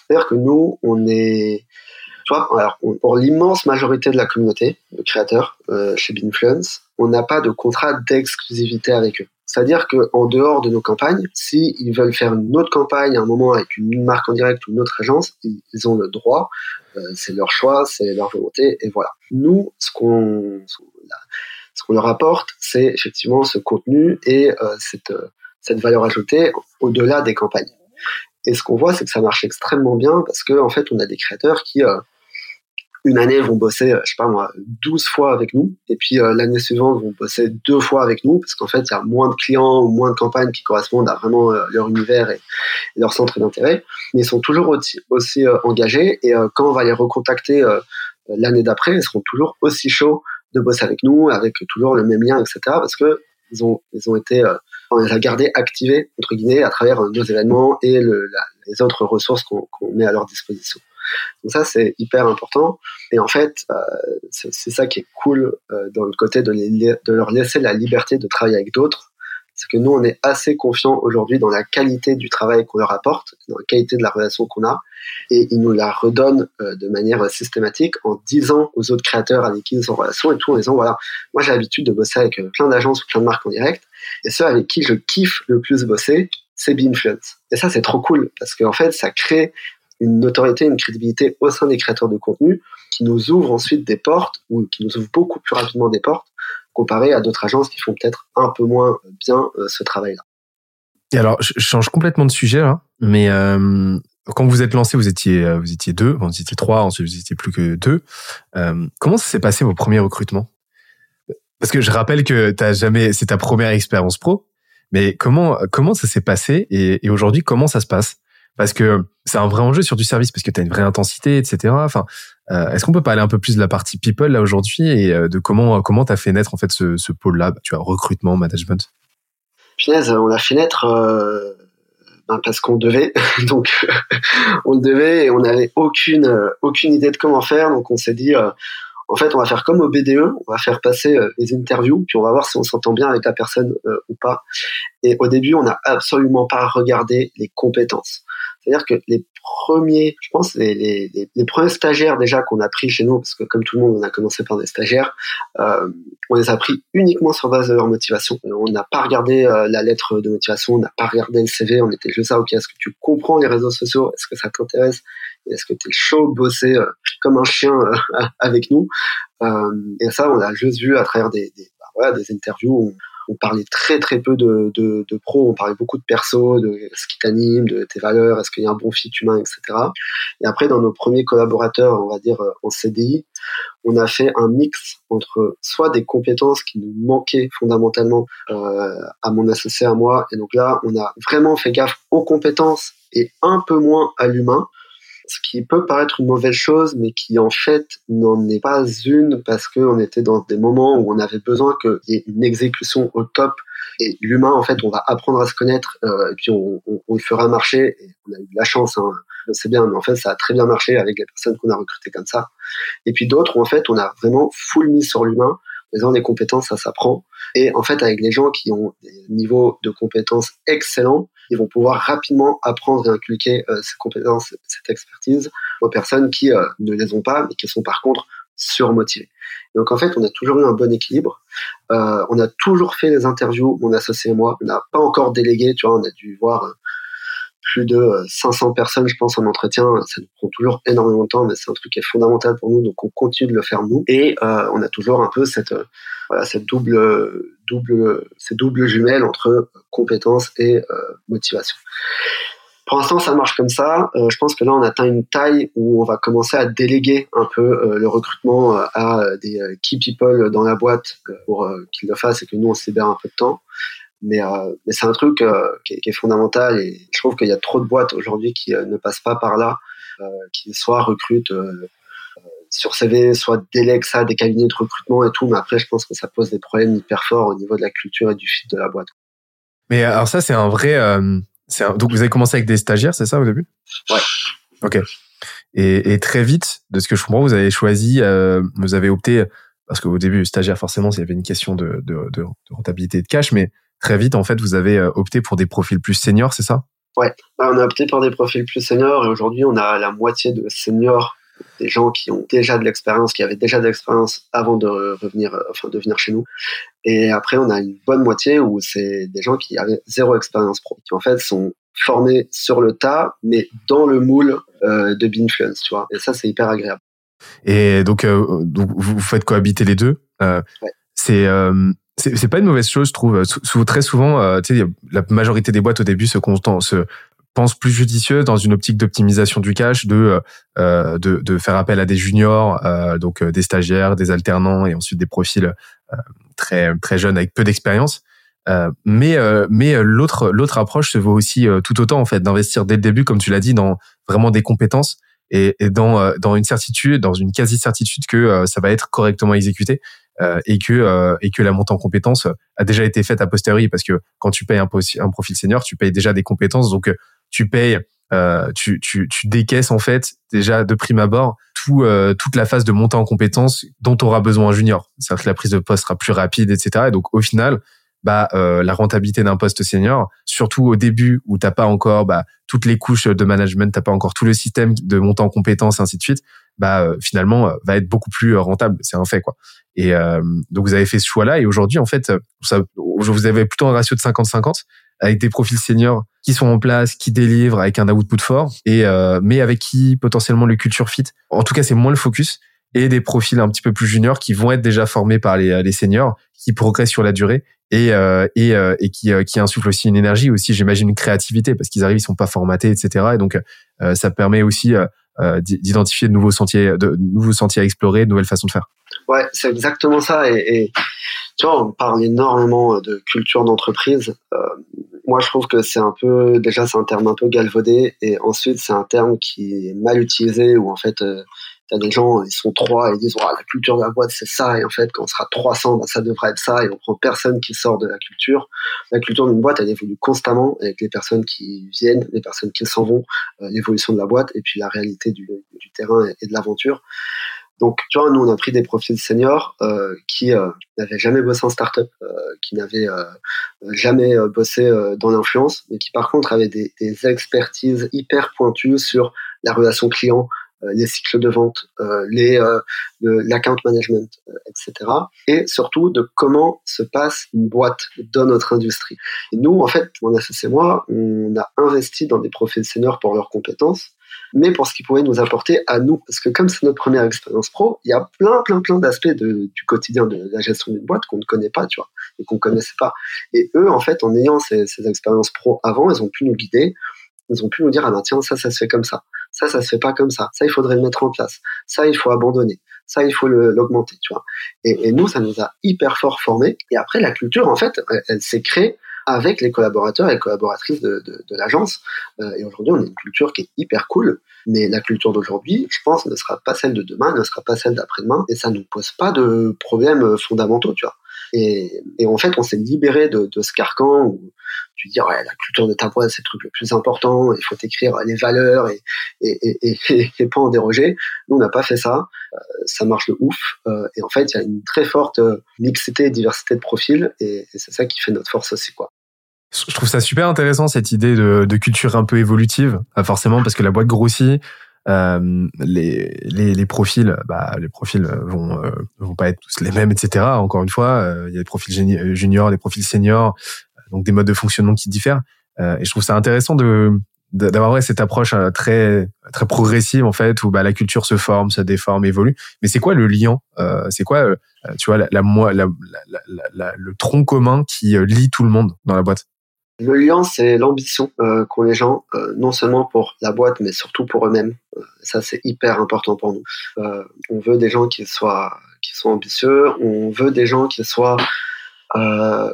C'est-à-dire que nous, on est, tu vois, alors, pour l'immense majorité de la communauté de créateurs euh, chez Binfluence, on n'a pas de contrat d'exclusivité avec eux. C'est-à-dire que en dehors de nos campagnes, si ils veulent faire une autre campagne à un moment avec une marque en direct ou une autre agence, ils, ils ont le droit. Euh, c'est leur choix, c'est leur volonté, et voilà. Nous, ce qu'on, ce qu'on leur apporte, c'est effectivement ce contenu et euh, cette, euh, cette valeur ajoutée au-delà des campagnes. Et ce qu'on voit, c'est que ça marche extrêmement bien parce que en fait, on a des créateurs qui euh, une année vont bosser, je sais pas moi, 12 fois avec nous, et puis l'année suivante vont bosser deux fois avec nous, parce qu'en fait, il y a moins de clients ou moins de campagnes qui correspondent à vraiment leur univers et, leur centre d'intérêt, mais ils sont toujours aussi engagés, et quand on va les recontacter l'année d'après, ils seront toujours aussi chauds de bosser avec nous, avec toujours le même lien, etc. Parce que ils ont, ils ont été, euh, on les a gardés activés entre guillemets à travers nos événements et les autres ressources qu'on met à leur disposition. Donc ça c'est hyper important. Et en fait, euh, c'est ça qui est cool euh, dans le côté de leur laisser la liberté de travailler avec d'autres que nous, on est assez confiants aujourd'hui dans la qualité du travail qu'on leur apporte, dans la qualité de la relation qu'on a, et ils nous la redonnent euh, de manière systématique en disant aux autres créateurs avec qui ils sont en relation et tout, en disant, voilà, moi j'ai l'habitude de bosser avec euh, plein d'agences ou plein de marques en direct, et ceux avec qui je kiffe le plus bosser, c'est Binfluence. Et ça, c'est trop cool, parce qu'en fait, ça crée une notoriété, une crédibilité au sein des créateurs de contenu qui nous ouvre ensuite des portes, ou qui nous ouvre beaucoup plus rapidement des portes comparé à d'autres agences qui font peut-être un peu moins bien ce travail-là. Et alors, je change complètement de sujet mais quand vous êtes lancé, vous étiez vous étiez deux, vous étiez trois, ensuite vous étiez plus que deux. comment ça s'est passé vos premiers recrutements? Parce que je rappelle que t'as jamais, c'est ta première expérience pro, mais comment comment ça s'est passé et, et aujourd'hui comment ça se passe? Parce que c'est un vrai enjeu sur du service parce que tu as une vraie intensité, etc. Enfin, euh, est-ce qu'on peut parler un peu plus de la partie people là aujourd'hui et euh, de comment comment t'as fait naître en fait ce, pôle-là, tu as recrutement, management? Punaise, on a fait naître euh, ben parce qu'on devait, donc on le devait et on n'avait aucune idée de comment faire, donc on s'est dit en fait, on va faire comme au BDE, on va faire passer des interviews, puis on va voir si on s'entend bien avec la personne ou pas. Et au début, on n'a absolument pas regardé les compétences. C'est-à-dire que les premiers, je pense, les, premiers stagiaires déjà qu'on a pris chez nous, parce que comme tout le monde, on a commencé par des stagiaires, euh, on les a pris uniquement sur base de leur motivation. On n'a pas regardé euh, la lettre de motivation, on n'a pas regardé le CV, on était juste ça, ok, est-ce que tu comprends les réseaux sociaux, est-ce que ça t'intéresse, est-ce que tu es chaud bosser euh, comme un chien euh, avec nous? Et ça, on l'a juste vu à travers des, des, bah, voilà, des interviews. Où on parlait très très peu de, de, de pro, on parlait beaucoup de perso, de ce qui t'anime, de tes valeurs, est-ce qu'il y a un bon fit humain, etc. Et après, dans nos premiers collaborateurs, on va dire euh, en CDI, on a fait un mix entre soit des compétences qui nous manquaient fondamentalement euh, à mon associé à moi, et donc là, on a vraiment fait gaffe aux compétences et un peu moins à l'humain ce qui peut paraître une mauvaise chose, mais qui en fait n'en est pas une parce qu'on était dans des moments où on avait besoin qu'il y ait une exécution au top. Et l'humain, en fait, on va apprendre à se connaître euh, et puis on, on, le fera marcher. On a eu de la chance, hein, c'est bien, mais en fait, ça a très bien marché avec les personnes qu'on a recrutées comme ça. Et puis d'autres où en fait, on a vraiment full mis sur l'humain. Les des compétences, ça s'apprend. Et en fait, avec les gens qui ont des niveaux de compétences excellents, ils vont pouvoir rapidement apprendre et inculquer euh, ces compétences, cette expertise aux personnes qui euh, ne les ont pas, mais qui sont par contre surmotivées. Donc en fait, on a toujours eu un bon équilibre. Euh, on a toujours fait les interviews, mon associé et moi. On n'a pas encore délégué, tu vois, on a dû voir plus de 500 personnes, je pense, en entretien. Ça nous prend toujours énormément de temps, mais c'est un truc qui est fondamental pour nous, donc on continue de le faire nous. Et euh, on a toujours un peu cette cette double, double, ces doubles jumelles entre compétences et euh, motivation. Pour l'instant, ça marche comme ça. Euh, je pense que là, on atteint une taille où on va commencer à déléguer un peu euh, le recrutement à des key people dans la boîte pour qu'ils le fassent et que nous, on se libère un peu de temps. Mais, mais c'est un truc qui est, qui, est, fondamental et je trouve qu'il y a trop de boîtes aujourd'hui qui ne passent pas par là, qui soit recrutent sur CV, soit délègue ça des cabinets de recrutement et tout, mais après, je pense que ça pose des problèmes hyper forts au niveau de la culture et du fit de la boîte. Mais alors ça, c'est un vrai... Euh, un... Donc vous avez commencé avec des stagiaires, c'est ça au début? Ouais. Ok. Et, et, très vite, de ce que je comprends, vous avez choisi, euh, vous avez opté, parce qu'au début, stagiaire, forcément, il y avait une question de, de, de, rentabilité de cash, mais très vite, en fait, vous avez euh, opté pour des profils plus seniors, c'est ça? Ouais, bah, on a opté pour des profils plus seniors et aujourd'hui, on a la moitié de seniors des gens qui ont déjà de l'expérience, qui avaient déjà de l'expérience avant de revenir, euh, enfin de venir chez nous. Et après, on a une bonne moitié où c'est des gens qui avaient zéro expérience pro, qui en fait sont formés sur le tas, mais dans le moule euh, de Binfluence, tu vois. Et ça, c'est hyper agréable. Et donc, euh, donc vous faites cohabiter les deux. Euh, ouais. C'est c'est pas une mauvaise chose, je trouve. très souvent, sais, la majorité des boîtes au début se, se pense plus judicieux dans une optique d'optimisation du cash de, euh, de, de faire appel à des juniors, euh, donc euh, des stagiaires, des alternants et ensuite des profils euh, très très jeunes avec peu d'expérience. Euh, mais mais l'autre l'autre approche se vaut aussi tout autant en fait d'investir dès le début, comme tu l'as dit, dans vraiment des compétences et, et dans dans une certitude, dans une quasi certitude que ça va être correctement exécuté. Euh, et que euh, et que la montée en compétences a déjà été faite a posteriori parce que quand tu payes un, profil senior, tu payes déjà des compétences donc tu payes, euh, tu, tu, tu décaisses en fait déjà de prime abord tout, euh, toute la phase de montée en compétences dont tu auras besoin un junior. C'est-à-dire que la prise de poste sera plus rapide, etc. Et donc au final, bah, euh, la rentabilité d'un poste senior, surtout au début où t'as pas encore bah, toutes les couches de management, t'as pas encore tout le système de montée en compétences, ainsi de suite, bah euh, finalement euh, va être beaucoup plus rentable. C'est un fait quoi. Et donc vous avez fait ce choix-là et aujourd'hui en fait, ça, vous avez plutôt un ratio de 50-50 avec des profils seniors qui sont en place, qui délivrent avec un output fort, et euh, mais avec qui potentiellement le culture fit. En tout cas, c'est moins le focus. et des profils un petit peu plus juniors qui vont être déjà formés par les, les seniors, qui progressent sur la durée et euh, et, euh, et qui qui insufflent aussi une énergie aussi, j'imagine une créativité parce qu'ils arrivent, ils sont pas formatés, etc. Et donc ça permet aussi d'identifier de nouveaux sentiers, de nouveaux sentiers à explorer, de nouvelles façons de faire. Ouais, c'est exactement ça. Et, tu vois, on parle énormément de culture d'entreprise. Euh, moi, je trouve que c'est un peu, déjà, c'est un terme un peu galvaudé, et ensuite, c'est un terme qui est mal utilisé, où en fait, euh, t'as des gens, ils sont trois, ils disent, la culture de la boîte, c'est ça, et en fait, quand on sera 300, bah, ça devrait être ça, et on prend personne qui sort de la culture. La culture d'une boîte, elle évolue constamment, avec les personnes qui viennent, les personnes qui s'en vont, euh, l'évolution de la boîte, et puis la réalité du, du terrain et de l'aventure. Donc, tu vois, nous, on a pris des profils seniors euh, qui euh, n'avaient jamais bossé en startup, euh, qui n'avaient euh, jamais euh, bossé dans l'influence, mais qui, par contre, avaient des, des, expertises hyper pointues sur la relation client, les cycles de vente, les l'account management, etc. Et surtout de comment se passe une boîte dans notre industrie. Nous, en fait, mon associé et moi, on a investi dans des profils seniors pour leurs compétences mais pour ce qu'ils pourraient nous apporter à nous. Parce que comme c'est notre première expérience pro, il y a plein, plein, plein d'aspects du quotidien de la gestion d'une boîte qu'on ne connaît pas, tu vois, et qu'on connaissait pas. Et eux, en fait, en ayant ces, ces expériences pro avant, ils ont pu nous guider, ils ont pu nous dire, ah ben tiens, ça, ça se fait comme ça. Ça, ça se fait pas comme ça. Ça, il faudrait le mettre en place. Ça, il faut abandonner. Ça, il faut l'augmenter, tu vois. Et, nous, ça nous a hyper fort formés. Et après, la culture, en fait, elle, s'est créée avec les collaborateurs et collaboratrices de, l'agence. Euh, et aujourd'hui, on a une culture qui est hyper cool, mais la culture d'aujourd'hui, je pense, ne sera pas celle de demain, ne sera pas celle d'après-demain, et ça ne pose pas de problèmes fondamentaux, tu vois. Et, et en fait, on s'est libéré de, de, ce carcan où tu dis, ouais, la culture de ta boîte, c'est le truc le plus important, il faut écrire les valeurs et, et, et, et, pas en déroger. Nous, on n'a pas fait ça. Euh, ça marche de ouf. Euh, et en fait, il y a une très forte mixité et diversité de profils, et, c'est ça qui fait notre force aussi, quoi. Je trouve ça super intéressant cette idée de, de culture un peu évolutive, forcément parce que la boîte grossit, euh, les, les, les, profils, bah, les profils vont euh, vont pas être tous les mêmes, etc. Encore une fois, euh, il y a des profils juniors, des profils seniors, donc des modes de fonctionnement qui diffèrent. et je trouve ça intéressant de d'avoir cette approche très très progressive en fait où bah, la culture se forme, se déforme, évolue. Mais c'est quoi le lien C'est quoi tu vois la, la, la, la, le tronc commun qui lie tout le monde dans la boîte? Le lien, c'est l'ambition euh, qu'ont les gens, euh, non seulement pour la boîte, mais surtout pour eux-mêmes. Euh, ça, c'est hyper important pour nous. On veut des gens qui soient, ambitieux. On veut des gens qui soient,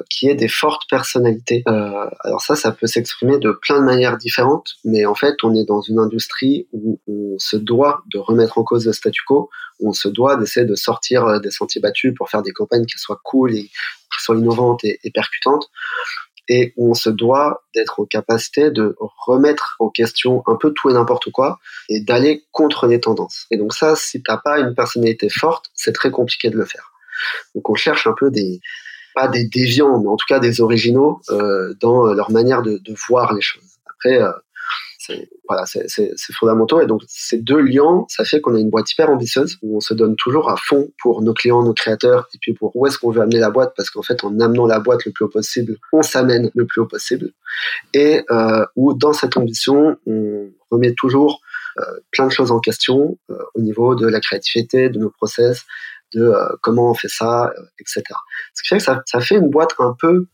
qui aient des fortes personnalités. alors ça, ça peut s'exprimer de plein de manières différentes, mais en fait, on est dans une industrie où on se doit de remettre en cause le statu quo. On se doit d'essayer de sortir des sentiers battus pour faire des campagnes qui soient cool qui soient innovantes et percutantes et où on se doit d'être en capacité de remettre en question un peu tout et n'importe quoi et d'aller contre les tendances. Et donc ça, si t'as pas une personnalité forte, c'est très compliqué de le faire. Donc on cherche un peu des pas des déviants, mais en tout cas des originaux euh, dans leur manière de, voir les choses. Après, euh, voilà, c'est fondamental. Et donc, ces deux liens, ça fait qu'on a une boîte hyper ambitieuse où on se donne toujours à fond pour nos clients, nos créateurs, et puis pour où est-ce qu'on veut amener la boîte, parce qu'en fait, en amenant la boîte le plus haut possible, on s'amène le plus haut possible. Et euh, où, dans cette ambition, on remet toujours euh, plein de choses en question euh, au niveau de la créativité, de nos process, de comment on fait ça, etc. Ce qui fait que ça, ça fait une boîte un peu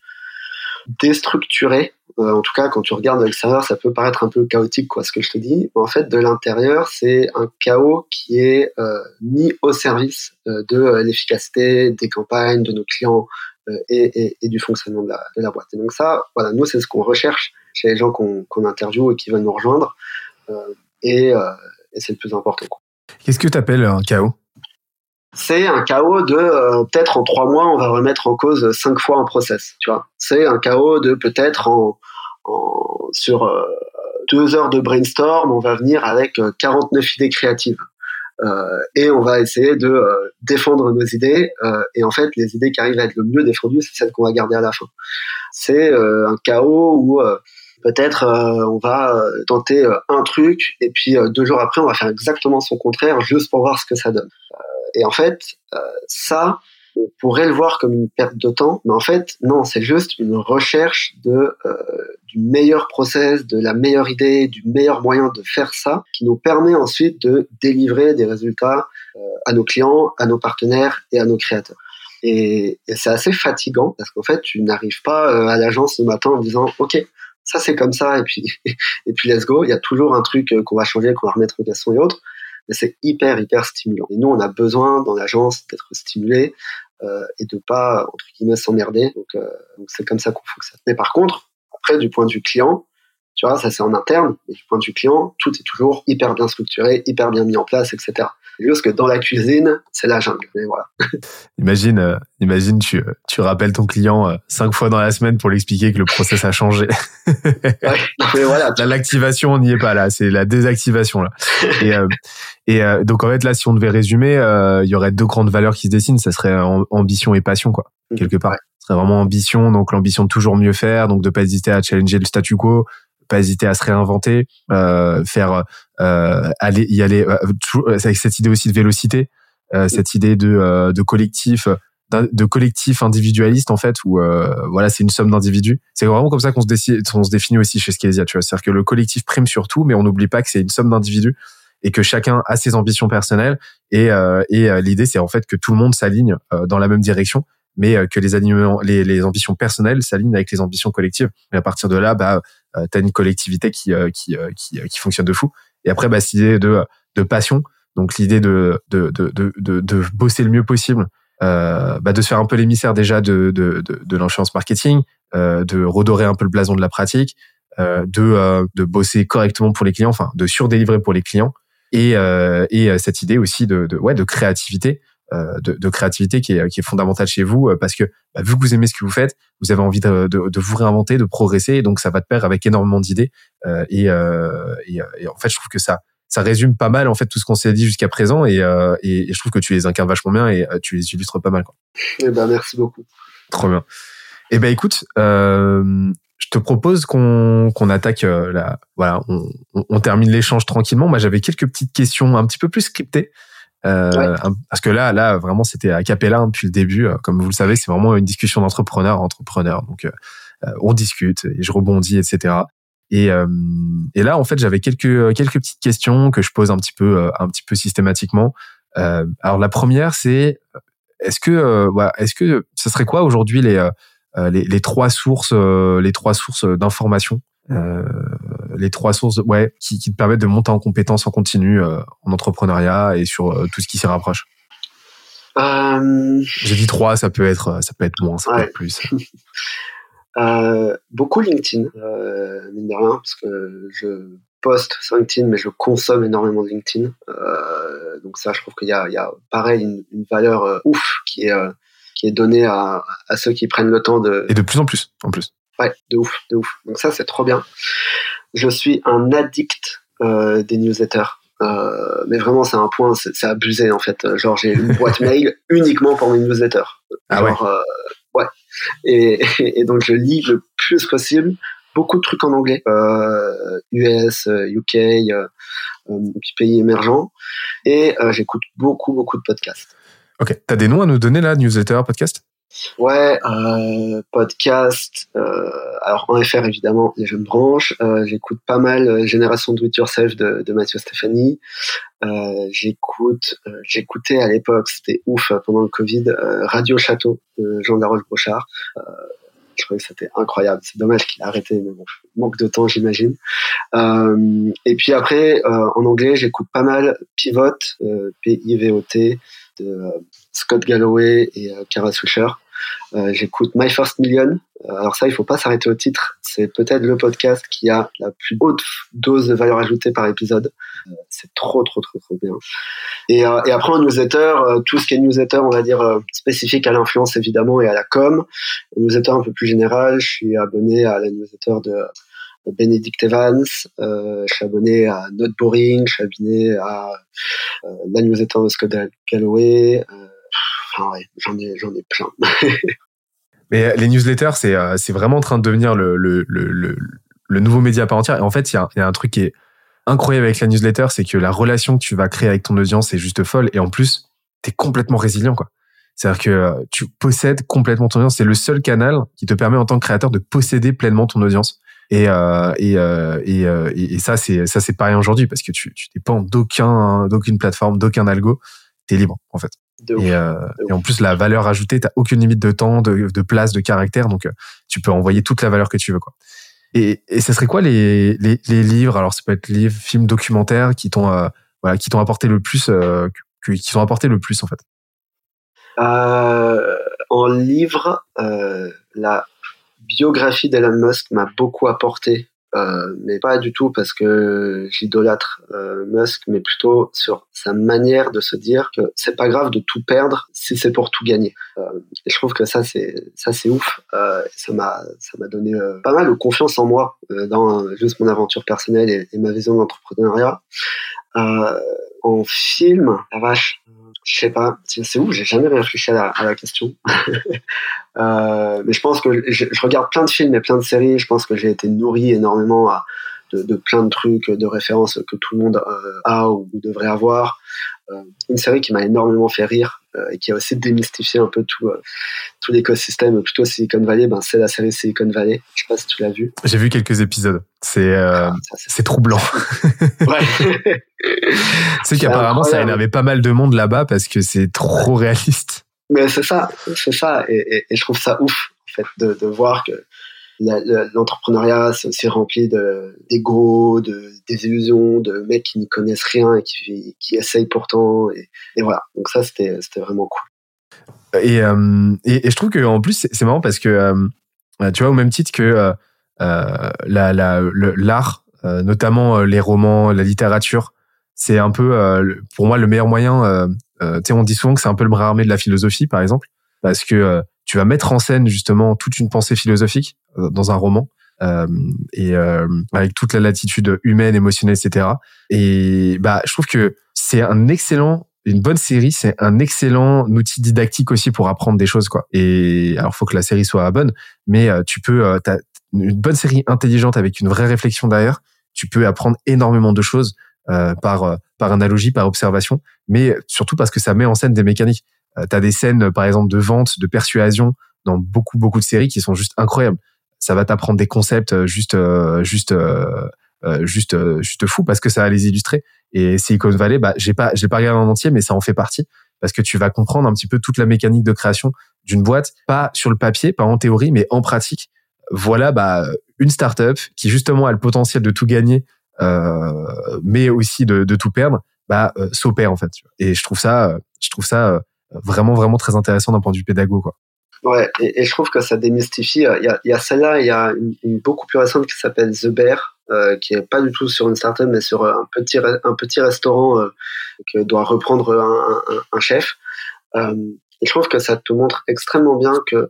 déstructurée euh, en tout cas, quand tu regardes de l'extérieur, ça peut paraître un peu chaotique, quoi, ce que je te dis. En fait, de l'intérieur, c'est un chaos qui est euh, mis au service euh, de l'efficacité des campagnes, de nos clients et, du fonctionnement de la, boîte. Et donc ça, voilà, nous, c'est ce qu'on recherche chez les gens qu'on qu interviewe et qui veulent nous rejoindre. et, et c'est le plus important. Qu'est-ce que tu appelles un chaos? C'est un chaos de euh, peut-être en trois mois on va remettre en cause cinq fois un process tu vois. C'est un chaos de peut-être en, en, sur euh, deux heures de brainstorm on va venir avec 49 euh, idées créatives. Euh, et on va essayer de défendre nos idées et en fait les idées qui arrivent à être le mieux défendues c'est celles qu'on va garder à la fin. C'est un chaos où peut-être on va tenter un truc et puis deux jours après on va faire exactement son contraire juste pour voir ce que ça donne et en fait, euh, ça, on pourrait le voir comme une perte de temps, mais en fait, non, c'est juste une recherche de euh, du meilleur process, de la meilleure idée, du meilleur moyen de faire ça, qui nous permet ensuite de délivrer des résultats à nos clients, à nos partenaires et à nos créateurs. Et, et c'est assez fatigant parce qu'en fait, tu n'arrives pas à l'agence le matin en disant, OK, ça c'est comme ça et puis et puis let's go. Il y a toujours un truc qu'on va changer, qu'on va remettre en question et autres. Mais c'est hyper hyper stimulant. Et nous, on a besoin dans l'agence d'être stimulé euh, et de pas entre guillemets s'emmerder. Donc euh, c'est comme ça qu'on fonctionne. Mais par contre, après du point de vue client, tu vois, ça c'est en interne, mais du point de vue client, tout est toujours hyper bien structuré, hyper bien mis en place, etc. Juste que dans la cuisine, c'est la jungle. Mais voilà. imagine, euh, imagine, tu, tu rappelles ton client euh, cinq fois dans la semaine pour lui expliquer que le process a changé. ouais, mais voilà. L'activation, on n'y est pas là. C'est la désactivation là. et euh, et donc en fait là, si on devait résumer, il y aurait deux grandes valeurs qui se dessinent. Ça serait ambition et passion, quoi, mmh. quelque part. Ce serait vraiment ambition, donc l'ambition de toujours mieux faire, donc de pas hésiter à challenger le statu quo, pas hésiter à se réinventer, euh, faire euh, aller y aller euh, avec cette idée aussi de vélocité, cette idée de, collectif de collectif individualiste en fait où voilà c'est une somme d'individus. C'est vraiment comme ça qu'on se, se définit aussi chez Skesia tu vois. C'est-à-dire que le collectif prime sur tout mais on n'oublie pas que c'est une somme d'individus et que chacun a ses ambitions personnelles et, et l'idée c'est en fait que tout le monde s'aligne dans la même direction mais que les, les, les ambitions personnelles s'alignent avec les ambitions collectives. Et à partir de là, bah, euh, t'as une collectivité qui euh, qui, euh, qui, qui fonctionne de fou. Et après, bah, cette idée de de passion, donc l'idée de de, de de de bosser le mieux possible, euh, bah, de se faire un peu l'émissaire déjà de de de, de l'influence marketing, euh, de redorer un peu le blason de la pratique, euh, de de bosser correctement pour les clients, enfin de surdélivrer pour les clients, et et cette idée aussi de, de ouais de créativité euh, de, de, créativité qui est, qui est fondamentale chez vous euh, parce que bah, vu que vous aimez ce que vous faites, vous avez envie de, de, de vous réinventer, de progresser, et donc ça va de pair avec énormément d'idées. Euh, et, euh, et, et, en fait, je trouve que ça ça résume pas mal en fait tout ce qu'on s'est dit jusqu'à présent et, euh, et, je trouve que tu les incarnes vachement bien et tu les illustres pas mal. Quoi. Eh ben, merci beaucoup. Trop bien. Et eh ben écoute, euh, je te propose qu'on qu'on attaque la voilà, on, on, on termine l'échange tranquillement. Moi, j'avais quelques petites questions un petit peu plus scriptées. Euh, Parce que là, là, vraiment, c'était à capella hein, depuis le début. Euh, comme vous le savez, c'est vraiment une discussion d'entrepreneur à entrepreneur. Donc, euh, euh, on discute et je rebondis, etc. Et, et là, en fait, j'avais quelques quelques petites questions que je pose un petit peu un petit peu systématiquement. alors, la première, c'est est-ce que voilà, est-ce que ce serait quoi aujourd'hui les, les, les trois sources les trois sources d'information euh, les trois sources ouais, qui, qui, te permettent de monter en compétences en continu euh, en entrepreneuriat et sur euh, tout ce qui s'y rapproche euh... J'ai dit trois, ça peut être, ça peut être moins, ça peut être plus. beaucoup LinkedIn, mine de rien, parce que je poste sur LinkedIn, mais je consomme énormément de LinkedIn. donc ça, je trouve qu'il y a, il y a pareil une, une valeur ouf qui est qui est donnée à, à ceux qui prennent le temps de. Et de plus en plus, en plus. Ouais, de ouf, de ouf. Donc ça, c'est trop bien. Je suis un addict euh, des newsletters. Euh, mais vraiment, c'est un point, c'est abusé en fait. Genre, j'ai une boîte mail uniquement pour mes newsletters. Ah Genre, ouais. Euh, ouais. Et, et, donc, je lis le plus possible. Beaucoup de trucs en anglais, euh, US, UK, euh, euh, pays émergents. Et euh, j'écoute beaucoup, beaucoup de podcasts. Ok. T'as des noms à nous donner là, newsletter, podcast Ouais, euh, podcast. Euh, alors en FR évidemment, les jeunes branches. Euh, j'écoute pas mal euh, Génération Do It Yourself de, Mathieu Stéphanie. J'écoute, j'écoutais à l'époque, c'était ouf pendant le Covid, Radio Château de Jean Laroche Brochard. je trouvais que c'était incroyable. C'est dommage qu'il a arrêté, mais bon, manque de temps, j'imagine. et puis après, en anglais, j'écoute pas mal Pivot, P-I-V-O-T, de Scott Galloway et Kara Swisher. Euh, j'écoute My First Million. Euh, alors ça, il faut pas s'arrêter au titre. C'est peut-être le podcast qui a la plus haute dose de valeur ajoutée par épisode. Euh, c'est trop, trop, trop, trop bien. Et, après, en newsletter, tout ce qui est newsletter, on va dire spécifique à l'influence évidemment et à la com. Newsletter un peu plus général, je suis abonné à la newsletter de Benedict Evans, euh, je suis abonné à Not Boring, je suis abonné à euh, la newsletter de Scott Galloway, euh, j'en ai, j'en ai plein. Mais euh, les newsletters, c'est, c'est vraiment en train de devenir le, le, le, le, nouveau média à part entière. Et en fait, il y a, y a un truc qui est incroyable avec la newsletter, c'est que la relation que tu vas créer avec ton audience est juste folle. Et en plus, tu es complètement résilient, quoi. C'est-à-dire que tu possèdes complètement ton audience. C'est le seul canal qui te permet en tant que créateur de posséder pleinement ton audience. Et, euh, et, euh, et, et, ça, c'est ça, c'est pareil aujourd'hui parce que tu, tu dépends d'aucun, d'aucune plateforme, d'aucun algo t'es libre en fait. Et, et, en plus, la valeur ajoutée, t'as aucune limite de temps, de, de place, de caractère, donc tu peux envoyer toute la valeur que tu veux, quoi. Et, et ce serait quoi les, les, les, livres? Alors, ça peut être livres, films, documentaires qui t'ont voilà, qui t'ont apporté le plus, qui t'ont apporté le plus en fait. Euh, en livre, euh, la biographie d'Elon Musk m'a beaucoup apporté, euh, mais pas du tout parce que j'idolâtre euh, Musk, mais plutôt sur sa manière de se dire que c'est pas grave de tout perdre si c'est pour tout gagner. Euh, et je trouve que ça c'est ça c'est ouf. Euh, ça m'a ça m'a donné pas mal de confiance en moi dans juste mon aventure personnelle et, et ma vision d'entrepreneuriat. en film, la vache, je sais pas, c'est où J'ai jamais réfléchi à la, question. euh, mais je pense que je, regarde plein de films et plein de séries. Je pense que j'ai été nourri énormément de, plein de trucs, de références que tout le monde euh, a ou devrait avoir. Euh, une série qui m'a énormément fait rire euh, et qui a aussi démystifié un peu tout, euh, tout l'écosystème plutôt Silicon Valley. Ben, c'est la série Silicon Valley. Je sais pas si tu l'as vu. J'ai vu quelques épisodes. C'est ah, c'est troublant. ouais. c'est qu'apparemment ça énervait pas mal de monde là-bas parce que c'est trop réaliste. Mais c'est ça, c'est ça, et, et, et, je trouve ça ouf en fait de, de voir que l'entrepreneuriat, c'est rempli d'ego, de, illusions, de mecs qui n'y connaissent rien et qui, qui essayent pourtant. Et, voilà. Donc ça, c'était vraiment cool. Et, euh, et, et, je trouve que en plus, c'est marrant parce que, euh, tu vois, au même titre que euh, euh l'art, la, notamment les romans, la littérature, c'est un peu, pour moi, le meilleur moyen. tu sais, on dit souvent que c'est un peu le bras armé de la philosophie, par exemple, parce que tu vas mettre en scène justement toute une pensée philosophique euh, dans un roman. Euh, et euh, avec toute la latitude humaine, émotionnelle, etc. Et bah, je trouve que c'est un excellent, une bonne série, c'est un excellent outil didactique aussi pour apprendre des choses, quoi. Et alors, faut que la série soit bonne, mais euh, tu peux, euh, une bonne série intelligente avec une vraie réflexion derrière. Tu peux apprendre énormément de choses euh, par par analogie, par observation, mais surtout parce que ça met en scène des mécaniques. Euh, tu as des scènes, par exemple, de vente, de persuasion dans beaucoup beaucoup de séries qui sont juste incroyables ça va t'apprendre des concepts euh, juste euh, juste euh, juste juste fou parce que ça va les illustrer. Et Silicon Valley, bah j'ai pas j'ai pas regardé en entier, mais ça en fait partie parce que tu vas comprendre un petit peu toute la mécanique de création d'une boîte, pas sur le papier, pas en théorie, mais en pratique. Voilà, bah une startup qui justement a le potentiel de tout gagner, euh, mais aussi de, de tout perdre, bah s'opère en fait. Et je trouve ça, je trouve ça vraiment vraiment très intéressant d'un point de vue pédago quoi. Ouais, et, je trouve que ça démystifie. Euh, il y a, celle-là, il y a une, beaucoup plus récente qui s'appelle The Bear, euh, qui est pas du tout sur une startup, mais sur un petit, un petit restaurant euh, que doit reprendre un, chef. Euh, et je trouve que ça te montre extrêmement bien que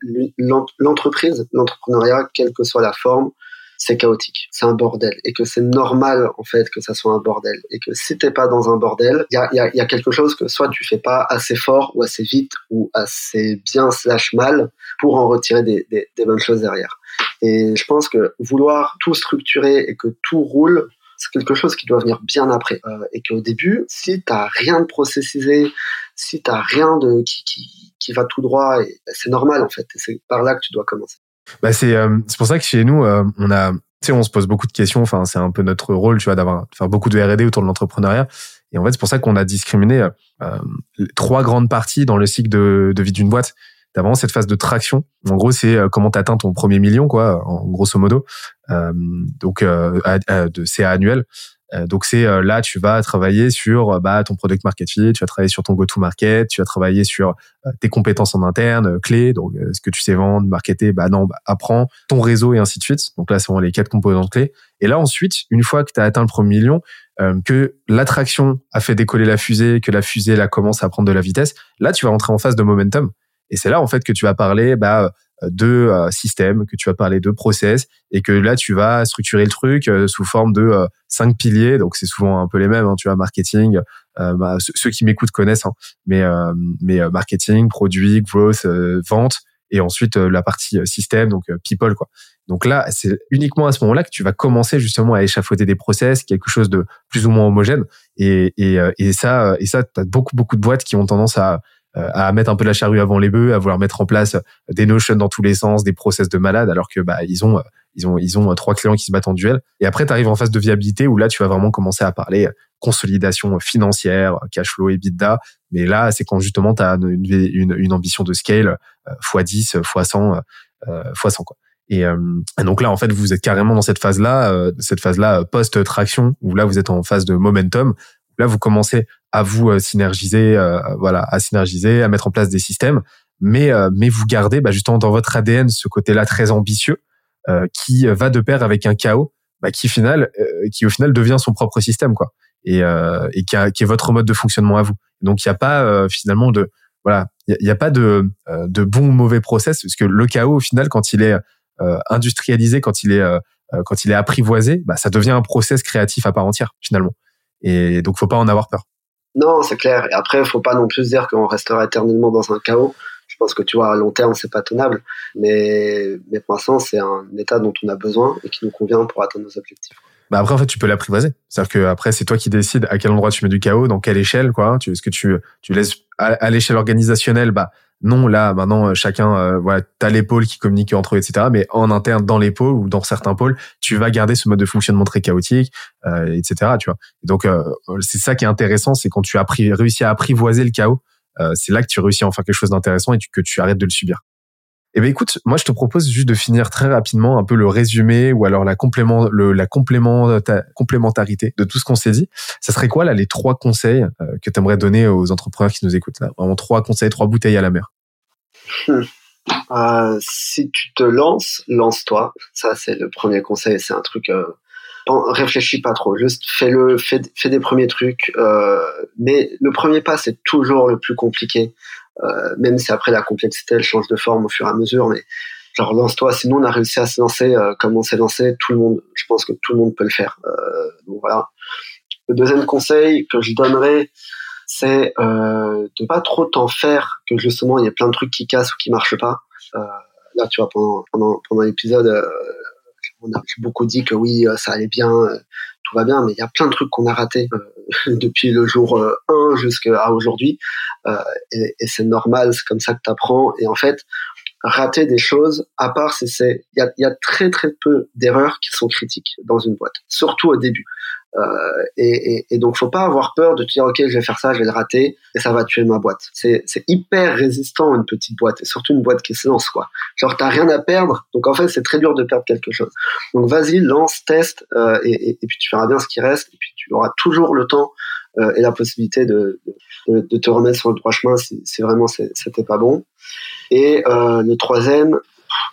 l'entreprise, l'entrepreneuriat, quelle que soit la forme, c'est chaotique, c'est un bordel, et que c'est normal en fait que ça soit un bordel, et que si t'es pas dans un bordel, il y a, y, a, y a, quelque chose que soit tu fais pas assez fort ou assez vite ou assez bien slash mal pour en retirer des, des, des bonnes choses derrière. Et je pense que vouloir tout structurer et que tout roule, c'est quelque chose qui doit venir bien après. Euh, et qu'au début, si t'as rien de processisé, si t'as rien de qui, qui, qui va tout droit, c'est normal en fait. Et c'est par là que tu dois commencer. Bah c'est euh, c'est pour ça que chez nous euh, on a tu sais on se pose beaucoup de questions. Enfin c'est un peu notre rôle tu vois d'avoir faire beaucoup de R&D autour de l'entrepreneuriat. Et en fait c'est pour ça qu'on a discriminé euh, trois grandes parties dans le cycle de, de vie d'une boîte. T'as vraiment cette phase de traction. En gros c'est euh, comment t'atteins ton premier million quoi en grosso modo. Donc c'est annuel euh, donc c'est euh, là tu vas travailler sur euh, bah, ton product market fit, tu vas travailler sur ton go-to-market, tu vas travailler sur tes compétences en interne clés, donc ce que tu sais vendre, marketer, bah non, bah, apprends ton réseau et ainsi de suite. Donc là, c'est les quatre composantes clés. Et là ensuite, une fois que tu as atteint le premier million, que l'attraction a fait décoller la fusée, que la fusée là commence à prendre de la vitesse, là tu vas rentrer en phase de momentum. Et c'est là en fait que tu vas parler bah, de euh, systèmes, que tu vas parler de process, et que là tu vas structurer le truc euh, sous forme de euh, cinq piliers. Donc c'est souvent un peu les mêmes, hein, tu vois, marketing. Bah, ceux qui m'écoutent connaissent, hein, mais mais marketing, produit, growth, vente, et ensuite la partie système, donc people quoi. Donc là, c'est uniquement à ce moment-là que tu vas commencer justement à échafauder des process, quelque chose de plus ou moins homogène. Et, et, et ça, et ça, t'as beaucoup beaucoup de boîtes qui ont tendance à à mettre un peu la charrue avant les bœufs, à vouloir mettre en place des notions dans tous les sens, des process de malade, alors que bah ils ont ils ont ils ont trois clients qui se battent en duel. Et après, tu arrives en phase de viabilité où là, tu vas vraiment commencer à parler consolidation financière, cash flow, EBITDA. Mais là, c'est quand justement tu as une, une, une, ambition de scale x10, x100, x100 quoi. Et, donc là, en fait, vous êtes carrément dans cette phase-là, cette phase-là post-traction, où là, vous êtes en phase de momentum. Là, vous commencez à vous synergiser, voilà, à synergiser, à mettre en place des systèmes, mais mais vous gardez bah, justement dans votre ADN ce côté-là très ambitieux qui va de pair avec un chaos, bah, qui final, qui au final devient son propre système, quoi et, euh, qui, est votre mode de fonctionnement à vous. Donc il n'y a pas euh, finalement de voilà, il n'y a, pas de, euh, de bon ou mauvais process parce que le chaos au final quand il est euh, industrialisé, quand il est quand il est apprivoisé, bah, ça devient un process créatif à part entière finalement. Et donc faut pas en avoir peur. Non, c'est clair. Et après, il faut pas non plus dire qu'on restera éternellement dans un chaos. Je pense que tu vois, à long terme, c'est pas tenable. Mais, mais pour l'instant, c'est un état dont on a besoin et qui nous convient pour atteindre nos objectifs. Bah après en fait tu peux l'apprivoiser. C'est-à-dire que après c'est toi qui décides à quel endroit tu mets du chaos, dans quelle échelle quoi. Tu est-ce que tu tu laisses à, l'échelle organisationnelle bah non là maintenant euh, chacun euh, voilà t'as les qui communiquent entre eux etc. Mais en interne dans les pôles ou dans certains pôles tu vas garder ce mode de fonctionnement très chaotique euh, etc. Tu vois. donc euh, c'est ça qui est intéressant c'est quand tu as réussi à apprivoiser le chaos c'est là que tu réussis à en faire quelque chose d'intéressant et que tu arrêtes de le subir. Eh ben écoute, moi je te propose juste de finir très rapidement un peu le résumé ou alors la complément, la complémentarité de tout ce qu'on s'est dit. Ça serait quoi là les trois conseils euh, que tu aimerais donner aux entrepreneurs qui nous écoutent là? Vraiment trois conseils, trois bouteilles à la mer. Euh, si tu te lances, lance-toi. Ça c'est le premier conseil. C'est un truc. Euh, réfléchis pas trop. Juste fais-le, fais, des premiers trucs. Mais le premier pas c'est toujours le plus compliqué. Euh, même si après la complexité elle change de forme au fur et à mesure, mais genre lance-toi. Sinon on a réussi à se lancer euh, comme on s'est lancé. Tout le monde, je pense que tout le monde peut le faire. Euh, donc voilà. Le deuxième conseil que je donnerais, c'est euh, de pas trop t'en faire, que justement il y a plein de trucs qui cassent ou qui marchent pas. Euh, là, tu vois, pendant pendant, pendant l'épisode, on a beaucoup dit que oui, ça allait bien, tout va bien, mais il y a plein de trucs qu'on a ratés depuis le jour 1 jusqu'à aujourd'hui. Euh, et, c'est normal, c'est comme ça que tu. Et en fait, rater des choses, à part c'est c'est il y a, y a, très très peu d'erreurs qui sont critiques dans une boîte, surtout au début. Euh, et, et, et, donc faut pas avoir peur de te dire ok je vais faire ça, je vais le rater et ça va tuer ma boîte. C'est hyper résistant une petite boîte et surtout une boîte qui se lance quoi. Genre t'as rien à perdre donc en fait c'est très dur de perdre quelque chose. Donc vas-y lance, teste euh, et, et, puis tu verras bien ce qui reste et puis tu auras toujours le temps euh, et la possibilité de, de, te remettre sur le droit chemin si, si vraiment c'était pas bon. Et euh, le troisième,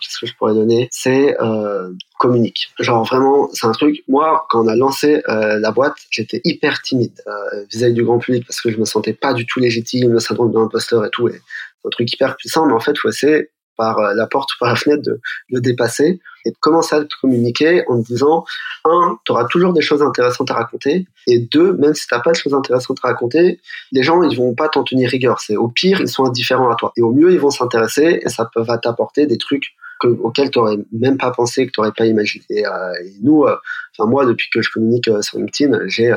qu'est-ce que je pourrais donner? C'est euh, communique. Genre vraiment, c'est un truc. Moi, quand on a lancé la boîte, j'étais hyper timide vis-à-vis du grand public parce que je me sentais pas du tout légitime, le syndrome de l'imposteur et tout. C'est un truc hyper puissant, mais en fait, faut essayer par la porte ou par la fenêtre de le dépasser et de commencer à te communiquer en te disant un, tu auras toujours des choses intéressantes à raconter et deux, même si t'as pas de choses intéressantes à raconter, les gens ils vont pas t'en tenir rigueur. C'est au pire ils sont indifférents à toi et au mieux ils vont s'intéresser et ça va t'apporter des trucs que, auxquels tu n'aurais même pas pensé, que tu n'aurais pas imaginé. Et, euh, nous, euh, enfin moi depuis que je communique sur LinkedIn, j'ai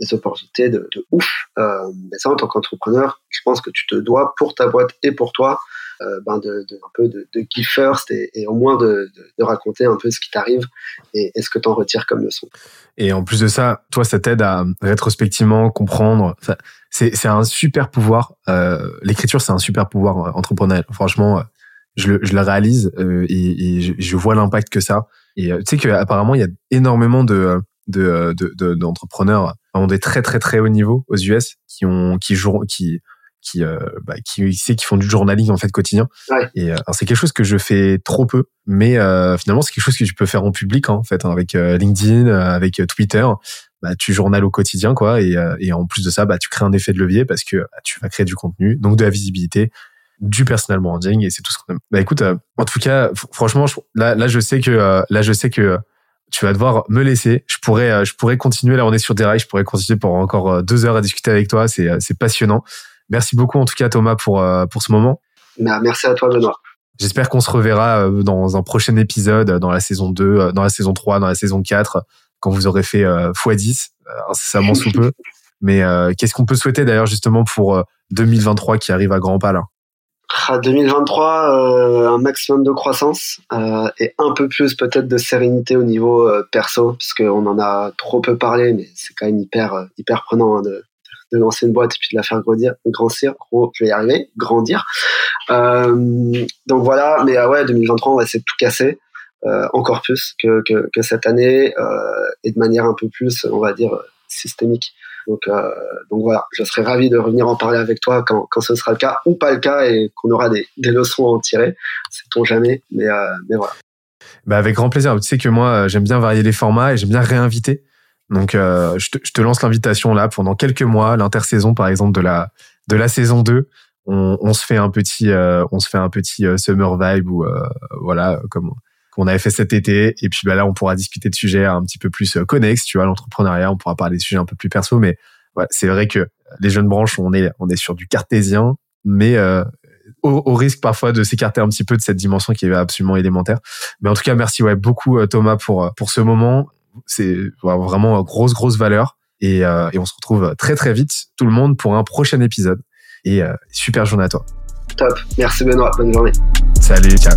des opportunités de, de ouf. mais ça en tant qu'entrepreneur, je pense que tu te dois pour ta boîte et pour toi euh, ben de, de, un peu de, de give first et, au moins de, de, raconter un peu ce qui t'arrive et, et, ce que t'en retires comme leçon. Et en plus de ça, toi, ça t'aide à rétrospectivement comprendre. Enfin, c'est, un super pouvoir. Euh, l'écriture, c'est un super pouvoir euh, entrepreneurial. Franchement, euh, je le, je le réalise euh, et, je, vois l'impact que ça. Et tu sais qu'apparemment, il y a énormément de de, de, d'entrepreneurs vraiment des très très très haut niveau aux US qui ont qui jouent qui qui euh, bah, qui sait qui font du journaling en fait quotidien. Ouais. Et euh, c'est quelque chose que je fais trop peu, mais euh, finalement c'est quelque chose que tu peux faire en public hein, en fait, hein, avec LinkedIn, avec Twitter. Bah, tu journales au quotidien quoi, et, et en plus de ça, bah, tu crées un effet de levier parce que bah, tu vas créer du contenu, donc de la visibilité, du personal branding et c'est tout ce qu'on aime. Bah écoute, en tout cas, franchement, là, là je sais que là je sais que tu vas devoir me laisser. Je pourrais, je pourrais continuer. Là, on est sur des rails. Je pourrais continuer pour encore deux heures à discuter avec toi. C'est, c'est passionnant. Merci beaucoup en tout cas Thomas pour, euh, pour ce moment. Bah, merci à toi Benoît. J'espère qu'on se reverra euh, dans un prochain épisode, dans la saison 2, euh, dans la saison 3, dans la saison 4, quand vous aurez fait x10, incessamment sous peu. Mais qu'est-ce qu'on peut souhaiter d'ailleurs justement pour 2023 qui arrive à grands pas là? 2023, euh, un maximum de croissance euh, et un peu plus peut-être de sérénité au niveau perso, puisqu'on en a trop peu parlé, mais c'est quand même hyper hyper prenant hein, de, de lancer une boîte et puis de la faire grandir, grandir, gros, je vais y arriver, grandir. Euh, donc voilà, mais ouais, 2023, on va essayer de tout casser, encore plus que, que, cette année et de manière un peu plus, on va dire, systémique. Donc, euh, voilà, je serais ravi de revenir en parler avec toi quand, quand ce sera le cas ou pas le cas et qu'on aura des, des leçons à en tirer. Sait-on jamais, mais, euh, mais voilà. Bah avec grand plaisir. Tu sais que moi, euh, j'aime bien varier les formats et j'aime bien réinviter. Donc, euh, je, te, je te lance l'invitation là pendant quelques mois, l'intersaison par exemple de la de la saison 2. On, on se fait un petit, euh, on se fait un petit euh, summer vibe ou voilà comme qu'on avait fait cet été. Et puis bah, là, on pourra discuter de sujets un petit peu plus euh, connexes, tu vois, l'entrepreneuriat, on pourra parler des sujets un peu plus perso. Mais c'est vrai que les jeunes branches, on est, on est sur du cartésien, mais euh, au, au, risque parfois de s'écarter un petit peu de cette dimension qui est absolument élémentaire. Mais en tout cas, merci ouais, beaucoup euh, Thomas pour, pour ce moment. C'est vraiment grosse, grosse valeur. Et, euh, et on se retrouve très, très vite, tout le monde, pour un prochain épisode. Et euh, super journée à toi. Top. Merci Benoît. Bonne journée. Salut. Ciao.